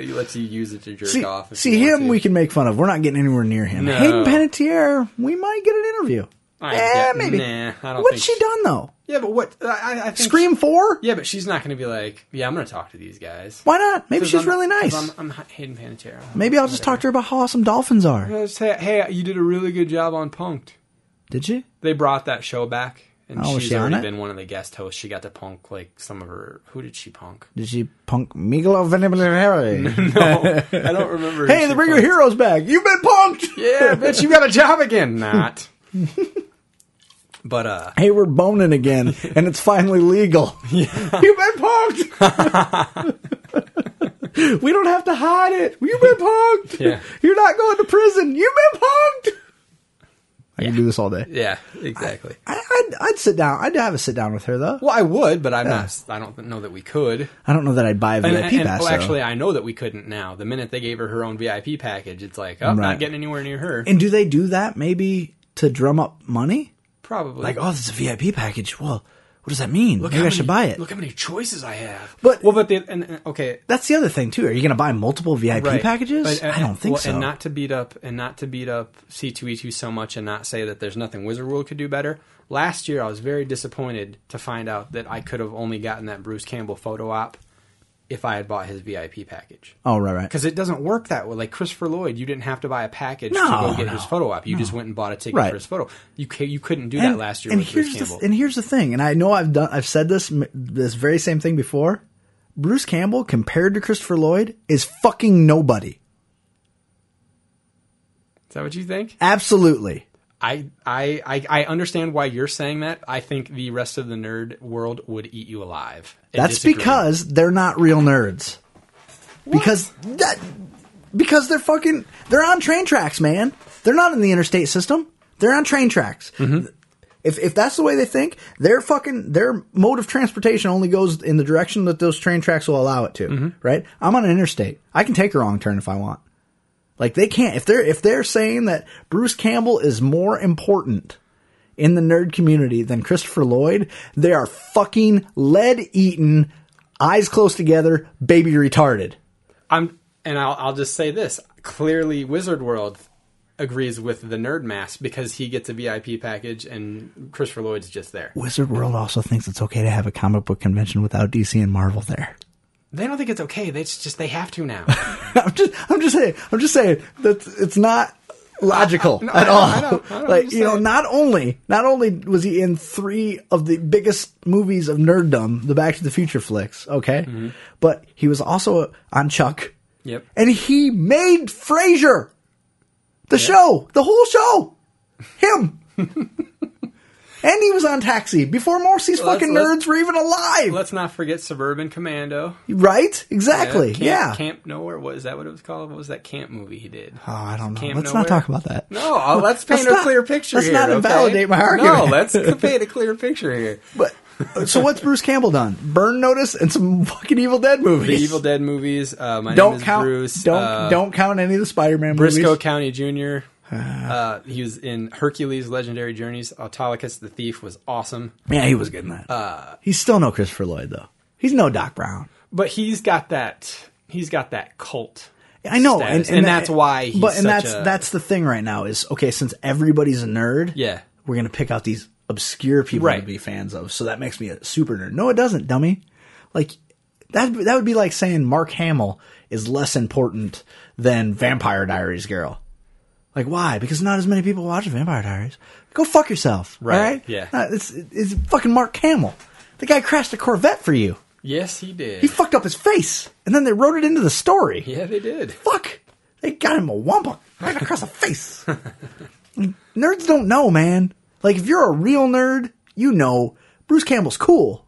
He lets you use it to jerk see, off. see him we can make fun of. We're not getting anywhere near him. No. Hayden Panettiere, we might get an interview. I yeah, get- eh, maybe. nah, I don't What's think she done though? Yeah, but what? I, I think Scream four? Yeah, but she's not going to be like, yeah, I'm going to talk to these guys. Why not? Maybe 'Cause she's I'm- really 'cause nice. I'm, I'm Hayden Panettiere. Maybe I'll just talk to her about how awesome dolphins are. her. Say, hey, you did a really good job on Punked. Did you? They brought that show back, and Oh, was she's she on already it? been one of the guest hosts. She got to punk like some of her. Who did she punk? Did she punk Milo Ventimiglia? No, I don't remember. who hey, she the Bring Your punked. Heroes back. You've been punked. Yeah, bitch, you got a job again. Not. But uh, Hey, we're boning again, and it's finally legal. You've been punked. we don't have to hide it. You've been punked. Yeah. You're not going to prison. You've been punked. I can do this all day. yeah, exactly. I, I'd, I'd sit down. I'd have a sit down with her though. Well, I would, but I'm not. I don't know that we could. I don't know that I'd buy a VIP and- pass. well, actually, I know that we couldn't now. The minute they gave her her own VIP package, it's like, oh, Right. not getting anywhere near her. and do they do that maybe to drum up money? Probably. Like, oh, this is a VIP package. Well, what does that mean? Look maybe how I should buy it. Look how many choices I have. But- well, but the, and, and- okay, That's the other thing too. Are you going to buy multiple VIP right. packages? But, uh, I don't think well, so. And not to beat up and not to beat up C2E2 so much, and not say that there's nothing Wizard World could do better. Last year, I was very disappointed to find out that I could have only gotten that Bruce Campbell photo op if I had bought his VIP package. oh, right, right. Because it doesn't work that way. Like Christopher Lloyd, you didn't have to buy a package No, to go get no, his photo op. You just went and bought a ticket Right. for his photo. You ca- you couldn't do that last year and with here's Bruce the, and here's the thing, and I know I've done, I've said this this very same thing before. Bruce Campbell compared to Christopher Lloyd is fucking nobody. Is that what you think? Absolutely. I, I I I understand why you're saying that. I think the rest of the nerd world would eat you alive. That's disagree. because they're not real nerds. Because that because they're fucking they're on train tracks, man. They're not in the interstate system. They're on train tracks. Mm-hmm. If if that's the way they think, their fucking their mode of transportation only goes in the direction that those train tracks will allow it to. Mm-hmm. Right? I'm on an interstate. I can take a wrong turn if I want. Like they can't if they're if they're saying that Bruce Campbell is more important in the nerd community than Christopher Lloyd, they are fucking lead eaten, eyes close together, baby retarded. I'm and I'll I'll just say this. Clearly Wizard World agrees with the nerd mass because he gets a VIP package and Christopher Lloyd's just there. Wizard World also thinks it's okay to have a comic book convention without DC and Marvel there. They don't think it's okay. They just they have to now. I'm just I'm just saying I'm just saying that it's not logical No, at all. I know, I know, like you know, not only not only was he in three of the biggest movies of nerddom, the Back to the Future flicks, okay, Mm-hmm. but he was also on Chuck, Yep. and he made Frasier, the show, the whole show, him. And he was on Taxi before most these Let's- fucking nerds were even alive. Let's not forget Suburban Commando. Right? Exactly. Camp, yeah. Camp Nowhere. What is that? What it was called? What was that camp movie he did? Oh, I don't know. Camp let's Nowhere? not talk about that. No, let's paint Let's a not- clear picture. let's here, not okay? invalidate my argument. No, let's paint a clear picture here. But so what's Bruce Campbell done? Burn Notice and some fucking Evil Dead movies. The Evil Dead movies. Uh, my Don't is count. Bruce. don't uh, don't count any of the Spider-Man Brisco movies. County Jr. Uh, he was in Hercules: Legendary Journeys. Autolycus the Thief was awesome, Yeah, he was good in that. Uh, He's still no Christopher Lloyd though. He's no Doc Brown. but he's got that. He's got that cult. I know, status, and, and that- that's why he's but and that's a- that's the thing right now is okay. Since everybody's a nerd, Yeah. we're gonna pick out these obscure people Right. to be fans of. So that makes me a super nerd. No, it doesn't, dummy. Like that that would be like saying Mark Hamill is less important than Vampire Diaries girl. Like why? Because not as many people watch Vampire Diaries. Go fuck yourself. Right, right? yeah. Uh, it's it's fucking Mark Hamill. The guy crashed a Corvette for you. Yes, he did. He fucked up his face, and then they wrote it into the story. yeah, they did. Fuck. They got him a wampa right across the face. Nerds don't know, man. Like, if you're a real nerd, you know Bruce Campbell's cool,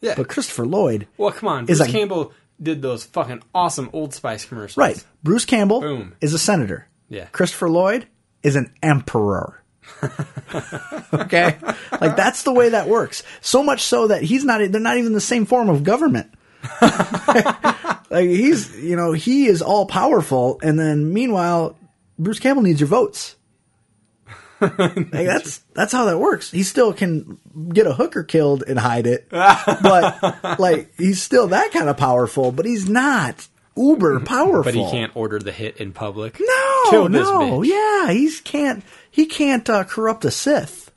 Yeah. but Christopher Lloyd, well, come on. is Bruce a- Campbell did those fucking awesome Old Spice commercials. right? Bruce Campbell Boom. is a senator. Yeah. Christopher Lloyd is an emperor. okay, like that's the way that works. So much so that he's not. They're not even the same form of government. like he's, you know, he is all powerful, and then meanwhile, Bruce Campbell needs your votes. like that's that's how that works. He still can get a hooker killed and hide it, but like he's still that kind of powerful. But he's not uber powerful. But he can't order the hit in public. No, Kill this no, bitch. yeah, he's can't. He can't uh, corrupt a Sith.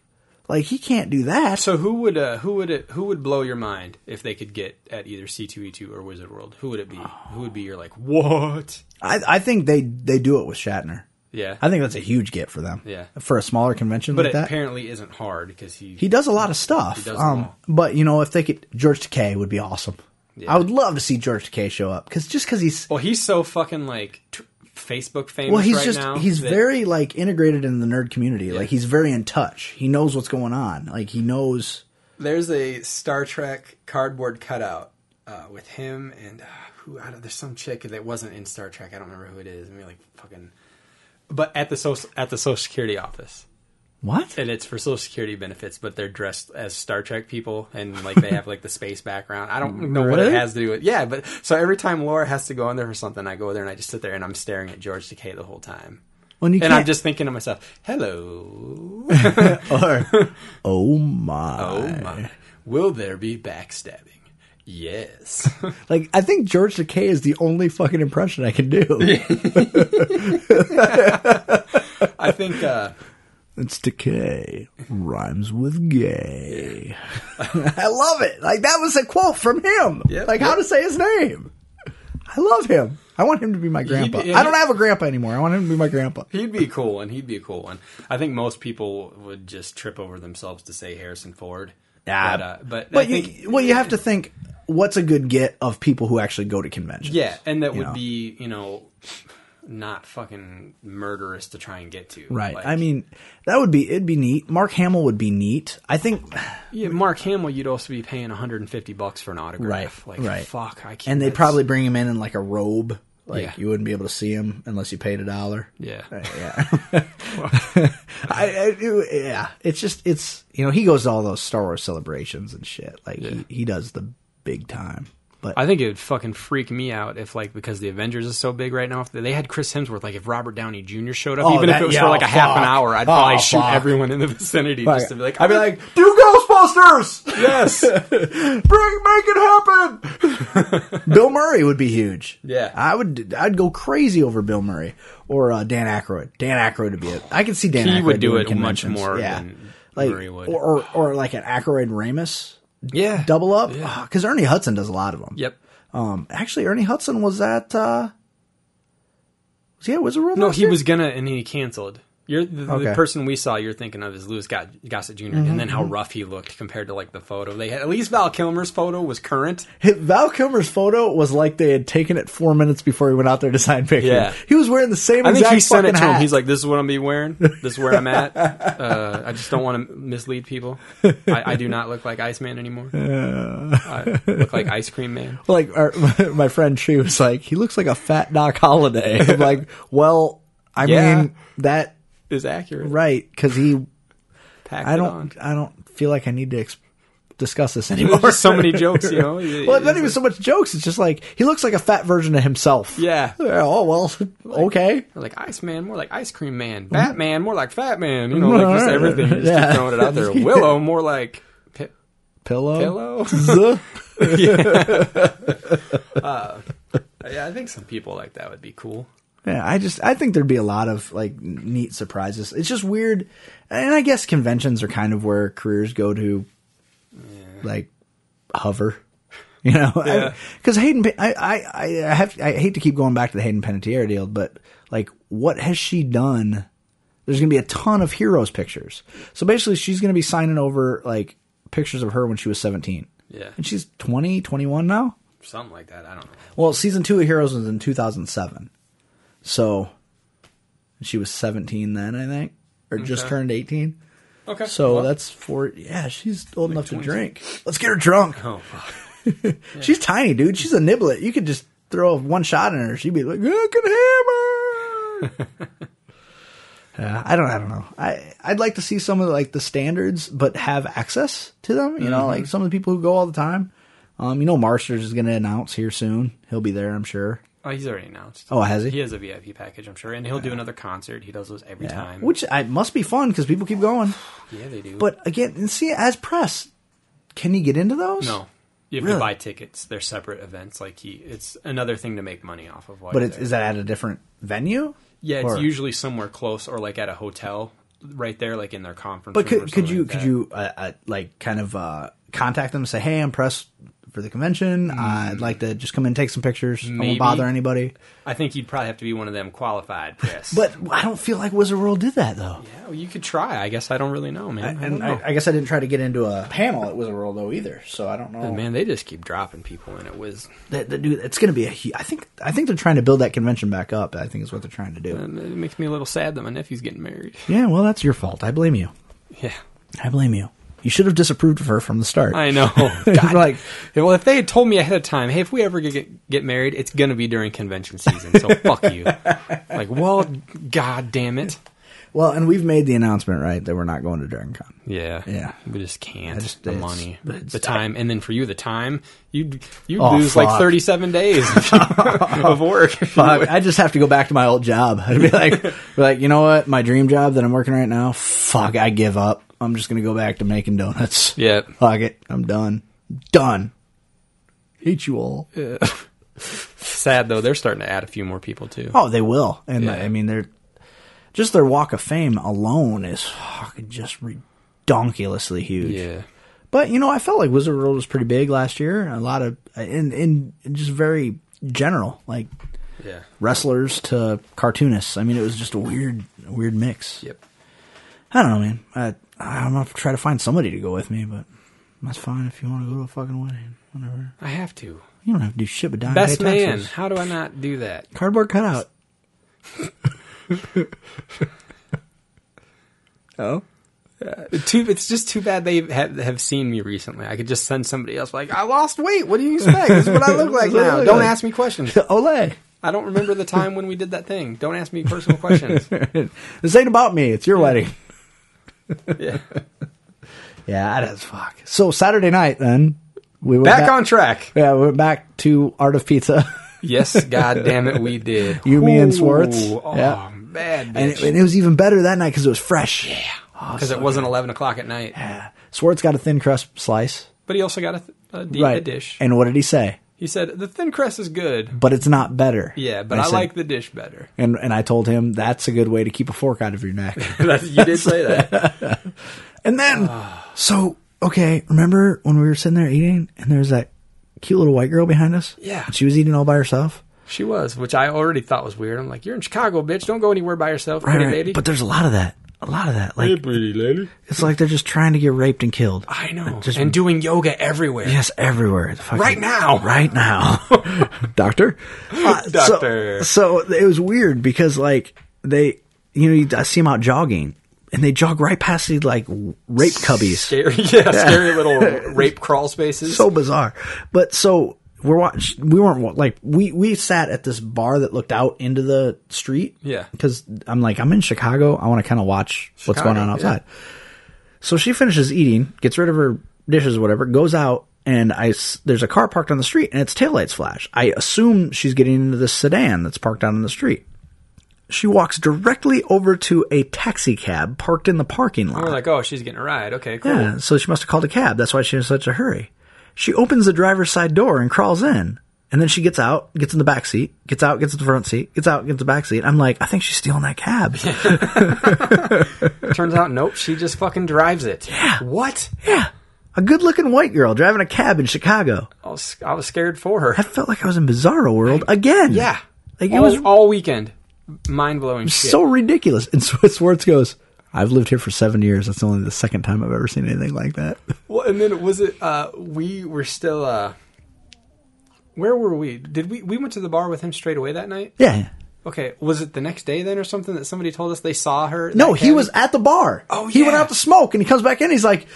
Like he can't do that. So who would uh, who would it who would blow your mind if they could get at either C two E two or Wizard World? Who would it be? Who would be your like what? I, I think they they do it with Shatner. Yeah, I think that's a huge get for them. Yeah. for a smaller convention but like it that. apparently isn't hard because he He does a lot of stuff. He does um, but you know, if they could, George Takei would be awesome. Yeah. I would love to see George Takei show up because just because he's well he's so fucking like t- Facebook famous. well, he's right just now he's that- very like integrated in the nerd community. Like he's very in touch. He knows what's going on. Like he knows. There's a Star Trek cardboard cutout uh, with him and uh, who I don't, there's some chick that wasn't in Star Trek. I don't remember who it is. I mean, like fucking, but at the social at the Social Security office, What? and it's for Social Security benefits. But they're dressed as Star Trek people, and like they have like the space background. I don't know what it has to do with. Yeah, but so every time Laura has to go in there for something, I go there and I just sit there and I'm staring at George Takei the whole time. And I'm just thinking to myself, "Hello, or oh my. oh my, will there be backstabbing?" Yes. Like I think George Takei is the only fucking impression I can do. I think uh, It's decay. rhymes with gay. I love it. Like that was a quote from him. Yep, like how to say his name. I love him. I want him to be my grandpa. be- I don't have a grandpa anymore. I want him to be my grandpa. he'd be cool, and he'd be a cool one. I think most people would just trip over themselves to say Harrison Ford. Yeah. but, uh, but, I But think you, well, you have to think what's a good get of people who actually go to conventions. yeah, and that would know? be you know not fucking murderous to try and get to. right. Like, I mean, that would be it'd be neat. Mark Hamill would be neat. I think, yeah, Mark Hamill, you'd also be paying 150 bucks for an autograph. Right, Like, right. fuck, I can't. and they'd probably bring him in in like a robe. Like Yeah. you wouldn't be able to see him unless you paid a dollar. yeah. Uh, yeah. I, I yeah. It's just it's you know he goes to all those Star Wars celebrations and shit. Like Yeah. he, he does the big time. But I think it would fucking freak me out if, like, because the Avengers is so big right now, if they had Chris Hemsworth, like, if Robert Downey Jr. showed up, Oh, even if it was yeah, for like a half an hour, I'd Oh, probably shoot everyone in the vicinity just to be like, I'd be like, do Ghostbusters! yes, Bring, make it happen! Bill Murray would be huge. Yeah. I would. I'd go crazy over Bill Murray or uh, Dan Aykroyd. Dan Aykroyd would be it. I could see Dan. He Aykroyd would do it much more yeah. than like, Murray would. Or, or or like an Aykroyd Ramis yeah, double up Yeah. because Ernie Hudson does a lot of them. Yep. Um, actually, Ernie Hudson was at. Uh, was he at Wizard World? No, he year? was gonna, and he canceled. You're the, the Okay. Mm-hmm, person we saw. You're thinking of is Louis Got- Gossett junior and then how rough he looked compared to like the photo they had. At least Val Kilmer's photo was current. Val Kilmer's photo was like they had taken it four minutes before he went out there to sign pictures. Yeah. he was wearing the same. I think he sent it to him. He's like, "This is what I'm be wearing. This is where I'm at. Uh, I just don't want to mislead people. I, I do not look like Iceman anymore. I look like Ice Cream Man. like our, my friend she was like he looks like a fat Doc Holliday i'm like well i Yeah. mean that Is accurate. right because he Packed i don't on. i don't feel like i need to ex- discuss this anymore just so many jokes, you know. well it's not even so much jokes it's just like he looks like a fat version of himself Yeah. oh well okay Like Iceman, more like Ice Cream Man. Batman, mm-hmm. more like Fat Man. You know, like just everything. Just Yeah. throwing it out there. Willow, more like pi- pillow Pillow. Zuh. Yeah, I think some people like that would be cool. Yeah, I just I think there'd be a lot of like neat surprises. It's just weird, and I guess conventions are kind of where careers go to, like hover, you know, Yeah. because Hayden. I, I I have I hate to keep going back to the Hayden Panettiere deal, but like, what has she done? There's going to be a ton of heroes pictures. So basically, she's going to be signing over like pictures of her when she was 17. Yeah. and she's 20, 21 now. Something like that. I don't know. Well, season two of Heroes was in 2007. So she was 17 then, I think, or just turned 18. Okay. So well, that's four. Yeah, she's old enough to drink. Let's get her drunk. Oh, fuck. She's tiny, dude. She's a niblet. You could just throw one shot in her. She'd be like, "I can hammer." Yeah, I don't. I don't know. I I'd like to see some of the, like the standards, but have access to them. You know, like some of the people who go all the time. Um, you know, Marsters is going to announce here soon. He'll be there, I'm sure. Oh, he's already announced. Oh, has he? He has a VIP package, I'm sure, and he'll do another concert. He does those every Yeah. time. Which I must be fun because people keep going. yeah, they do. But again, and see, as press, can you get into those? no, you have Really? to buy tickets. They're separate events. Like he, it's another thing to make money off of. While But you're it's, there. is that at a different venue? yeah, it's or- usually somewhere close or like at a hotel, right there, like in their conference. But room or could, could something you like could that. you uh, uh, like kind of uh, contact them and say, "Hey, I'm press for the convention. I'd like to just come in and take some pictures. I Hmm. Won't bother anybody." I think you'd probably have to be one of them qualified press. But I don't feel like Wizard World did that though. yeah, well, you could try. I guess I don't really know, man. I, And know. I, I guess I didn't try to get into a panel at Wizard World though either, so I don't know. man, they just keep dropping people in it. Was The- the dude, it's going to be a. I think I think they're trying to build that convention back up. I think is what they're trying to do. and it makes me a little sad that my nephew's getting married. Yeah, well, that's your fault. I blame you. Yeah, I blame you. You should have disapproved of her from the start. I know. Like, well, if they had told me ahead of time, hey, if we ever get get married, it's gonna be during convention season. So fuck you. Like, well, god damn it. well, and we've made the announcement right that we're not going to Dragon Con. Yeah, Yeah. We just can't. Just- the money, it's- the time, and then for you, the time you you Oh, lose like thirty seven days of work. Fuck, I just have to go back to my old job. I'd be like, be like, you know what? My dream job that I'm working right now. Fuck, I give up. I'm just gonna go back to making donuts. Yeah. Fuck it. I'm done. Done. Hate you all. Yeah. Sad though, they're starting to add a few more people too. Oh, they will. And Yeah. I mean, they're just their Walk of Fame alone is fucking just redonkulously huge. Yeah. But you know, I felt like Wizard World was pretty big last year. A lot of in in just very general, like Yeah. wrestlers to cartoonists. I mean, it was just a weird, weird mix. Yep. I don't know, man. I I'm gonna try to find somebody to go with me, but that's fine if you want to go to a fucking wedding. Whatever. I have to. You don't have to do shit but die. Best man. taxes. How do I not do that? Cardboard cutout. oh. Uh, too, it's just too bad they have, have seen me recently. I could just send somebody else like, I lost weight. What do you expect? This is what I look like This is what I now. look Don't like." ask me questions. Ole. I don't remember the time when we did that thing. Don't ask me personal questions. this ain't about me. It's your wedding. Yeah. Yeah, that is fuck. So Saturday night, then we went Back on track. Yeah, we went back to Art of Pizza, Yes, god damn it, we did. You, me, and Swartz. Oh, Yeah. bad and it, and it was even better that night because it was fresh. Yeah, Because it wasn't 11 o'clock at night. Swartz got a thin crust slice, But he also got a, th- a, d- a right? dish. And what did he say? He said, the thin crust is good. But it's not better. Yeah, but And I, said- like the dish better. And and I told him that's a good way to keep a fork out of your neck. You did say that. and then, so okay, remember when we were sitting there eating, and there was that cute little white girl behind us? Yeah. and she was eating all by herself. She was, which I already thought was weird. I'm like, you're in Chicago, bitch. Don't go anywhere by yourself, Right, pretty lady. But there's a lot of that. A lot of that. Like pretty lady. it's like they're just trying to get raped and killed. I know. Just- and doing yoga everywhere. Yes, everywhere. Fucking- Right now. Right now. Doctor? Uh, so- Doctor. So, it was weird because, like, they, you know, I see them out jogging and they jog right past the, like, rape cubbies. Scary, yeah, scary little rape crawl spaces. So bizarre. But so we're watch we weren't like we we sat at this bar that looked out into the street. Yeah. Because I'm like I'm in Chicago. I want to kind of watch what's going on Chicago, outside. So she finishes eating, gets rid of her dishes, or whatever, goes out, and I there's a car parked on the street, and its taillights flash. I assume she's getting into this sedan that's parked out on the street. She walks directly over to a taxi cab parked in the parking lot. We're like, oh, she's getting a ride. Okay, cool. Yeah, so she must have called a cab. That's why she's in such a hurry. She opens the driver's side door and crawls in. And then she gets out, gets in the back seat, gets out, gets in the front seat, gets out, gets in the back seat. I'm like, I think she's stealing that cab. Turns out, nope, she just fucking drives it. Yeah. What? yeah. A good looking white girl driving a cab in Chicago. I was, I was scared for her. I felt like I was in Bizarro World again. Yeah. Like it was all weekend. Mind blowing shit. so ridiculous. And Swartz goes, I've lived here for seven years. That's only the second time I've ever seen anything like that. Well, and then was it? Uh, we were still. Uh, where were we? Did we? We went to the bar with him straight away that night. Yeah. Okay, was it the next day then, or something that somebody told us they saw her? No, he cabin? was at the bar. Oh, He went out to smoke and he comes back in. He's like,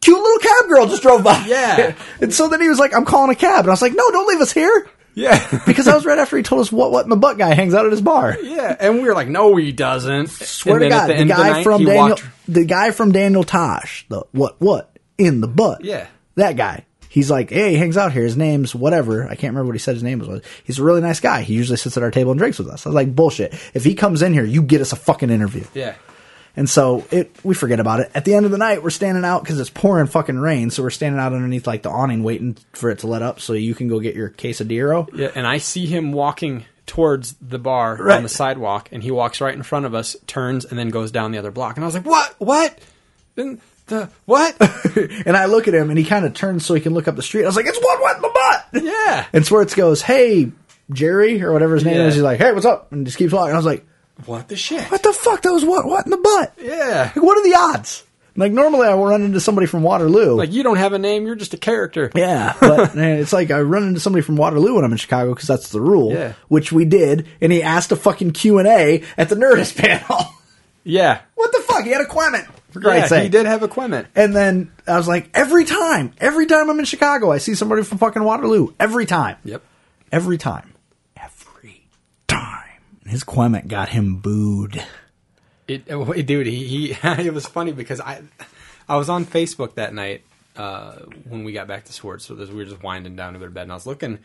cute little cab girl just drove by. Yeah. and so then he was like, I'm calling a cab. And I was like, no, don't leave us here. Yeah. because that was right after he told us what what in the butt guy hangs out at his bar. yeah. And we were like, no, he doesn't. Swear and to God, the the, end of guy night, from Daniel, walked- the guy from Daniel Tosh, the what what in the butt. Yeah. that guy. He's like, hey, he hangs out here. His name's whatever. I can't remember what he said his name was. He's a really nice guy. He usually sits at our table and drinks with us. I was like, bullshit. If he comes in here, you get us a fucking interview. Yeah. And so it, we forget about it. At the end of the night, we're standing out because it's pouring fucking rain. So we're standing out underneath like the awning, waiting for it to let up, so you can go get your quesadillo. Yeah, and I see him walking towards the bar Right. on the sidewalk, and he walks right in front of us, turns, and then goes down the other block. And I was like, "What? What? Then the what?" And I look at him, and he kind of turns so he can look up the street. I was like, "It's what what in the butt." yeah. And Swartz goes, "Hey, Jerry, or whatever his name Yeah. is." He's like, "Hey, what's up?" And just keeps walking. I was like, What the shit? "What the fuck? That was what what in the butt?" Yeah. Like, what are the odds? Like normally I will run into somebody from Waterloo. Like you don't have a name, you're just a character. yeah, but man, it's like I run into somebody from Waterloo when I'm in Chicago because that's the rule. Yeah. Which we did, and he asked a fucking Q and A at the Nerdist panel. Yeah. what the fuck? He had a Quement. For Yeah, sake. he did have a Quement. And then I was like, every time, every time I'm in Chicago, I see somebody from fucking Waterloo. Every time. Yep. Every time. His Quement got him booed. It, uh, dude, he, he it was funny because I I was on Facebook that night uh, when we got back to Swartz. So we were just winding down to go to bed, and I was looking,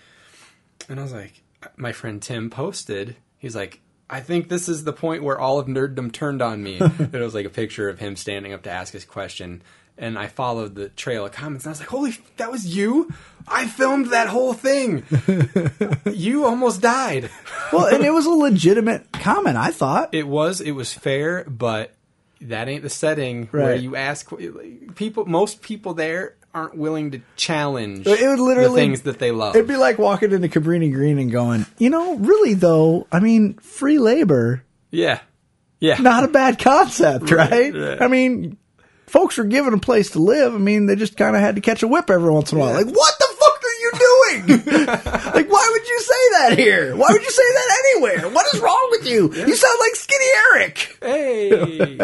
and I was like, my friend Tim posted. He's like, I think this is the point where all of nerddom turned on me. it was like a picture of him standing up to ask his question. And I followed the trail of comments, and I was like, "Holy, that was you! I filmed that whole thing. you almost died." Well, and it was a legitimate comment, I thought. It was it was fair, but that ain't the setting where you ask people. Most people there aren't willing to challenge It would literally the things that they love. It'd be like walking into Cabrini Green and going, you know, really though, I mean, free labor, yeah, yeah, not a bad concept, right? right. I mean, folks were given a place to live. I mean, they just kind of had to catch a whip every once in a while. Like, what the fuck are you doing? like, why would you say that here? Why would you say that anywhere? What is wrong with you? You sound like Skinny Eric. Hey,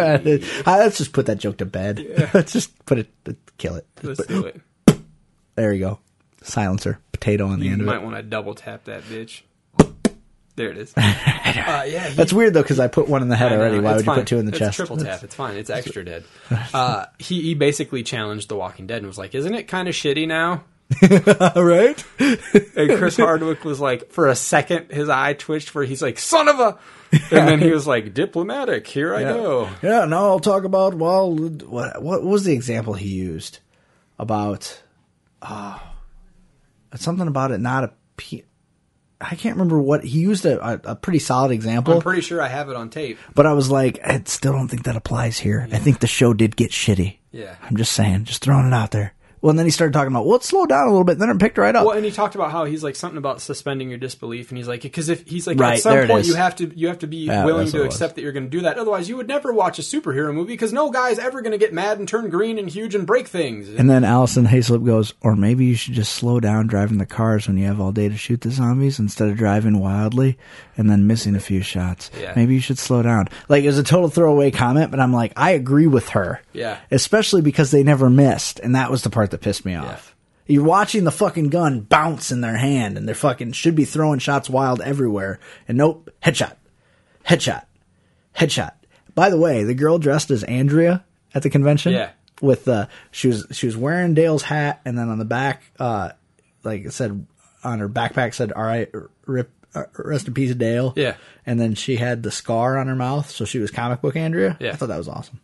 let's just put that joke to bed. Let's just put it, kill it. Let's do it. there you go. Silencer. Potato on the You end of it. You might want to double tap that bitch. There it is. Uh, yeah, he- That's weird though, because I put one in the head know, already. Why would you put two in the it's chest? Triple tap. It's fine. It's extra dead. Uh, he he basically challenged The Walking Dead and was like, "Isn't it kind of shitty now?" right? And Chris Hardwick was like, for a second, his eye twitched where he's like, son of a. And then he was like, diplomatic, here I go. Yeah, Now I'll talk about well, what what was the example he used about? Oh, something about it not a. I can't remember what he used a, a, pretty solid example, I'm pretty sure I have it on tape. but I was like, I still don't think that applies here. I think the show did get shitty. Yeah. I'm just saying, just throwing it out there. Well, and then he started talking about, well, let's slow down a little bit. Then it picked right up. Well, and he talked about how he's like something about suspending your disbelief, and he's like, because if he's like, Right, at some it point is. you have to you have to be Yeah, willing that's to it was. accept that you're going to do that. Otherwise, you would never watch a superhero movie because no guy's ever going to get mad and turn green and huge and break things. And then Alison Haislip goes, or maybe you should just slow down driving the cars when you have all day to shoot the zombies instead of driving wildly and then missing a few shots. Yeah. Maybe you should slow down. Like it was a total throwaway comment, but I'm like, I agree with her. Yeah. Especially because they never missed, and that was the part that pissed me off. You're watching the fucking gun bounce in their hand, and they're fucking should be throwing shots wild everywhere. And nope, headshot, headshot, headshot. By the way, the girl dressed as Andrea at the convention Yeah. with uh she was she was wearing Dale's hat and then on the back uh like it said on her backpack said all right rip uh, rest in peace Dale Yeah. and then she had the scar on her mouth so she was comic book Andrea Yeah. I thought that was awesome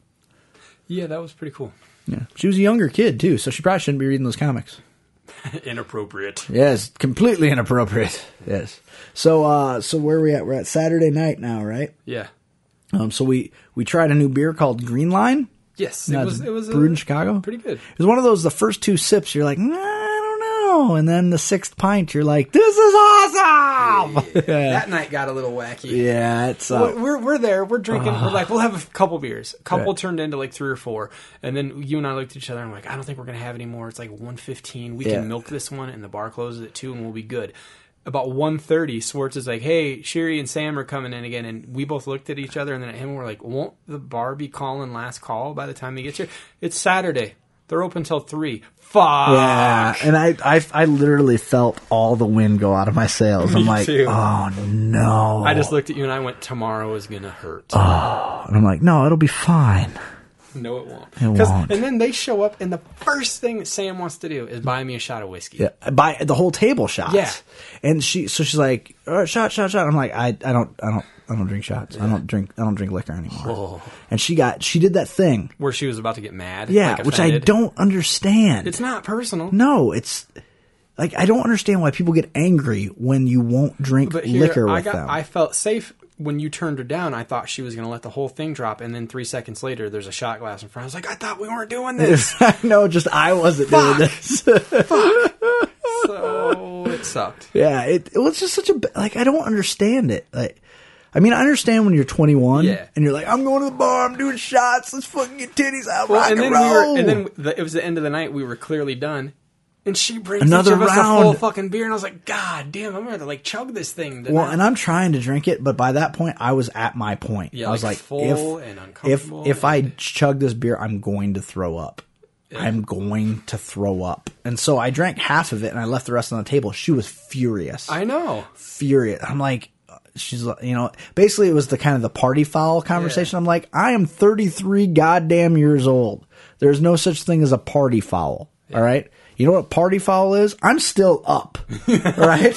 yeah, that was pretty cool. yeah she was a younger kid too so she probably shouldn't be reading those comics Inappropriate. yes completely inappropriate yes so uh so where are we at we're at Saturday night now right Yeah. um so we we tried a new beer called Green Line Yes, it was. It was brewed in uh, Chicago. Pretty good. It was one of those. The first two sips, you're like, nah, I know, and then the sixth pint, you're like, this is awesome. yeah, That night got a little wacky. yeah it's uh, Well, we're we're there. We're drinking. We're like, we'll have a couple beers. A couple turned into like three or four, and then you and I looked at each other and we're like, I don't think we're gonna have any more. It's like one fifteen. We Yeah. can milk this one, and the bar closes at two, and we'll be good. About 1.30, Swartz is like, "Hey, Sherry and Sam are coming in again," and we both looked at each other, and then at him, and we're like, "Won't the bar be calling last call by the time he gets here?" It's Saturday. They're open till three. Fuck. Yeah, and I, I, I literally felt all the wind go out of my sails. I'm like, too. oh no! I just looked at you and I went, "Tomorrow is gonna hurt." Oh, and I'm like, no, it'll be fine. no, it won't. It won't. And then they show up, and the first thing Sam wants to do is buy me a shot of whiskey. Yeah, buy the whole table shots. Yeah. and she, so she's like, right, shot, shot, shot. I'm like, I, I don't, I don't, I don't drink shots. I don't drink, I don't drink liquor anymore. Oh. And she got, she did that thing. Where she was about to get mad. Yeah, like, which I don't understand. It's not personal. no, it's like I don't understand why people get angry when you won't drink But here, liquor I with got, them. I felt safe when you turned her down. I thought she was going to let the whole thing drop, and then three seconds later, there's a shot glass in front. I was like, I thought we weren't doing this. no, just I wasn't doing this. so it sucked. yeah, it, it was just such a like I don't understand it. Like, I mean, I understand when you're 21 Yeah. and you're like, I'm going to the bar, I'm doing shots, let's fucking get titties out, Well, rock and and, then we were, and then the, it was the end of the night. We were clearly done, and she brings Another us a full fucking beer, and I was like, God damn, I'm gonna to like chug this thing. well, and I'm trying to drink it, but by that point, I was at my point. Yeah, I was like, full if and if uncomfortable if I chug this beer, I'm going to throw up. I'm going to throw up. And so I drank half of it and I left the rest on the table. She was furious. I know. furious. I'm like, she's, like- you know, basically it was the kind of the party foul conversation. Yeah. I'm like, I am 33 goddamn years old. There's no such thing as a party foul. All right. You know what party foul is? I'm still up. right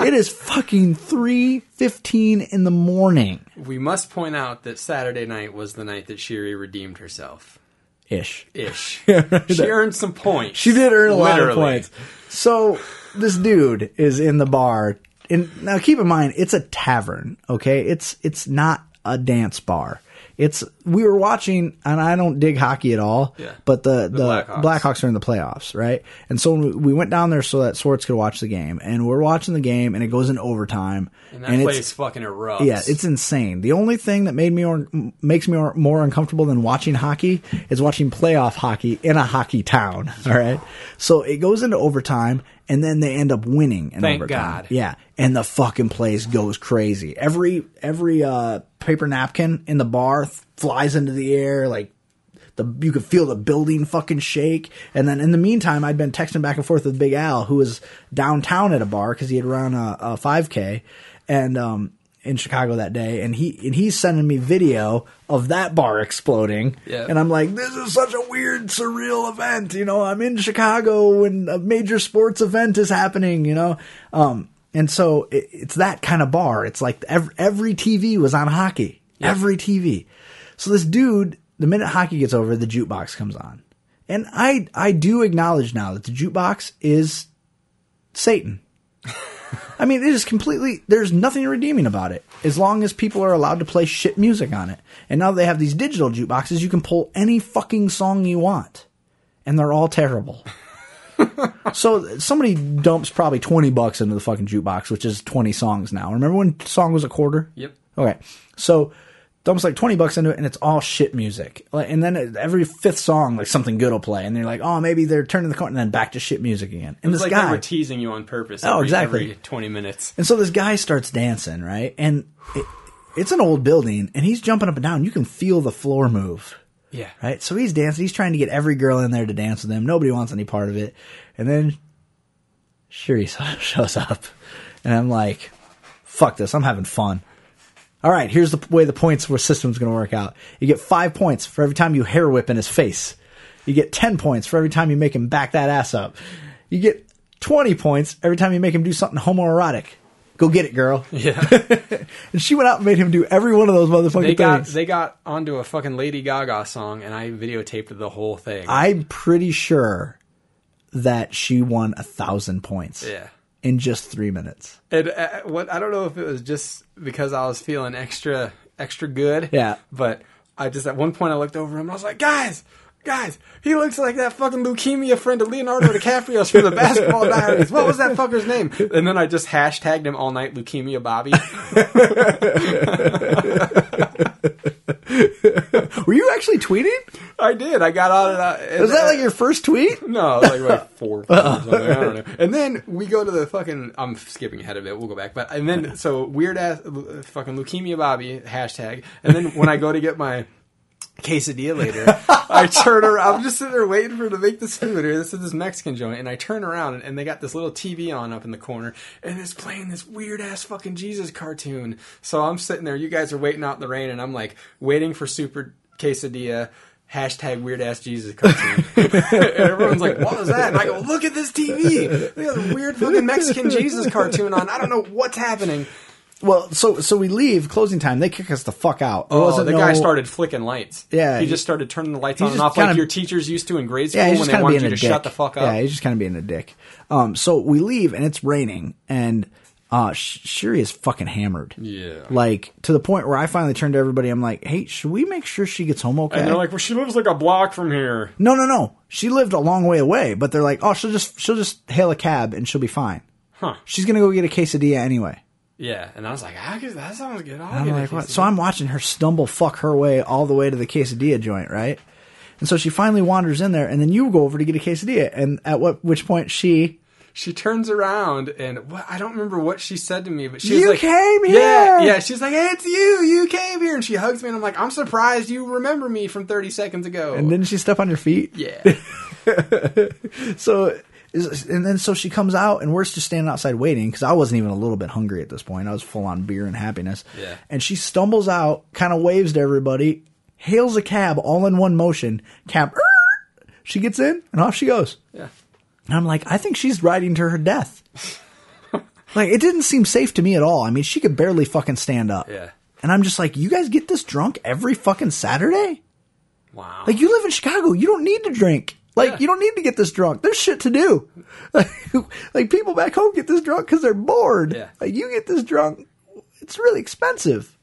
it is fucking 3.15 in the morning We must point out that Saturday night was the night that Shiri redeemed herself. ish. Ish. she earned some points. She did earn a lot of points. So this dude is in the bar, and now keep in mind it's a tavern. Okay, it's it's not a dance bar. It's we were watching, and I don't dig hockey at all. Yeah. But the the, Blackhawks. Blackhawks. are in the playoffs, right? And so we- we went down there so that Swartz could watch the game, and we're watching the game, and it goes in overtime, And that it's- place fucking erupts. yeah, it's insane. The only thing that made me or, makes me more uncomfortable than watching hockey is watching playoff hockey in a hockey town. All right, so it goes into overtime, and then they end up winning in Thank overtime. God. Yeah, and the fucking place goes crazy. Every every uh, paper napkin in the bar th- flies into the air like. The, you could feel the building fucking shake, and then in the meantime, I'd been texting back and forth with Big Al, who was downtown at a bar because he had run a, a 5K, and um, in Chicago that day, and he and he's sending me video of that bar exploding, Yeah. and I'm like, this is such a weird, surreal event. You know, I'm in Chicago and a major sports event is happening. You know, um, and so it, it's that kind of bar. It's like every, every TV was on hockey, every TV. So this dude, the minute hockey gets over, the jukebox comes on, and I I do acknowledge now that the jukebox is Satan. I mean, it is completely. There's nothing redeeming about it as long as people are allowed to play shit music on it. And now they have these digital jukeboxes. You can pull any fucking song you want, and they're all terrible. so somebody dumps probably twenty bucks into the fucking jukebox, which is twenty songs now. Remember when song was a quarter? Yep. Okay, so dumps like twenty bucks into it, and it's all shit music. Like, and then every fifth song, like something good will play, and they're like, oh, maybe they're turning the corner, and then back to shit music again. And It's this like guy, they were teasing you on purpose. Oh, every- exactly. Every twenty minutes. and so this guy starts dancing, right? And it, it's an old building, and he's jumping up and down. You can feel the floor move, Yeah. right? So he's dancing. He's trying to get every girl in there to dance with him. Nobody wants any part of it. And then Shuri shows up, and I'm like, "Fuck this! I'm having fun." All right, here's the way the points for system's going to work out. You get five points for every time you hair whip in his face. You get ten points for every time you make him back that ass up. You get twenty points every time you make him do something homoerotic. Go get it, girl. Yeah. And she went out and made him do every one of those motherfucking they got things. they got onto a fucking Lady Gaga song, and I videotaped the whole thing. I'm pretty sure that she won a thousand points. yeah. In just three minutes. And uh, what I don't know if it was just because I was feeling extra extra good. Yeah. But I just at one point I looked over him and I was like, guys, guys, he looks like that fucking leukemia friend of Leonardo DiCaprio's from the Basketball Diaries. What was that fucker's name? And then I just hashtagged him all night, leukemia Bobby. Were you actually tweeting? I did. I got on it. Uh, Was that like your first tweet? No, like like four or something. I don't know. And then we go to the fucking. I'm skipping ahead of it. We'll go back. But and then so weird ass fucking leukemia Bobby hashtag. And then when I go to get my quesadilla later, I turn around. I'm just sitting there waiting for her to make this food. Or this is this Mexican joint, and I turn around and, and they got this little TV on up in the corner, and it's playing this weird ass fucking Jesus cartoon. So I'm sitting there. You guys are waiting out in the rain, and I'm like waiting for super quesadilla. Hashtag weird ass Jesus cartoon. and everyone's like, what was that? And I go, look at this TV. They got a weird fucking Mexican Jesus cartoon on. I don't know what's happening. Well, so so we leave closing time. They kick us the fuck out. There Oh, wasn't the no- guy started flicking lights. Yeah, he he- just started turning the lights on and just off like kinda- your teachers used to in grade school Yeah, he's when just they kind of wanted being you a to dick. shut the fuck up. Yeah, he's just kind of being a dick. Um, so we leave and it's raining, and uh, Sh- Shuri is fucking hammered. Yeah. like to the point where I finally turned to everybody. I'm like, "Hey, should we make sure she gets home okay?" and they're like, well, she lives like a block from here. "No, no, no. She lived a long way away." But they're like, "Oh, she'll just she'll just hail a cab and she'll be fine." Huh. She's gonna go get a quesadilla anyway. Yeah, and I was like, that sounds good. I'll I'm like, what? So I'm watching her stumble fuck her way all the way to the quesadilla joint, right? And so she finally wanders in there, and then you go over to get a quesadilla, and at what which point she she turns around and what, I don't remember what she said to me, but she You was like, came Yeah, here!" yeah. She's like, hey, it's you. You came here, and she hugs me, and I'm like, I'm surprised you remember me from 30 seconds ago. and didn't she step on your feet? yeah, So and then so she comes out, and we're just standing outside waiting because I wasn't even a little bit hungry at this point. I was full on beer and happiness. Yeah. And she stumbles out, kind of waves to everybody, hails a cab all in one motion. Cab. "Er!" She gets in, and off she goes. yeah. And I'm like, I think she's riding to her death. like, it didn't seem safe to me at all. I mean, she could barely fucking stand up. Yeah. And I'm just like, you guys get this drunk every fucking Saturday? Wow. Like, you live in Chicago. You don't need to drink. Like, Yeah. you don't need to get this drunk. There's shit to do. like, people back home get this drunk because they're bored. Yeah. Like, you get this drunk, it's really expensive.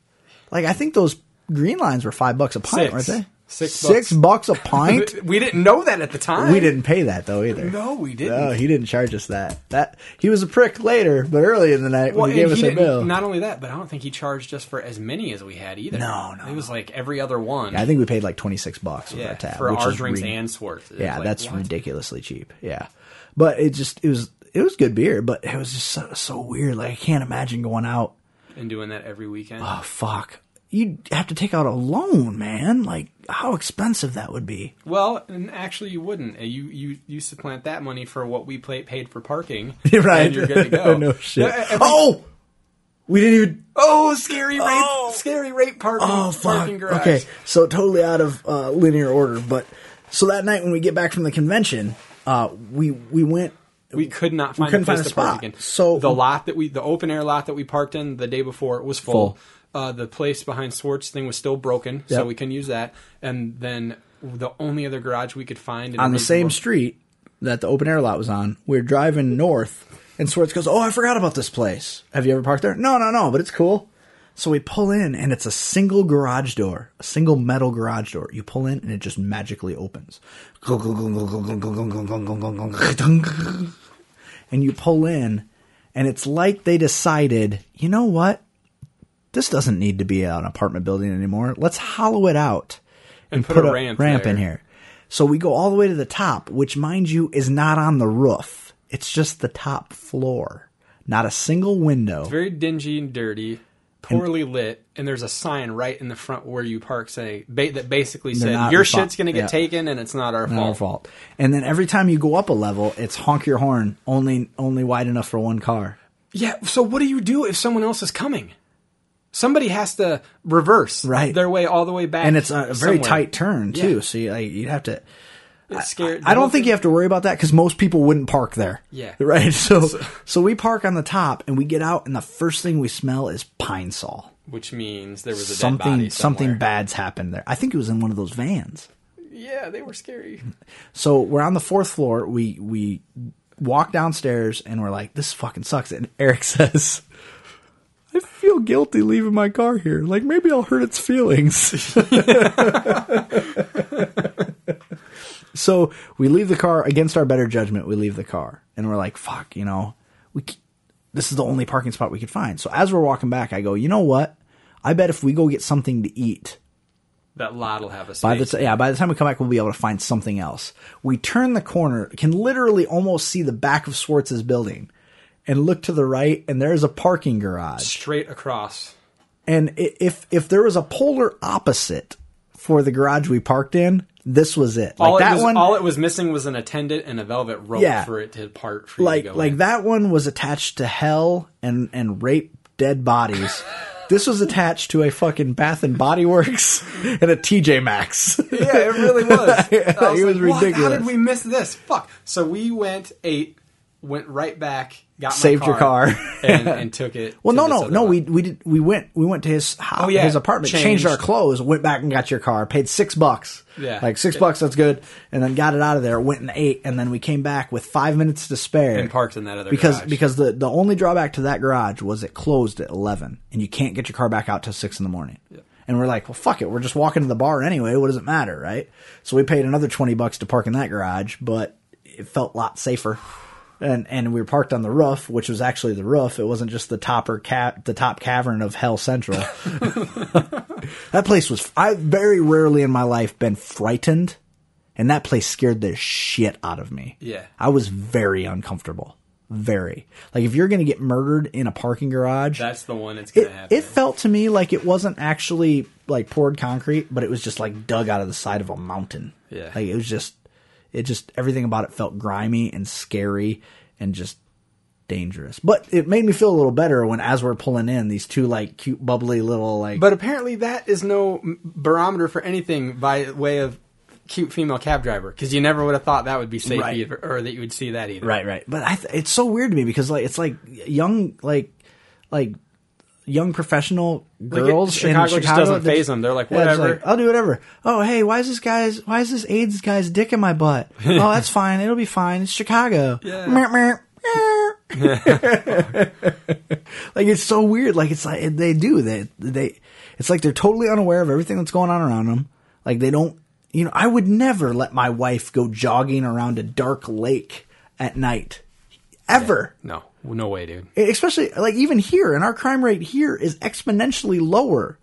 Like, I think those green lines were five bucks a pint, weren't they? Six Six bucks a pint? we didn't know that at the time. we didn't pay that, though, either. No, we didn't. No, he didn't charge us that. That he was a prick later, but early in the night Well, when he gave us he our didn't- bill, Not only that, but I don't think he charged us for as many as we had either. No, no, It was like every other one. I think we paid like twenty six bucks with yeah, our tab for our drinks re- and Swartz. Yeah, like, that's what? ridiculously cheap. Yeah, but it just it was it was good beer, but it was just so, so weird. Like I can't imagine going out. And doing that every weekend. Oh fuck, you'd have to take out a loan, man. Like how expensive that would be. Well, and actually, you wouldn't. Uh, You you you supplant that money for what we play, paid for parking, right? And you're good to go. no shit. Every- oh, we didn't even. oh, scary rape, Oh. scary rape parking, Oh fuck. parking garage. Okay, so totally out of uh, linear order, but so that night when we get back from the convention, uh, we we went. We could not find couldn't a place find a to park spot. again. So- the lot that we, the open air lot that we parked in the day before was full. Full. Uh, the place behind Swartz thing was still broken, so we couldn't use that. And then the only other garage we could find in on the same street that the open air lot was on. We are driving north, and Swartz goes, "Oh, I forgot about this place. Have you ever parked there? No, no, no, but it's cool." So we pull in, and it's a single garage door, a single metal garage door. You pull in, and it just magically opens. And you pull in, and it's like they decided, you know what? This doesn't need to be an apartment building anymore. Let's hollow it out And put a ramp in here. So we go all the way to the top, which, mind you, is not on the roof. It's just the top floor. Not a single window. It's very dingy and dirty, poorly lit, and there's a sign right in the front where you park saying ba- that basically said your shit's going to get yeah. taken and it's not our Not fault. our fault. And then every time you go up a level, it's honk your horn, only only wide enough for one car. Yeah. So what do you do if someone else is coming? Somebody has to reverse Right. their way all the way back, And it's a very tight turn too, Yeah. so you, like, you'd have to. It's scary. I don't think you have to worry about that because most people wouldn't park there. Yeah. Right. So, so we park on the top and we get out, and the first thing we smell is pine sol. Which means there was a dead Something body something bad's happened there. I think it was in one of those vans. Yeah, they were scary. So we're on the fourth floor. We we walk downstairs and we're like, this fucking sucks. And Eric says, I feel guilty leaving my car here. Like maybe I'll hurt its feelings. so we leave the car against our better judgment. We leave the car and we're like, fuck, you know, we. This is the only parking spot we could find. So as we're walking back, I go, you know what? I bet if we go get something to eat, That lot will have a space. by the t- yeah, by the time we come back, we'll be able to find something else. We turn the corner, can literally almost see the back of Swartz's building, and look to the right, and there's a parking garage. straight across. And if if there was a polar opposite for the garage we parked in, this was it. Like all that it was, one, all it was missing was an attendant and a velvet rope Yeah. for it to part. For you like to go like in. that one was attached to hell and and rape dead bodies. this was attached to a fucking Bath and Body Works and a TJ Maxx. Yeah, it really was. I It was like, "What? How did we miss this? Fuck. So we went, ate, went right back, got my Saved your car. and, and took it. Well, no, no, no. We we did we went we went to his house, Oh, yeah. his apartment, changed. our clothes, went back and got your car, paid six bucks. Yeah. like six bucks. That's good. And then got it out of there. Went and ate, and then we came back with five minutes to spare and parked in that other because garage. because the the only drawback to that garage was it closed at eleven, and you can't get your car back out till six in the morning. And we're like, well, fuck it. We're just walking to the bar anyway. What does it matter, right? So we paid another twenty bucks to park in that garage, but it felt a lot safer. And and we were parked on the roof, which was actually the roof. It wasn't just the topper cap, the top cavern of Hell Central. that place was. I've very rarely in my life been frightened, and that place scared the shit out of me. Yeah. I was very uncomfortable. Very. Like if you're going to get murdered in a parking garage, that's the one that's gonna it, happen. it felt to me like it wasn't actually like poured concrete, but it was just like dug out of the side of a mountain. Yeah. Like it was just, it just, everything about it felt grimy and scary and just dangerous. But it made me feel a little better when, as we're pulling in, these two like cute, bubbly little like. But apparently, that is no barometer for anything by way of cute female cab driver because you never would have thought that would be safe Right. either, or that you would see that either. Right, right. But I th- it's so weird to me because like it's like young like like young professional Like, it- girls Chicago in just Chicago doesn't that faze them. They're like, Yeah, whatever. like, I'll do whatever. Oh, hey, why is this guy's why is this AIDS guy's dick in my butt? oh, that's fine. It'll be fine. It's Chicago. Yeah. Like it's so weird. Like it's like they do they they. It's like they're totally unaware of everything that's going on around them. Like they don't. You know, I would never let my wife go jogging around a dark lake at night, ever. no, no way, dude. Especially like even here, and our crime rate here is exponentially lower,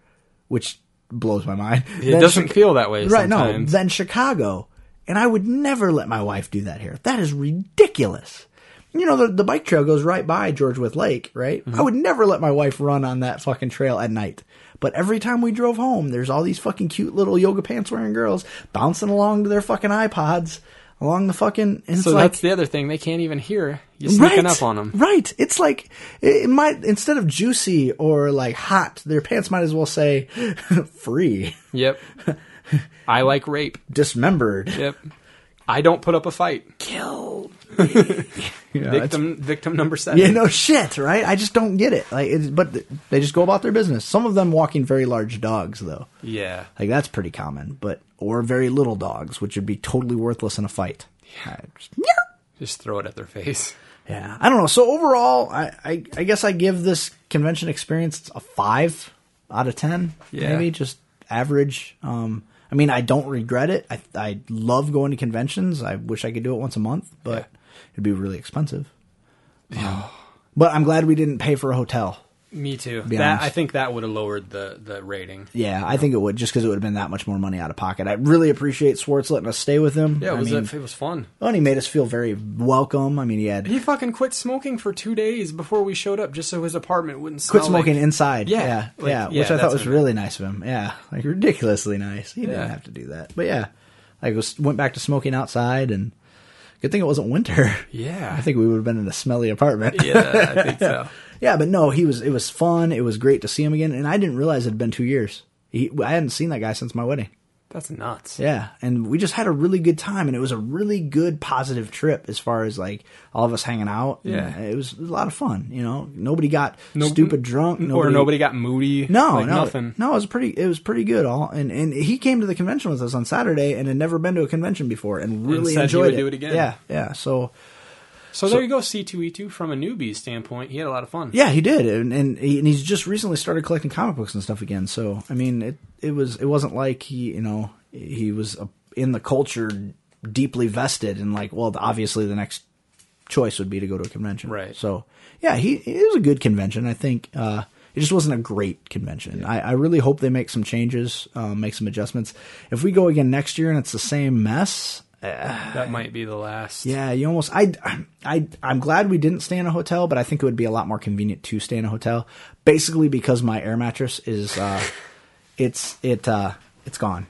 which blows my mind. It doesn't Chi- feel that way. right. No, than Chicago, and I would never let my wife do that here. That is ridiculous. You know, the, the bike trail goes right by George With Lake, right? Mm-hmm. I would never let my wife run on that fucking trail at night. But every time we drove home, there's all these fucking cute little yoga pants wearing girls bouncing along to their fucking iPods along the fucking. And so it's like, that's the other thing. They can't even hear you sneaking up on them. Right. It's like it it might instead of juicy or like hot, their pants might as well say free, Yep. I like rape. dismembered, Yep. I don't put up a fight. killed. You know, it's- Victim, victim number seven. yeah, no shit, right? I just don't get it. Like, it's, but they just go about their business. Some of them walking very large dogs, though. Yeah. Like that's pretty common. But or very little dogs, which would be totally worthless in a fight. I just- Just throw it at their face. Yeah, I don't know. So overall, I, I I guess I give this convention experience a five out of ten. Yeah. maybe just average. Um, I mean, I don't regret it. I I love going to conventions. I wish I could do it once a month, but Yeah. it'd be really expensive. Um, but I'm glad we didn't pay for a hotel. Me too. Be That honest. I think that would have lowered the the rating. Yeah, I think it would just because it would have been that much more money out of pocket. I really appreciate Swartz letting us stay with him. Yeah, it I was mean, it was fun. oh, and he made us feel very welcome. I mean, he had He fucking quit smoking for two days before we showed up, just so his apartment wouldn't smell quit smoking like- inside. Yeah, yeah, like, yeah, yeah, which I thought was really nice of him. Yeah, like ridiculously nice. He Yeah. didn't have to do that, but yeah, I was went back to smoking outside, and good thing it wasn't winter. Yeah. I think we would have been in a smelly apartment. Yeah, I think so. Yeah, but no, he was. It was fun. It was great to see him again, and I didn't realize it had been two years. He, I hadn't seen that guy since my wedding. That's nuts. Yeah, and we just had a really good time, and it was a really good positive trip as far as like all of us hanging out. Yeah. it was, it was a lot of fun. You know, nobody got No- stupid drunk, or nobody got moody. No, like no, nothing. no. It was pretty. It was pretty good. All and and he came to the convention with us on Saturday and had never been to a convention before and really he enjoyed it. do it again. Yeah, yeah. So So, there you go, C two E two from a newbie standpoint. He had a lot of fun. yeah, he did, and and, he, and he's just recently started collecting comic books and stuff again. So I mean, it it was it wasn't like he you know he was uh in the culture deeply vested and like well obviously the next choice would be to go to a convention. Right. So yeah, he it was a good convention. I think uh, it just wasn't a great convention. I, I really hope they make some changes, um, make some adjustments. If we go again next year and it's the same mess, That might be the last. yeah, you almost. I, I, I'm glad we didn't stay in a hotel, but I think it would be a lot more convenient to stay in a hotel. Basically, because my air mattress is, uh, it's it, uh, it's gone.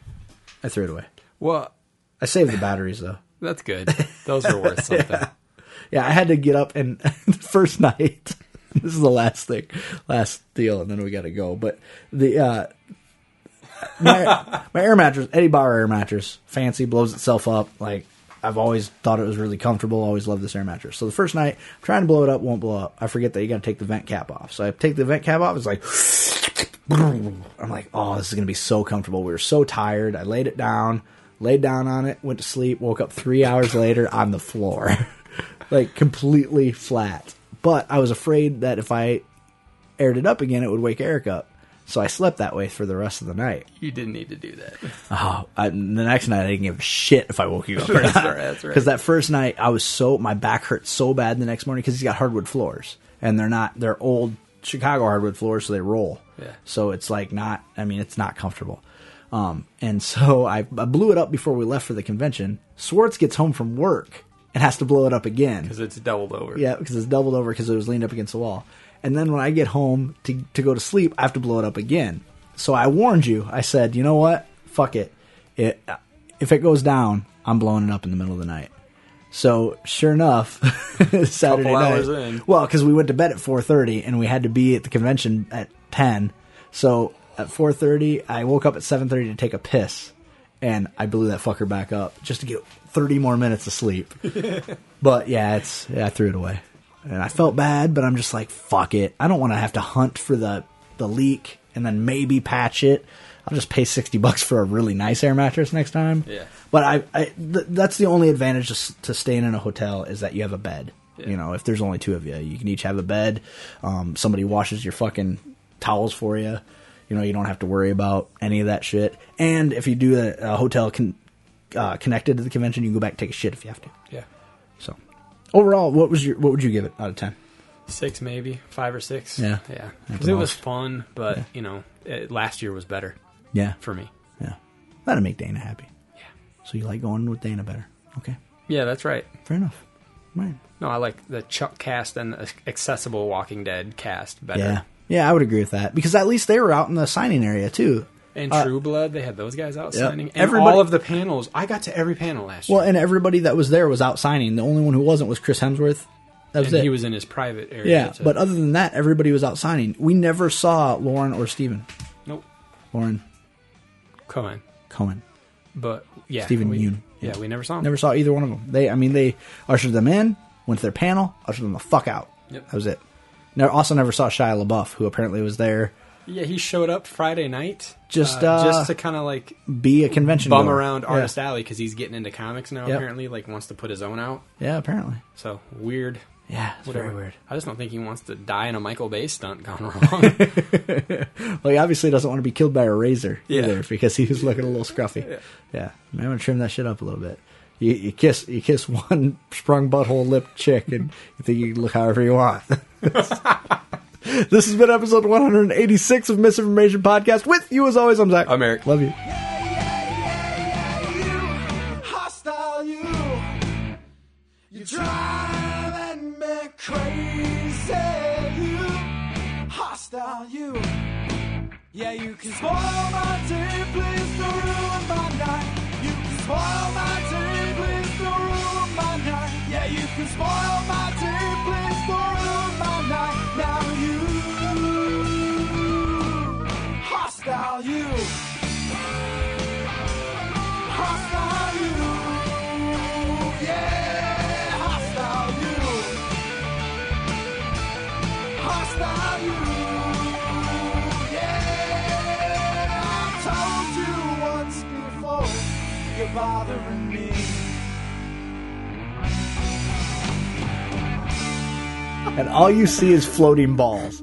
I threw it away. Well, I saved the batteries though. that's good. Those are worth something. Yeah, I had to get up and the first night. This is the last thing, last deal, and then we got to go. But the uh, my my air mattress, Eddie Bauer air mattress, fancy, blows itself up. Like I've always thought it was really comfortable. Always loved this air mattress. So the first night, I'm trying to blow it up, won't blow up. I forget that you got to take the vent cap off. So I take the vent cap off. It's like I'm like, oh, this is gonna be so comfortable. We were so tired. I laid it down, laid down on it, went to sleep. Woke up three hours later on the floor, like completely flat. But I was afraid that if I aired it up again, it would wake Eric up. So I slept that way for the rest of the night. You didn't need to do that. Oh, I, the next night I didn't give a shit if I woke you up or not. right, that's right. Because that first night I was so my back hurt so bad the next morning because he's got hardwood floors and they're not they're old Chicago hardwood floors so they roll. Yeah. So it's like not I mean it's not comfortable. Um, and so I, I blew it up before we left for the convention. Swartz gets home from work and has to blow it up again. Because it's doubled over. Yeah, because it's doubled over because it was leaned up against the wall. And then when I get home to to go to sleep, I have to blow it up again. So I warned you. I said, you know what? Fuck it. It uh, if it goes down, I'm blowing it up in the middle of the night. So sure enough, Saturday night. Well, because we went to bed at 4:30 and we had to be at the convention at 10. So at 4:30, I woke up at 7:30 to take a piss, and I blew that fucker back up just to get 30 more minutes of sleep. But yeah, it's yeah, I threw it away, and I felt bad, but I'm just like, fuck it. I don't want to have to hunt for the the leak and then maybe patch it. I'll just pay sixty bucks for a really nice air mattress next time. Yeah. But I, I th- that's the only advantage to, to staying in a hotel is that you have a bed. You know, if there's only two of you, you can each have a bed. Um, somebody washes your fucking towels for you. You know, you don't have to worry about any of that shit. And if you do a, a hotel con- uh, connected to the convention, you can go back and take a shit if you have to. Yeah. Overall, what was your what would you give it out of ten? Six, maybe. Five or six. Yeah. Yeah. Because it was fun, but, you know, it, last year was better Yeah, for me. yeah, that'd make Dana happy. Yeah. So you like going with Dana better? Okay, Yeah, that's right. fair enough. Right. No, I like the Chuck cast and the accessible Walking Dead cast better. Yeah, yeah, I would agree with that because at least they were out in the signing area too. And Uh, True Blood, they had those guys out Yep. signing. And Everybody- all of the panels, I got to every panel last year. Well, and everybody that was there was out signing. The only one who wasn't was Chris Hemsworth. That was and it. he was in his private area. yeah, to- but other than that, everybody was out signing. We never saw Lauren or Steven. nope, Lauren Cohan. Cohan. But yeah, Steven we, Yeun. Yeah, we never saw him. Never saw either one of them. They, I mean, they ushered them in, went to their panel, ushered them the fuck out. Yep. That was it. Never, also never saw Shia LaBeouf, who apparently was there Yeah, he showed up Friday night, Just, uh, just to kind of like be a convention bum goer. around Yeah. Artist Alley because he's getting into comics now. Yep. Apparently, like wants to put his own out. Yeah, apparently. So weird. Yeah, it's Whatever. very weird. I just don't think he wants to die in a Michael Bay stunt gone wrong. Well, he obviously doesn't want to be killed by a razor Yeah. either because he was looking a little scruffy. Yeah. Yeah, I'm gonna trim that shit up a little bit. You, you kiss you kiss one sprung butthole lip chick, and you think you can look however you want. This has been episode 186 of Misinformation Podcast. With you as always, I'm Zach. I'm Eric. Love you. hostile you. You're driving me crazy, you. Hostile you. Yeah, you can spoil my day, please don't ruin my night. You can spoil my day, please don't ruin my night. Yeah, you can spoil my day, you. Hostile you, yeah, hostile you, hostile you, yeah. I told you once before, you're bothering me. And all you see is floating balls.